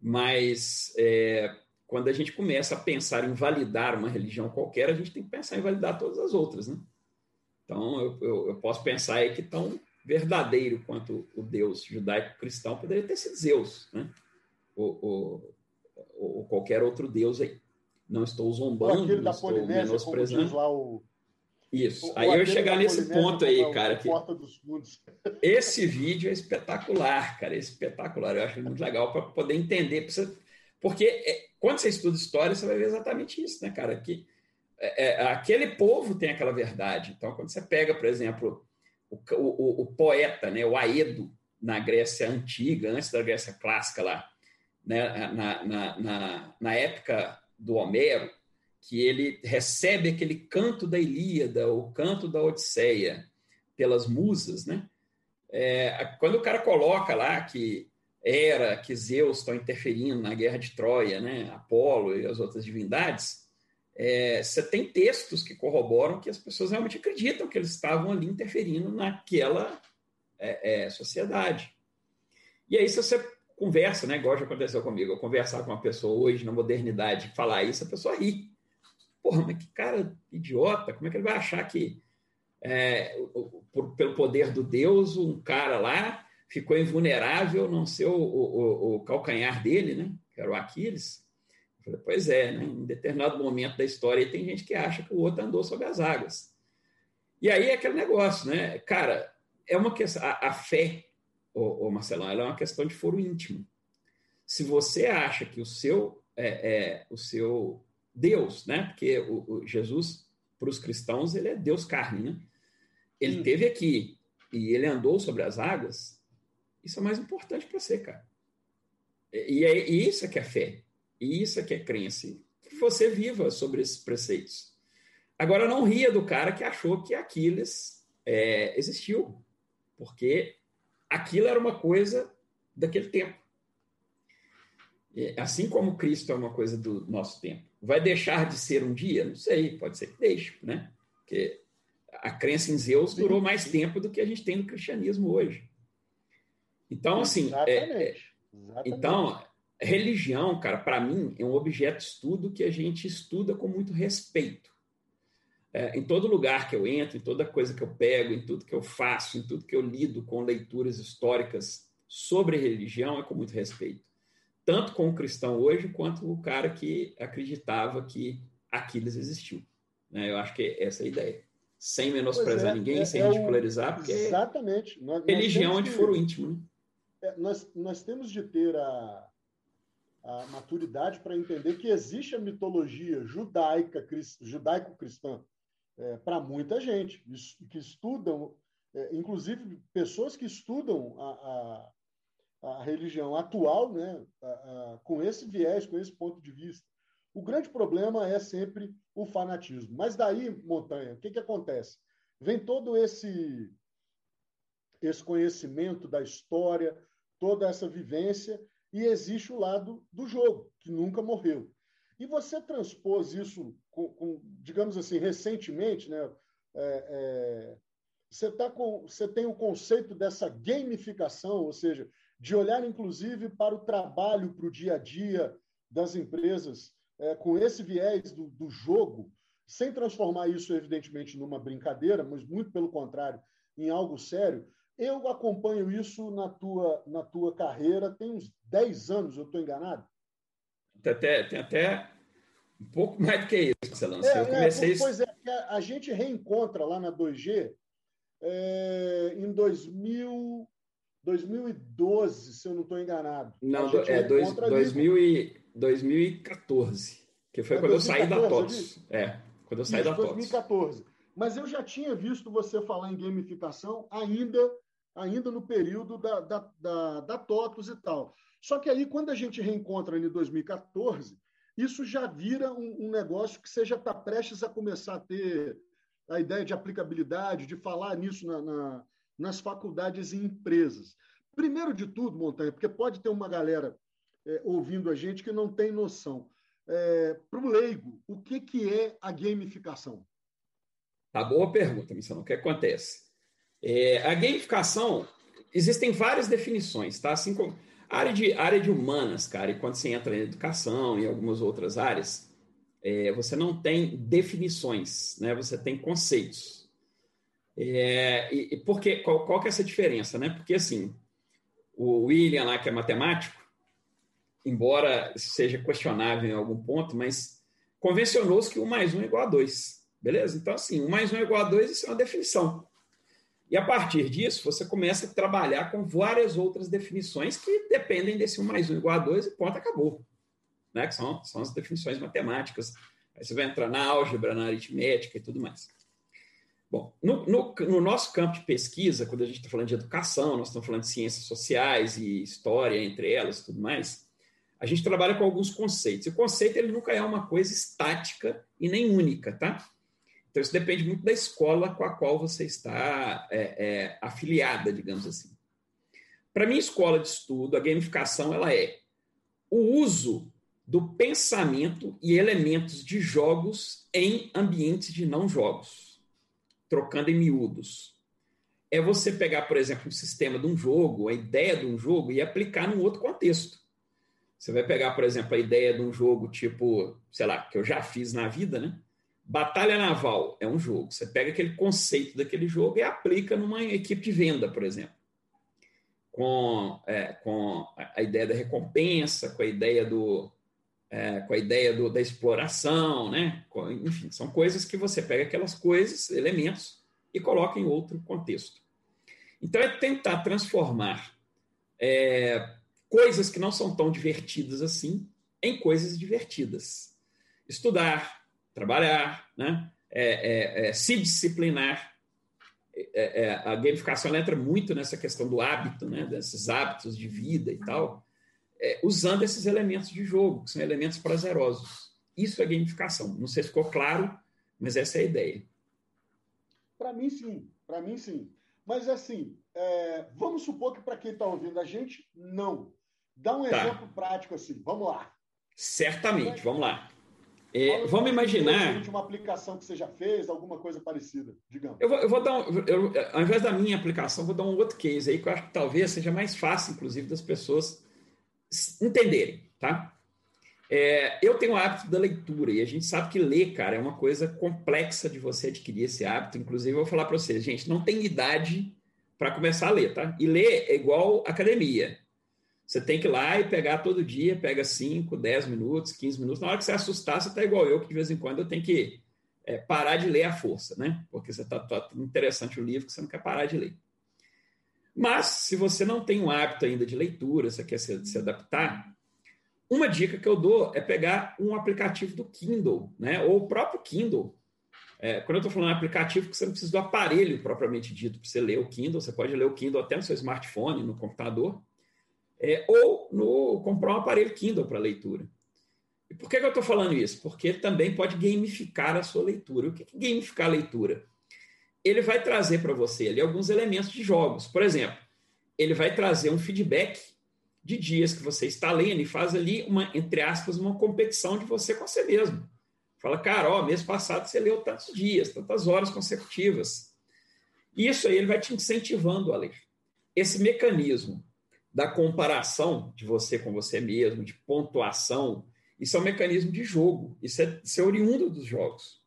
mas é, quando a gente começa a pensar em validar uma religião qualquer, a gente tem que pensar em validar todas as outras. Né? Então, eu, eu, eu posso pensar aí que estão verdadeiro quanto o Deus judaico-cristão poderia ter sido Zeus, né? ou, ou, ou qualquer outro Deus aí. Não estou zombando, não da estou Polinésia, menosprezando. O... Isso. O, aí eu chegar nesse ponto aí, cara. Que esse vídeo é espetacular, cara. É espetacular. Eu acho muito legal para poder entender. Porque é, quando você estuda história, você vai ver exatamente isso, né, cara? Que é, é, aquele povo tem aquela verdade. Então, quando você pega, por exemplo, o, o, o, poeta, né, o Aedo, na Grécia antiga, antes da Grécia clássica lá, né, na, na, na, na época do Homero, que ele recebe aquele canto da Ilíada, o canto da Odisseia, pelas musas, né? É, quando o cara coloca lá que era que Zeus estão interferindo na guerra de Troia, né? Apolo e as outras divindades, é, você tem textos que corroboram que as pessoas realmente acreditam que eles estavam ali interferindo naquela é, é, sociedade. E aí, se você conversa, né, igual já aconteceu comigo, eu conversar com uma pessoa hoje na modernidade, falar isso, a pessoa ri. Porra, mas que cara idiota, como é que ele vai achar que, é, por, pelo poder do Deus, um cara lá ficou invulnerável, não ser o, o, o calcanhar dele, né, que era o Aquiles, eu falei, pois é, né? em determinado momento da história tem gente que acha que o outro andou sobre as águas. E aí é aquele negócio, né? Cara, é uma questão. A, a fé, ô, ô Marcelão, ela é uma questão de foro íntimo. Se você acha que o seu, é, é o seu Deus, né? Porque o, o Jesus, para os cristãos, ele é Deus carne, né? Ele Sim. teve aqui e ele andou sobre as águas, isso é mais importante para você, cara. E, é, e isso é que é fé. E isso é que é crença. Que você viva sobre esses preceitos. Agora, não ria do cara que achou que Aquiles é, existiu, porque aquilo era uma coisa daquele tempo. Assim como Cristo é uma coisa do nosso tempo. Vai deixar de ser um dia? Não sei, pode ser que deixe, né? Porque a crença em Zeus durou mais tempo do que a gente tem no cristianismo hoje. Então, assim. Exatamente. É, Exatamente. Então, religião, cara, para mim, é um objeto de estudo que a gente estuda com muito respeito. É, em todo lugar que eu entro, em toda coisa que eu pego, em tudo que eu faço, em tudo que eu lido com leituras históricas sobre religião, é com muito respeito. Tanto com o cristão hoje, quanto o cara que acreditava que Aquiles existiu. Né? Eu acho que é essa a ideia. Sem menosprezar é, ninguém, é, sem é ridicularizar, porque exatamente. Nós, religião é de foro íntimo. Né? É, nós, nós temos de ter a, a maturidade para entender que existe a mitologia judaica, judaico-cristã, é, para muita gente, que estudam, é, inclusive pessoas que estudam a, a, a religião atual né, a, com esse viés, com esse ponto de vista. O grande problema é sempre o fanatismo. Mas daí, Montanha, o que, que acontece? Vem todo esse, esse conhecimento da história, toda essa vivência, e existe o lado do jogo, que nunca morreu. E você transpôs isso, com, com, digamos assim, recentemente, né? É, é, você, tá com, você tem o conceito dessa gamificação, ou seja, de olhar inclusive para o trabalho, para o dia a dia das empresas, é, com esse viés do, do jogo, sem transformar isso, evidentemente, numa brincadeira, mas muito pelo contrário, em algo sério. Eu acompanho isso na tua, na tua carreira, tem uns 10 anos, eu estou enganado? Tem até, tem até um pouco mais do que isso, Marcelão. É, eu comecei é, pois é, a gente reencontra lá na 2G é, em 2000, 2012, se eu não estou enganado. Não, é dois, 2000 e, 2014, que foi é quando 2014, eu saí da TOTS. É, quando eu saí isso, da TOTS. 2014. Mas eu já tinha visto você falar em gamificação ainda ainda no período da, da, da, da TOTUS e tal. Só que aí, quando a gente reencontra em 2014, isso já vira um, um negócio que você já está prestes a começar a ter a ideia de aplicabilidade, de falar nisso na, na, nas faculdades e empresas. Primeiro de tudo, Montanha, porque pode ter uma galera é, ouvindo a gente que não tem noção. É, Para o leigo, o que, que é a gamificação? Tá boa pergunta, Missão. O que acontece? É, a gamificação, existem várias definições, tá? Assim como área de, área de humanas, cara, e quando você entra em educação e algumas outras áreas, é, você não tem definições, né? Você tem conceitos. É, e, e por que, qual, qual que é essa diferença, né? Porque, assim, o William lá, que é matemático, embora seja questionável em algum ponto, mas convencionou-se que 1 mais 1 é igual a 2, beleza? Então, assim, 1 mais 1 é igual a 2, isso é uma definição. E a partir disso, você começa a trabalhar com várias outras definições que dependem desse 1 mais 1 igual a 2 e ponto, acabou. Né? Que são, são as definições matemáticas. Aí você vai entrar na álgebra, na aritmética e tudo mais. Bom, no, no, no nosso campo de pesquisa, quando a gente está falando de educação, nós estamos falando de ciências sociais e história entre elas tudo mais, a gente trabalha com alguns conceitos. E o conceito ele nunca é uma coisa estática e nem única, tá? Então, isso depende muito da escola com a qual você está é, é, afiliada, digamos assim. Para minha escola de estudo, a gamificação ela é o uso do pensamento e elementos de jogos em ambientes de não jogos, trocando em miúdos. É você pegar, por exemplo, um sistema de um jogo, a ideia de um jogo, e aplicar num outro contexto. Você vai pegar, por exemplo, a ideia de um jogo tipo, sei lá, que eu já fiz na vida, né? Batalha naval é um jogo. Você pega aquele conceito daquele jogo e aplica numa equipe de venda, por exemplo. Com, é, com a ideia da recompensa, com a ideia do, é, com a ideia do, da exploração, né? Enfim, são coisas que você pega aquelas coisas, elementos, e coloca em outro contexto. Então, é tentar transformar é, coisas que não são tão divertidas assim em coisas divertidas. Estudar, trabalhar, né? É, é, é, se disciplinar. É, a gamificação entra muito nessa questão do hábito, né? desses hábitos de vida e tal, usando esses elementos de jogo, que são elementos prazerosos. Isso é gamificação. Não sei se ficou claro, mas essa é a ideia. Para mim, sim. Para mim, sim. Mas, assim, é, vamos supor que para quem está ouvindo a gente, não. Dá um tá. exemplo prático assim. Vamos lá. Certamente, vamos lá. É, vamos imaginar. Uma aplicação que você já fez, alguma coisa parecida, digamos. Eu vou, eu vou dar um, eu, ao invés da minha aplicação, vou dar um outro case aí que eu acho que talvez seja mais fácil, inclusive, das pessoas entenderem, tá? É, eu tenho o hábito da leitura e a gente sabe que ler, cara, é uma coisa complexa de você adquirir esse hábito. Inclusive, eu vou falar para vocês, gente, não tem idade para começar a ler, tá? E ler é igual academia. Você tem que ir lá e pegar todo dia, pega 5, 10 minutos, 15 minutos. Na hora que você assustar, você está igual eu, que de vez em quando eu tenho que é, parar de ler à força, né? Porque você está tá, tá interessante o livro que você não quer parar de ler. Mas, se você não tem um hábito ainda de leitura, você quer se, se adaptar, uma dica que eu dou é pegar um aplicativo do Kindle, né? Ou o próprio Kindle. É, quando eu estou falando aplicativo, que você não precisa do aparelho propriamente dito para você ler o Kindle, você pode ler o Kindle até no seu smartphone, no computador é, ou no, comprar um aparelho Kindle para leitura. E por que, que eu estou falando isso? Porque também pode gamificar a sua leitura. O que é gamificar a leitura? Ele vai trazer para você ali alguns elementos de jogos. Por exemplo, ele vai trazer um feedback de dias que você está lendo e faz ali uma, entre aspas, uma competição de você com você mesmo. Fala, cara, ó, mês passado você leu tantos dias, tantas horas consecutivas. Isso aí ele vai te incentivando a ler. Esse mecanismo da comparação de você com você mesmo, de pontuação, isso é um mecanismo de jogo, isso é, isso é oriundo dos jogos.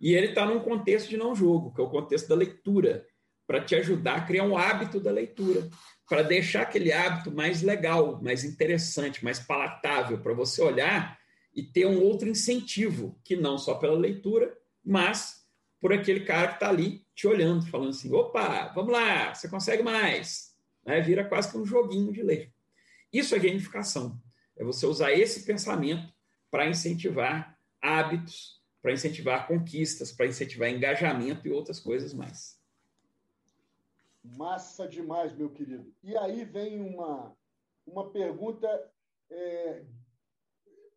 E ele está num contexto de não jogo, que é o contexto da leitura, para te ajudar a criar um hábito da leitura, para deixar aquele hábito mais legal, mais interessante, mais palatável, para você olhar e ter um outro incentivo, que não só pela leitura, mas por aquele cara que está ali te olhando, falando assim: opa, vamos lá, você consegue mais né? vira quase que um joguinho de ler. Isso é gamificação. É você usar esse pensamento para incentivar hábitos, para incentivar conquistas, para incentivar engajamento e outras coisas mais. Massa demais, meu querido. E aí vem uma, uma pergunta é,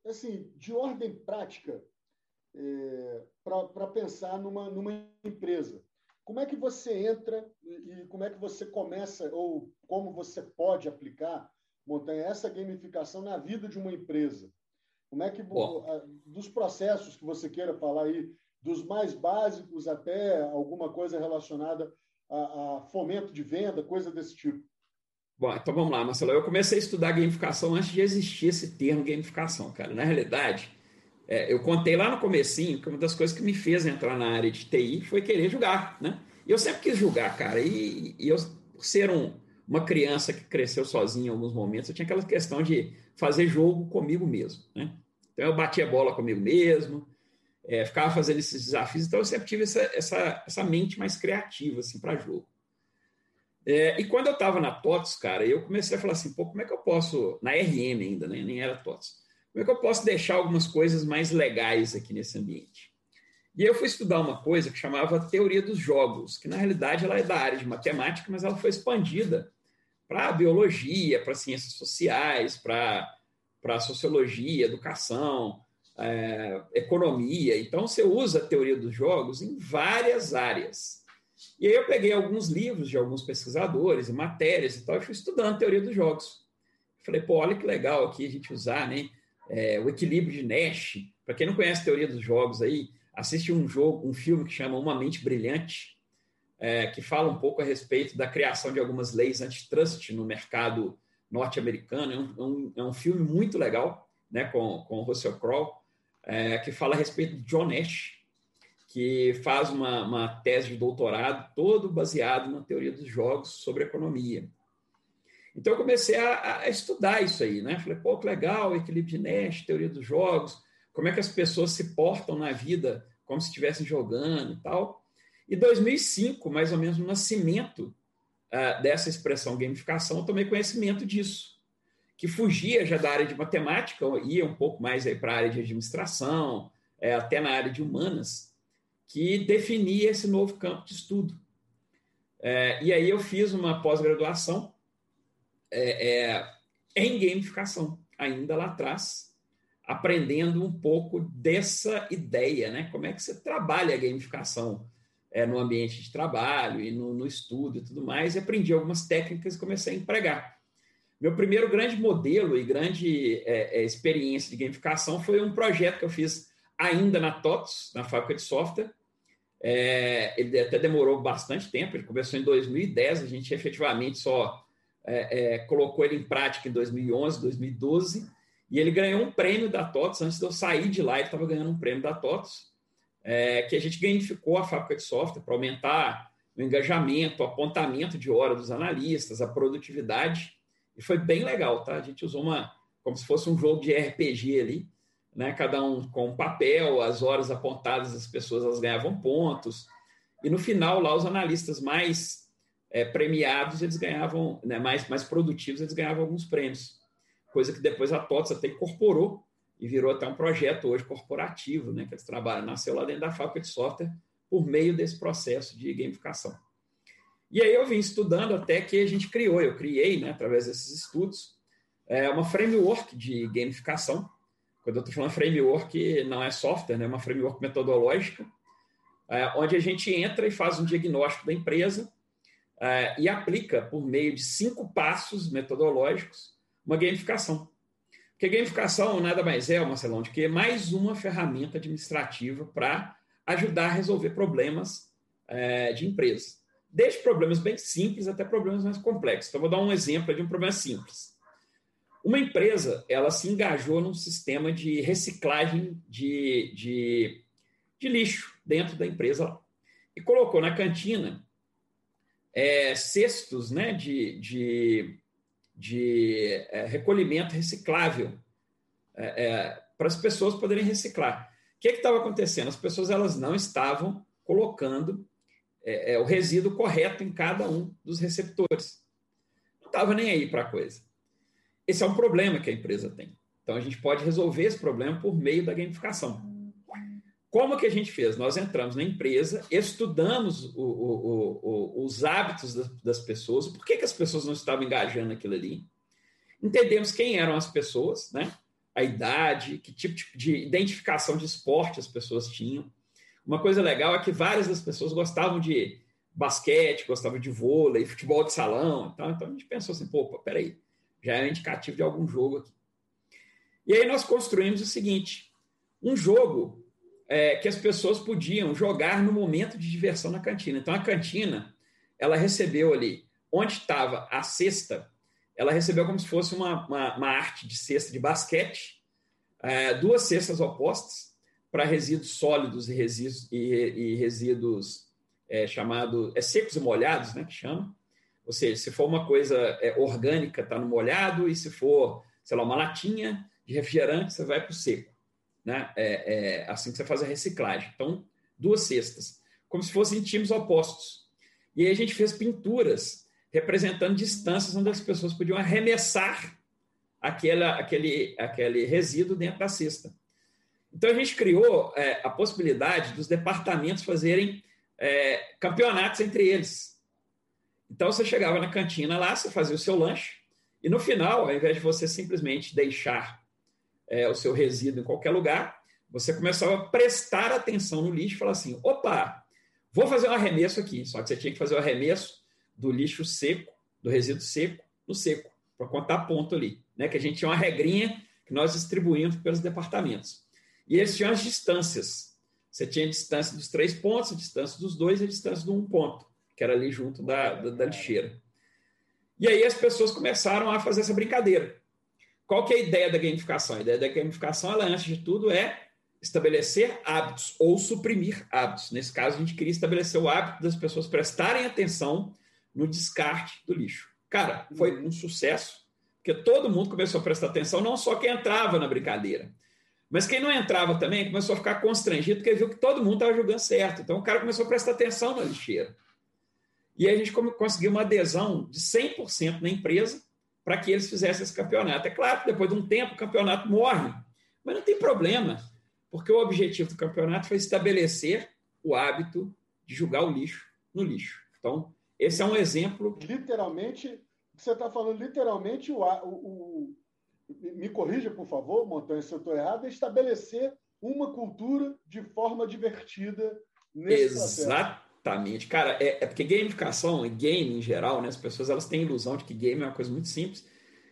assim, de ordem prática é, para pensar numa, numa empresa. Como é que você entra e, como é que você começa, ou como você pode aplicar, Montanha, essa gamificação na vida de uma empresa? Como é que, dos processos que você queira falar aí, dos mais básicos até alguma coisa relacionada a, a fomento de venda, coisa desse tipo? Bom, então vamos lá, Marcelo. Eu comecei a estudar gamificação antes de existir esse termo gamificação, cara. Na realidade, é, eu contei lá no comecinho que uma das coisas que me fez entrar na área de TI foi querer jogar, né? E eu sempre quis jogar, cara. E, e eu, por ser um, uma criança que cresceu sozinha em alguns momentos, eu tinha aquela questão de fazer jogo comigo mesmo, né? Então eu batia bola comigo mesmo, é, ficava fazendo esses desafios, então eu sempre tive essa, essa, essa mente mais criativa, assim, para jogo. É, e quando eu estava na TOTS, cara, eu comecei a falar assim, pô, como é que eu posso, na RM ainda, né? nem era TOTS, como é que eu posso deixar algumas coisas mais legais aqui nesse ambiente? E eu fui estudar uma coisa que chamava teoria dos jogos, que na realidade ela é da área de matemática, mas ela foi expandida para biologia, para ciências sociais, para sociologia, educação, é, economia. Então você usa a teoria dos jogos em várias áreas. E aí eu peguei alguns livros de alguns pesquisadores e matérias e tal, e fui estudando a teoria dos jogos. Falei, pô, olha que legal aqui a gente usar, né? é, o equilíbrio de Nash. Para quem não conhece a teoria dos jogos aí, assiste um jogo, um filme que chama Uma Mente Brilhante, é, que fala um pouco a respeito da criação de algumas leis antitrust no mercado norte-americano. É um, é um, é filme muito legal, né, com, com Russell Crowe, é, que fala a respeito de John Nash, que faz uma, uma tese de doutorado todo baseado na teoria dos jogos sobre economia. Então eu comecei a, a, estudar isso aí, né? Falei, pô, que legal, equilíbrio de Nash, teoria dos jogos, como é que as pessoas se portam na vida como se estivessem jogando e tal. E 2005, mais ou menos, no nascimento uh, dessa expressão gamificação, eu tomei conhecimento disso, que fugia já da área de matemática, ia um pouco mais para a área de administração, é, até na área de humanas, que definia esse novo campo de estudo. É, e aí eu fiz uma pós-graduação é, em gamificação, ainda lá atrás, aprendendo um pouco dessa ideia, né? Como é que você trabalha a gamificação é, no ambiente de trabalho e no, no, estudo e tudo mais, e aprendi algumas técnicas e comecei a empregar. Meu primeiro grande modelo e grande é, é, experiência de gamificação foi um projeto que eu fiz ainda na TOTS, na fábrica de software. É, ele até demorou bastante tempo, ele começou em 2010, a gente efetivamente só é, é, colocou ele em prática em 2011, 2012, e ele ganhou um prêmio da TOTS. Antes de eu sair de lá, ele estava ganhando um prêmio da TOTS, é, que a gente gamificou a fábrica de software para aumentar o engajamento, o apontamento de hora dos analistas, a produtividade, e foi bem legal, tá? A gente usou uma, como se fosse um jogo de RPG ali, né? Cada um com um papel, as horas apontadas, as pessoas elas ganhavam pontos, e no final lá os analistas mais é, premiados eles ganhavam, né, mais, mais produtivos eles ganhavam alguns prêmios, coisa que depois a TOTS até incorporou e virou até um projeto hoje corporativo, né, que eles trabalham, nasceu lá dentro da fábrica de software por meio desse processo de gamificação. E aí eu vim estudando até que a gente criou, eu criei, né, através desses estudos, é, uma framework de gamificação. Quando eu estou falando framework, não é software, né, é uma framework metodológica, é, onde a gente entra e faz um diagnóstico da empresa é, e aplica, por meio de cinco passos metodológicos, uma gamificação. Porque gamificação nada mais é, Marcelão, do que mais uma ferramenta administrativa para ajudar a resolver problemas é, de empresa. Desde problemas bem simples até problemas mais complexos. Então, vou dar um exemplo de um problema simples. Uma empresa, ela se engajou num sistema de reciclagem de, de, de lixo dentro da empresa e colocou na cantina é, cestos né, de, de, de é, recolhimento reciclável é, é para as pessoas poderem reciclar. O que estava acontecendo? As pessoas elas não estavam colocando é, é, o resíduo correto em cada um dos receptores. Não estava nem aí para a coisa. Esse é um problema que a empresa tem. Então a gente pode resolver esse problema por meio da gamificação. Como que a gente fez? Nós entramos na empresa, estudamos o, o, o, os hábitos das, pessoas, por que, que as pessoas não estavam engajando naquilo ali, entendemos quem eram as pessoas, né? a idade, que tipo de identificação de esporte as pessoas tinham. Uma coisa legal é que várias das pessoas gostavam de basquete, gostavam de vôlei, futebol de salão. Então, então a gente pensou assim, pô, peraí, já é indicativo de algum jogo aqui. E aí nós construímos o seguinte: um jogo é, que as pessoas podiam jogar no momento de diversão na cantina. Então a cantina, ela recebeu ali, onde estava a cesta, ela recebeu como se fosse uma, uma, uma arte de cesta de basquete, é, duas cestas opostas para resíduos sólidos e resíduos, e, e resíduos é, chamados é, secos e molhados, né, que chama. Ou seja, se for uma coisa é, orgânica, está no molhado, e se for, sei lá, uma latinha de refrigerante, você vai para o seco. Né? É, é assim que você faz a reciclagem. Então, duas cestas, como se fossem times opostos. E aí a gente fez pinturas representando distâncias onde as pessoas podiam arremessar aquela, aquele, aquele resíduo dentro da cesta. Então, a gente criou é, a possibilidade dos departamentos fazerem é, campeonatos entre eles. Então, você chegava na cantina lá, você fazia o seu lanche, e no final, ao invés de você simplesmente deixar é, o seu resíduo em qualquer lugar, você começava a prestar atenção no lixo e falar assim: opa, vou fazer um arremesso aqui. Só que você tinha que fazer o arremesso do lixo seco, do resíduo seco, no seco, para contar ponto ali. Né? Que a gente tinha uma regrinha que nós distribuímos pelos departamentos. E eles tinham as distâncias. Você tinha a distância dos três pontos, a distância dos dois e a distância do um ponto, que era ali junto da, da, da lixeira. E aí as pessoas começaram a fazer essa brincadeira. Qual que é a ideia da gamificação? A ideia da gamificação, ela, antes de tudo, é estabelecer hábitos ou suprimir hábitos. Nesse caso, a gente queria estabelecer o hábito das pessoas prestarem atenção no descarte do lixo. Cara, foi uhum. um sucesso, porque todo mundo começou a prestar atenção, não só quem entrava na brincadeira, mas quem não entrava também começou a ficar constrangido, porque viu que todo mundo estava jogando certo. Então o cara começou a prestar atenção na lixeira. E aí a gente conseguiu uma adesão de 100% na empresa para que eles fizessem esse campeonato. É claro que depois de um tempo o campeonato morre, mas não tem problema, porque o objetivo do campeonato foi estabelecer o hábito de jogar o lixo no lixo. Então, esse é um exemplo. Literalmente, você está falando literalmente o, o, o, Me corrija, por favor, Montanha, se eu estou errado, é estabelecer uma cultura de forma divertida nesse Exatamente. Processo. Cara, é, é, porque gamificação e game em geral, né, as pessoas elas têm a ilusão de que game é uma coisa muito simples.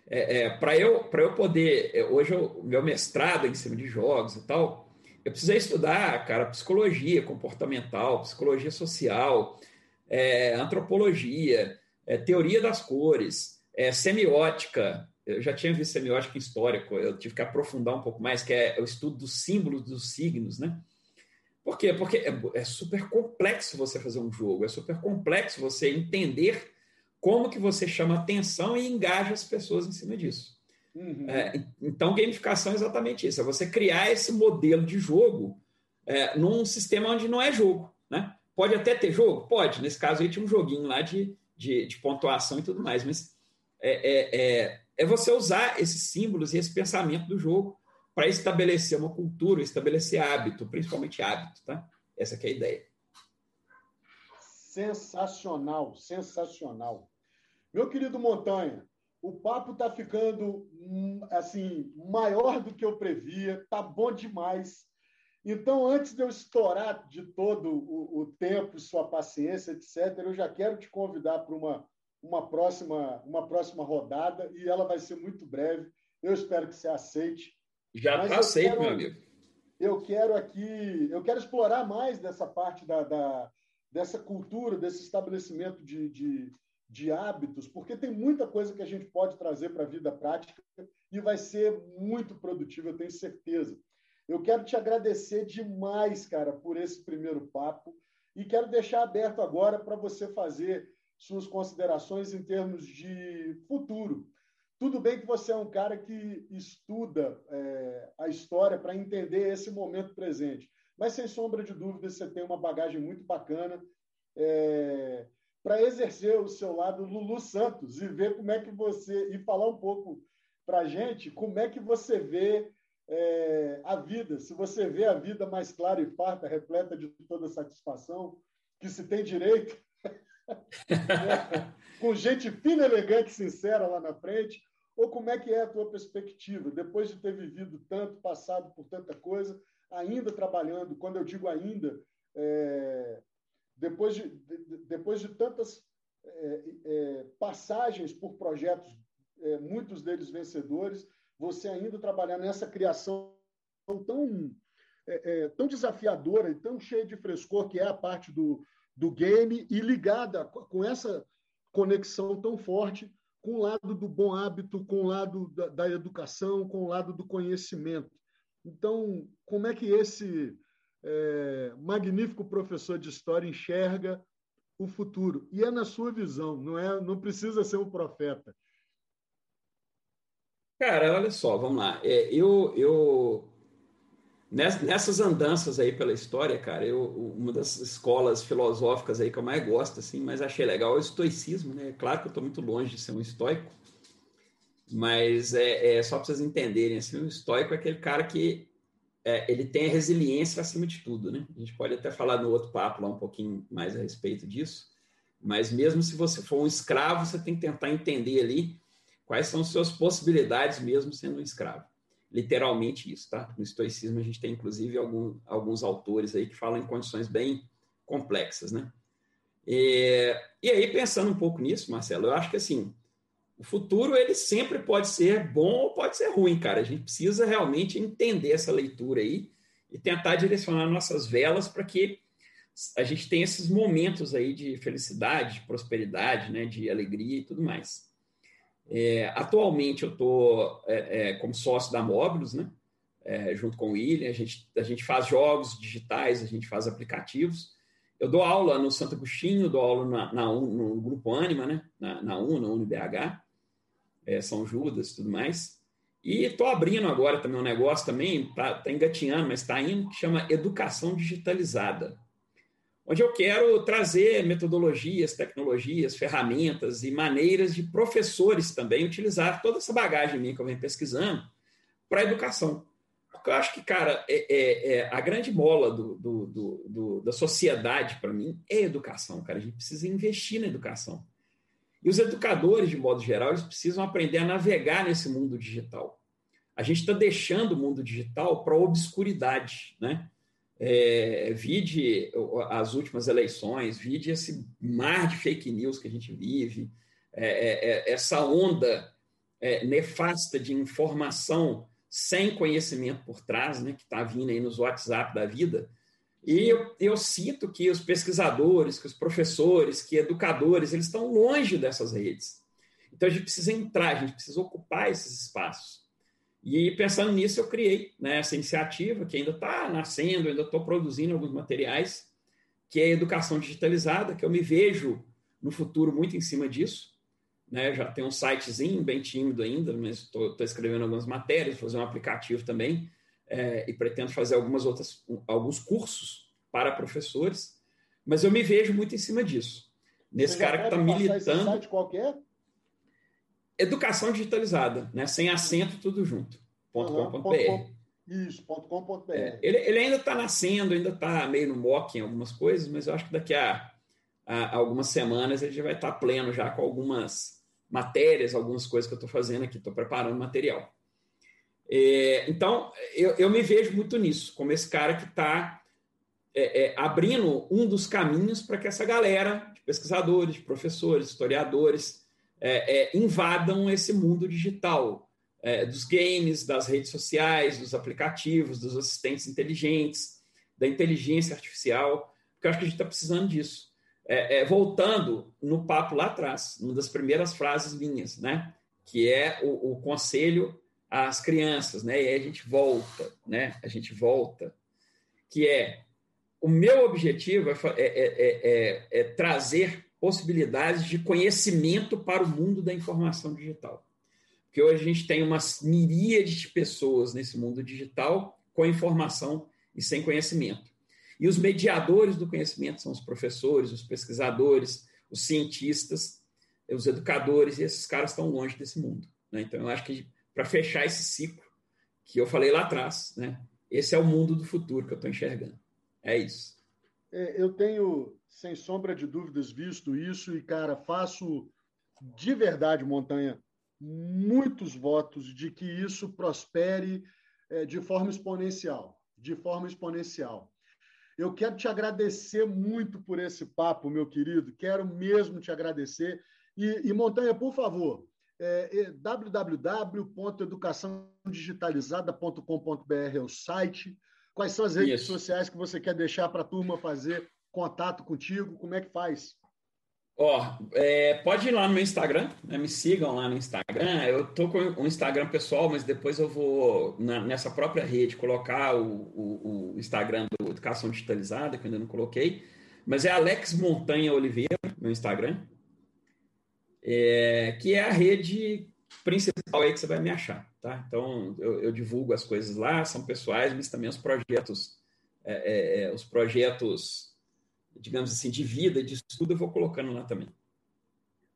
é, é, para eu, eu poder. É, hoje, o meu mestrado em cima de jogos e tal, eu precisei estudar, cara, psicologia comportamental, psicologia social, é, antropologia, é, teoria das cores, é, semiótica. Eu já tinha visto semiótica em história, eu tive que aprofundar um pouco mais, que é o estudo dos símbolos dos signos, né? Por quê? Porque é, é super complexo você fazer um jogo, é super complexo você entender como que você chama atenção e engaja as pessoas em cima disso. Uhum. É, então, gamificação é exatamente isso: é você criar esse modelo de jogo é, num sistema onde não é jogo. Né? Pode até ter jogo? Pode. Nesse caso aí tinha um joguinho lá de, de, de pontuação e tudo mais, mas é, é, é, é você usar esses símbolos e esse pensamento do jogo para estabelecer uma cultura, estabelecer hábito, principalmente hábito. Tá? Essa é a ideia. Sensacional, sensacional. Meu querido Montanha, o papo está ficando hum, assim maior do que eu previa, está bom demais. Então, antes de eu estourar de todo o, o tempo, sua paciência, etc., eu já quero te convidar para uma, uma, próxima, uma próxima rodada e ela vai ser muito breve. Eu espero que você aceite. Já está aceito, meu amigo. Eu quero aqui, eu quero explorar mais dessa parte da, da dessa cultura, desse estabelecimento de, de de hábitos, porque tem muita coisa que a gente pode trazer para a vida prática e vai ser muito produtivo, eu tenho certeza. Eu quero te agradecer demais, cara, por esse primeiro papo e quero deixar aberto agora para você fazer suas considerações em termos de futuro. Tudo bem que você é um cara que estuda é, a história para entender esse momento presente, mas sem sombra de dúvida você tem uma bagagem muito bacana. É, para exercer o seu lado Lulu Santos e ver como é que você e falar um pouco para gente como é que você vê é, a vida, se você vê a vida mais clara e farta, repleta de toda satisfação, que se tem direito, é, com gente fina, elegante, sincera lá na frente, ou como é que é a tua perspectiva, depois de ter vivido tanto, passado por tanta coisa, ainda trabalhando, quando eu digo ainda, é, depois de, de, depois de tantas é, é, passagens por projetos, é, muitos deles vencedores, você ainda trabalhar nessa criação tão, é, é, tão desafiadora e tão cheia de frescor que é a parte do, do game e ligada com essa conexão tão forte com o lado do bom hábito, com o lado da, da educação, com o lado do conhecimento. Então, como é que esse é, magnífico professor de história enxerga o futuro. E é na sua visão, não é? Não precisa ser um profeta. Cara, olha só, vamos lá. É, eu, eu nessas andanças aí pela história, cara, eu, uma das escolas filosóficas aí que eu mais gosto, assim, mas achei legal é o estoicismo, né? Claro que eu estou muito longe de ser um estoico, mas é, é só para vocês entenderem, assim, o estoico é aquele cara que é, ele tem a resiliência acima de tudo, né? A gente pode até falar no outro papo lá um pouquinho mais a respeito disso, mas mesmo se você for um escravo, você tem que tentar entender ali quais são as suas possibilidades mesmo sendo um escravo. Literalmente isso, tá? No estoicismo a gente tem inclusive algum, alguns autores aí que falam em condições bem complexas, né? E, e aí pensando um pouco nisso, Marcelo, eu acho que assim, o futuro ele sempre pode ser bom ou pode ser ruim, cara. A gente precisa realmente entender essa leitura aí e tentar direcionar nossas velas para que a gente tenha esses momentos aí de felicidade, de prosperidade, né, de alegria e tudo mais. É, atualmente eu estou é, é, como sócio da Móbilos, né, é, junto com o William. A gente, a gente faz jogos digitais, a gente faz aplicativos. Eu dou aula no Santo Agostinho, dou aula na, na, no Grupo Anima, né, na, na UN, na UniBH é, São Judas e tudo mais. E estou abrindo agora também um negócio também, está tá engatinhando, mas está indo, que chama Educação Digitalizada, onde eu quero trazer metodologias, tecnologias, ferramentas e maneiras de professores também utilizar toda essa bagagem minha que eu venho pesquisando para a educação. Porque eu acho que, cara, é, é, é a grande bola do, do, do, do da sociedade, para mim, é a educação, cara. A gente precisa investir na educação. E os educadores, de modo geral, eles precisam aprender a navegar nesse mundo digital. A gente está deixando o mundo digital para a obscuridade, né? É, vide as últimas eleições, vide esse mar de fake news que a gente vive, é, é, é essa onda é, nefasta de informação sem conhecimento por trás, né, que está vindo aí nos WhatsApp da vida. E eu, eu cito que os pesquisadores, que os professores, que educadores, eles estão longe dessas redes. Então a gente precisa entrar, a gente precisa ocupar esses espaços. E pensando nisso, eu criei né, essa iniciativa que ainda está nascendo, ainda estou produzindo alguns materiais, que é educação digitalizada, que eu me vejo no futuro muito em cima disso. Né? Já tem um sitezinho bem tímido ainda, mas estou escrevendo algumas matérias, fazer um aplicativo também, é, e pretendo fazer algumas outras, alguns cursos para professores, mas eu me vejo muito em cima disso. Nesse cara que está militando. Esse site qualquer? Educação digitalizada, né? sem acento, tudo junto. Uhum, Isso, .com.br. É, ele, ele, ainda está nascendo, ainda está meio no mock em algumas coisas, mas eu acho que daqui a, a algumas semanas ele já vai estar tá pleno já com algumas matérias, algumas coisas que eu estou fazendo aqui, estou preparando material. É, então, eu, eu, me vejo muito nisso, como esse cara que está é, é, abrindo um dos caminhos para que essa galera de pesquisadores, de professores, historiadores, é, é, invadam esse mundo digital, é, dos games, das redes sociais, dos aplicativos, dos assistentes inteligentes, da inteligência artificial, porque eu acho que a gente está precisando disso. É, é, voltando no papo lá atrás, uma das primeiras frases minhas, né? que é o, o conselho às crianças, né? e aí a gente volta, né? a gente volta, que é o meu objetivo é, é, é trazer possibilidades de conhecimento para o mundo da informação digital. Porque hoje a gente tem uma miríade de pessoas nesse mundo digital com informação e sem conhecimento. E os mediadores do conhecimento são os professores, os pesquisadores, os cientistas, os educadores, e esses caras estão longe desse mundo. Né? Então, eu acho que para fechar esse ciclo que eu falei lá atrás, né? esse é o mundo do futuro que eu estou enxergando. É isso. É, eu tenho sem sombra de dúvidas, visto isso e, cara, faço de verdade, Montanha, muitos votos de que isso prospere é, de forma exponencial. De forma exponencial. Eu quero te agradecer muito por esse papo, meu querido. Quero mesmo te agradecer. E, e Montanha, por favor, é, é, www.educaçãodigitalizada.com.br é o site. Quais são as redes Isso. sociais que você quer deixar para a turma fazer contato contigo? Como é que faz? Ó, é, pode ir lá no meu Instagram, né? me sigam lá no Instagram. Eu tô com um Instagram pessoal, mas depois eu vou na, nessa própria rede colocar o, o, o, Instagram do Educação Digitalizada, que eu ainda não coloquei. Mas é Alex Montanha Oliveira, meu Instagram, é, que é a rede principal aí que você vai me achar, tá? Então eu, eu divulgo as coisas lá, são pessoais, mas também os projetos, é, é, é os projetos digamos assim, de vida, de estudo, eu vou colocando lá também.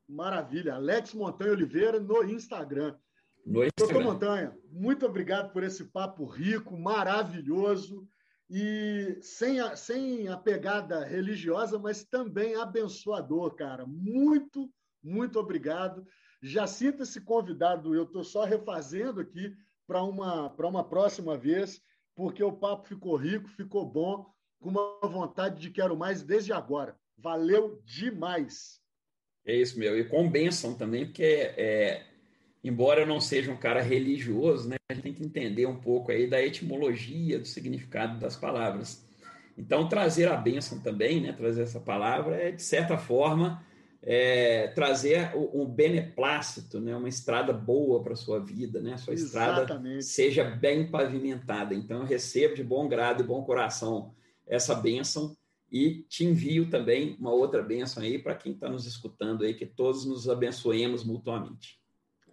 Maravilha. Alex Montanha Oliveira no Instagram. No Instagram. Doutor Montanha, muito obrigado por esse papo rico, maravilhoso e sem a, sem a pegada religiosa, mas também abençoador, cara. Muito, muito obrigado. Já sinta-se convidado, eu estou só refazendo aqui para uma, uma próxima vez, porque o papo ficou rico, ficou bom com uma vontade de quero mais desde agora. Valeu demais. É isso, meu. E com bênção também, porque é, embora eu não seja um cara religioso, né, a gente tem que entender um pouco aí da etimologia, do significado das palavras. Então, trazer a bênção também, né, trazer essa palavra, é, de certa forma, é, trazer um beneplácito, né, uma estrada boa para a sua vida, né, a sua Exatamente. estrada seja bem pavimentada. Então, eu recebo de bom grado e bom coração essa bênção e te envio também uma outra bênção aí para quem está nos escutando aí, que todos nos abençoemos mutuamente.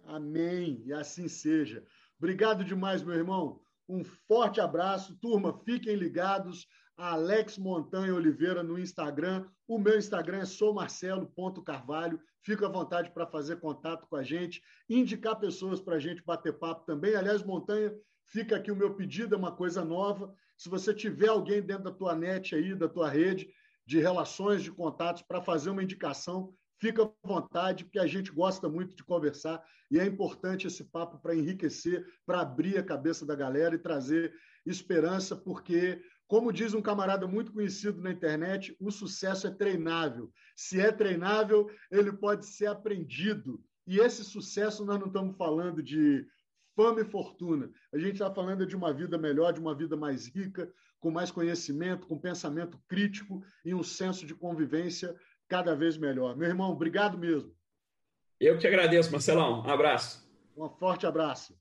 Amém, e assim seja. Obrigado demais, meu irmão. Um forte abraço. Turma, fiquem ligados. Alex Montanha Oliveira no Instagram. O meu Instagram é soumarcelo.carvalho. Fica à vontade para fazer contato com a gente, indicar pessoas para a gente bater papo também. Aliás, Montanha, fica aqui o meu pedido, é uma coisa nova. Se você tiver alguém dentro da tua net aí, da tua rede de relações, de contatos, para fazer uma indicação, fica à vontade, porque a gente gosta muito de conversar e é importante esse papo para enriquecer, para abrir a cabeça da galera e trazer esperança, porque, como diz um camarada muito conhecido na internet, o sucesso é treinável. Se é treinável, ele pode ser aprendido. E esse sucesso nós não estamos falando de fama e fortuna. A gente está falando de uma vida melhor, de uma vida mais rica, com mais conhecimento, com pensamento crítico e um senso de convivência cada vez melhor. Meu irmão, obrigado mesmo. Eu que agradeço, Marcelão. Um abraço. Um forte abraço.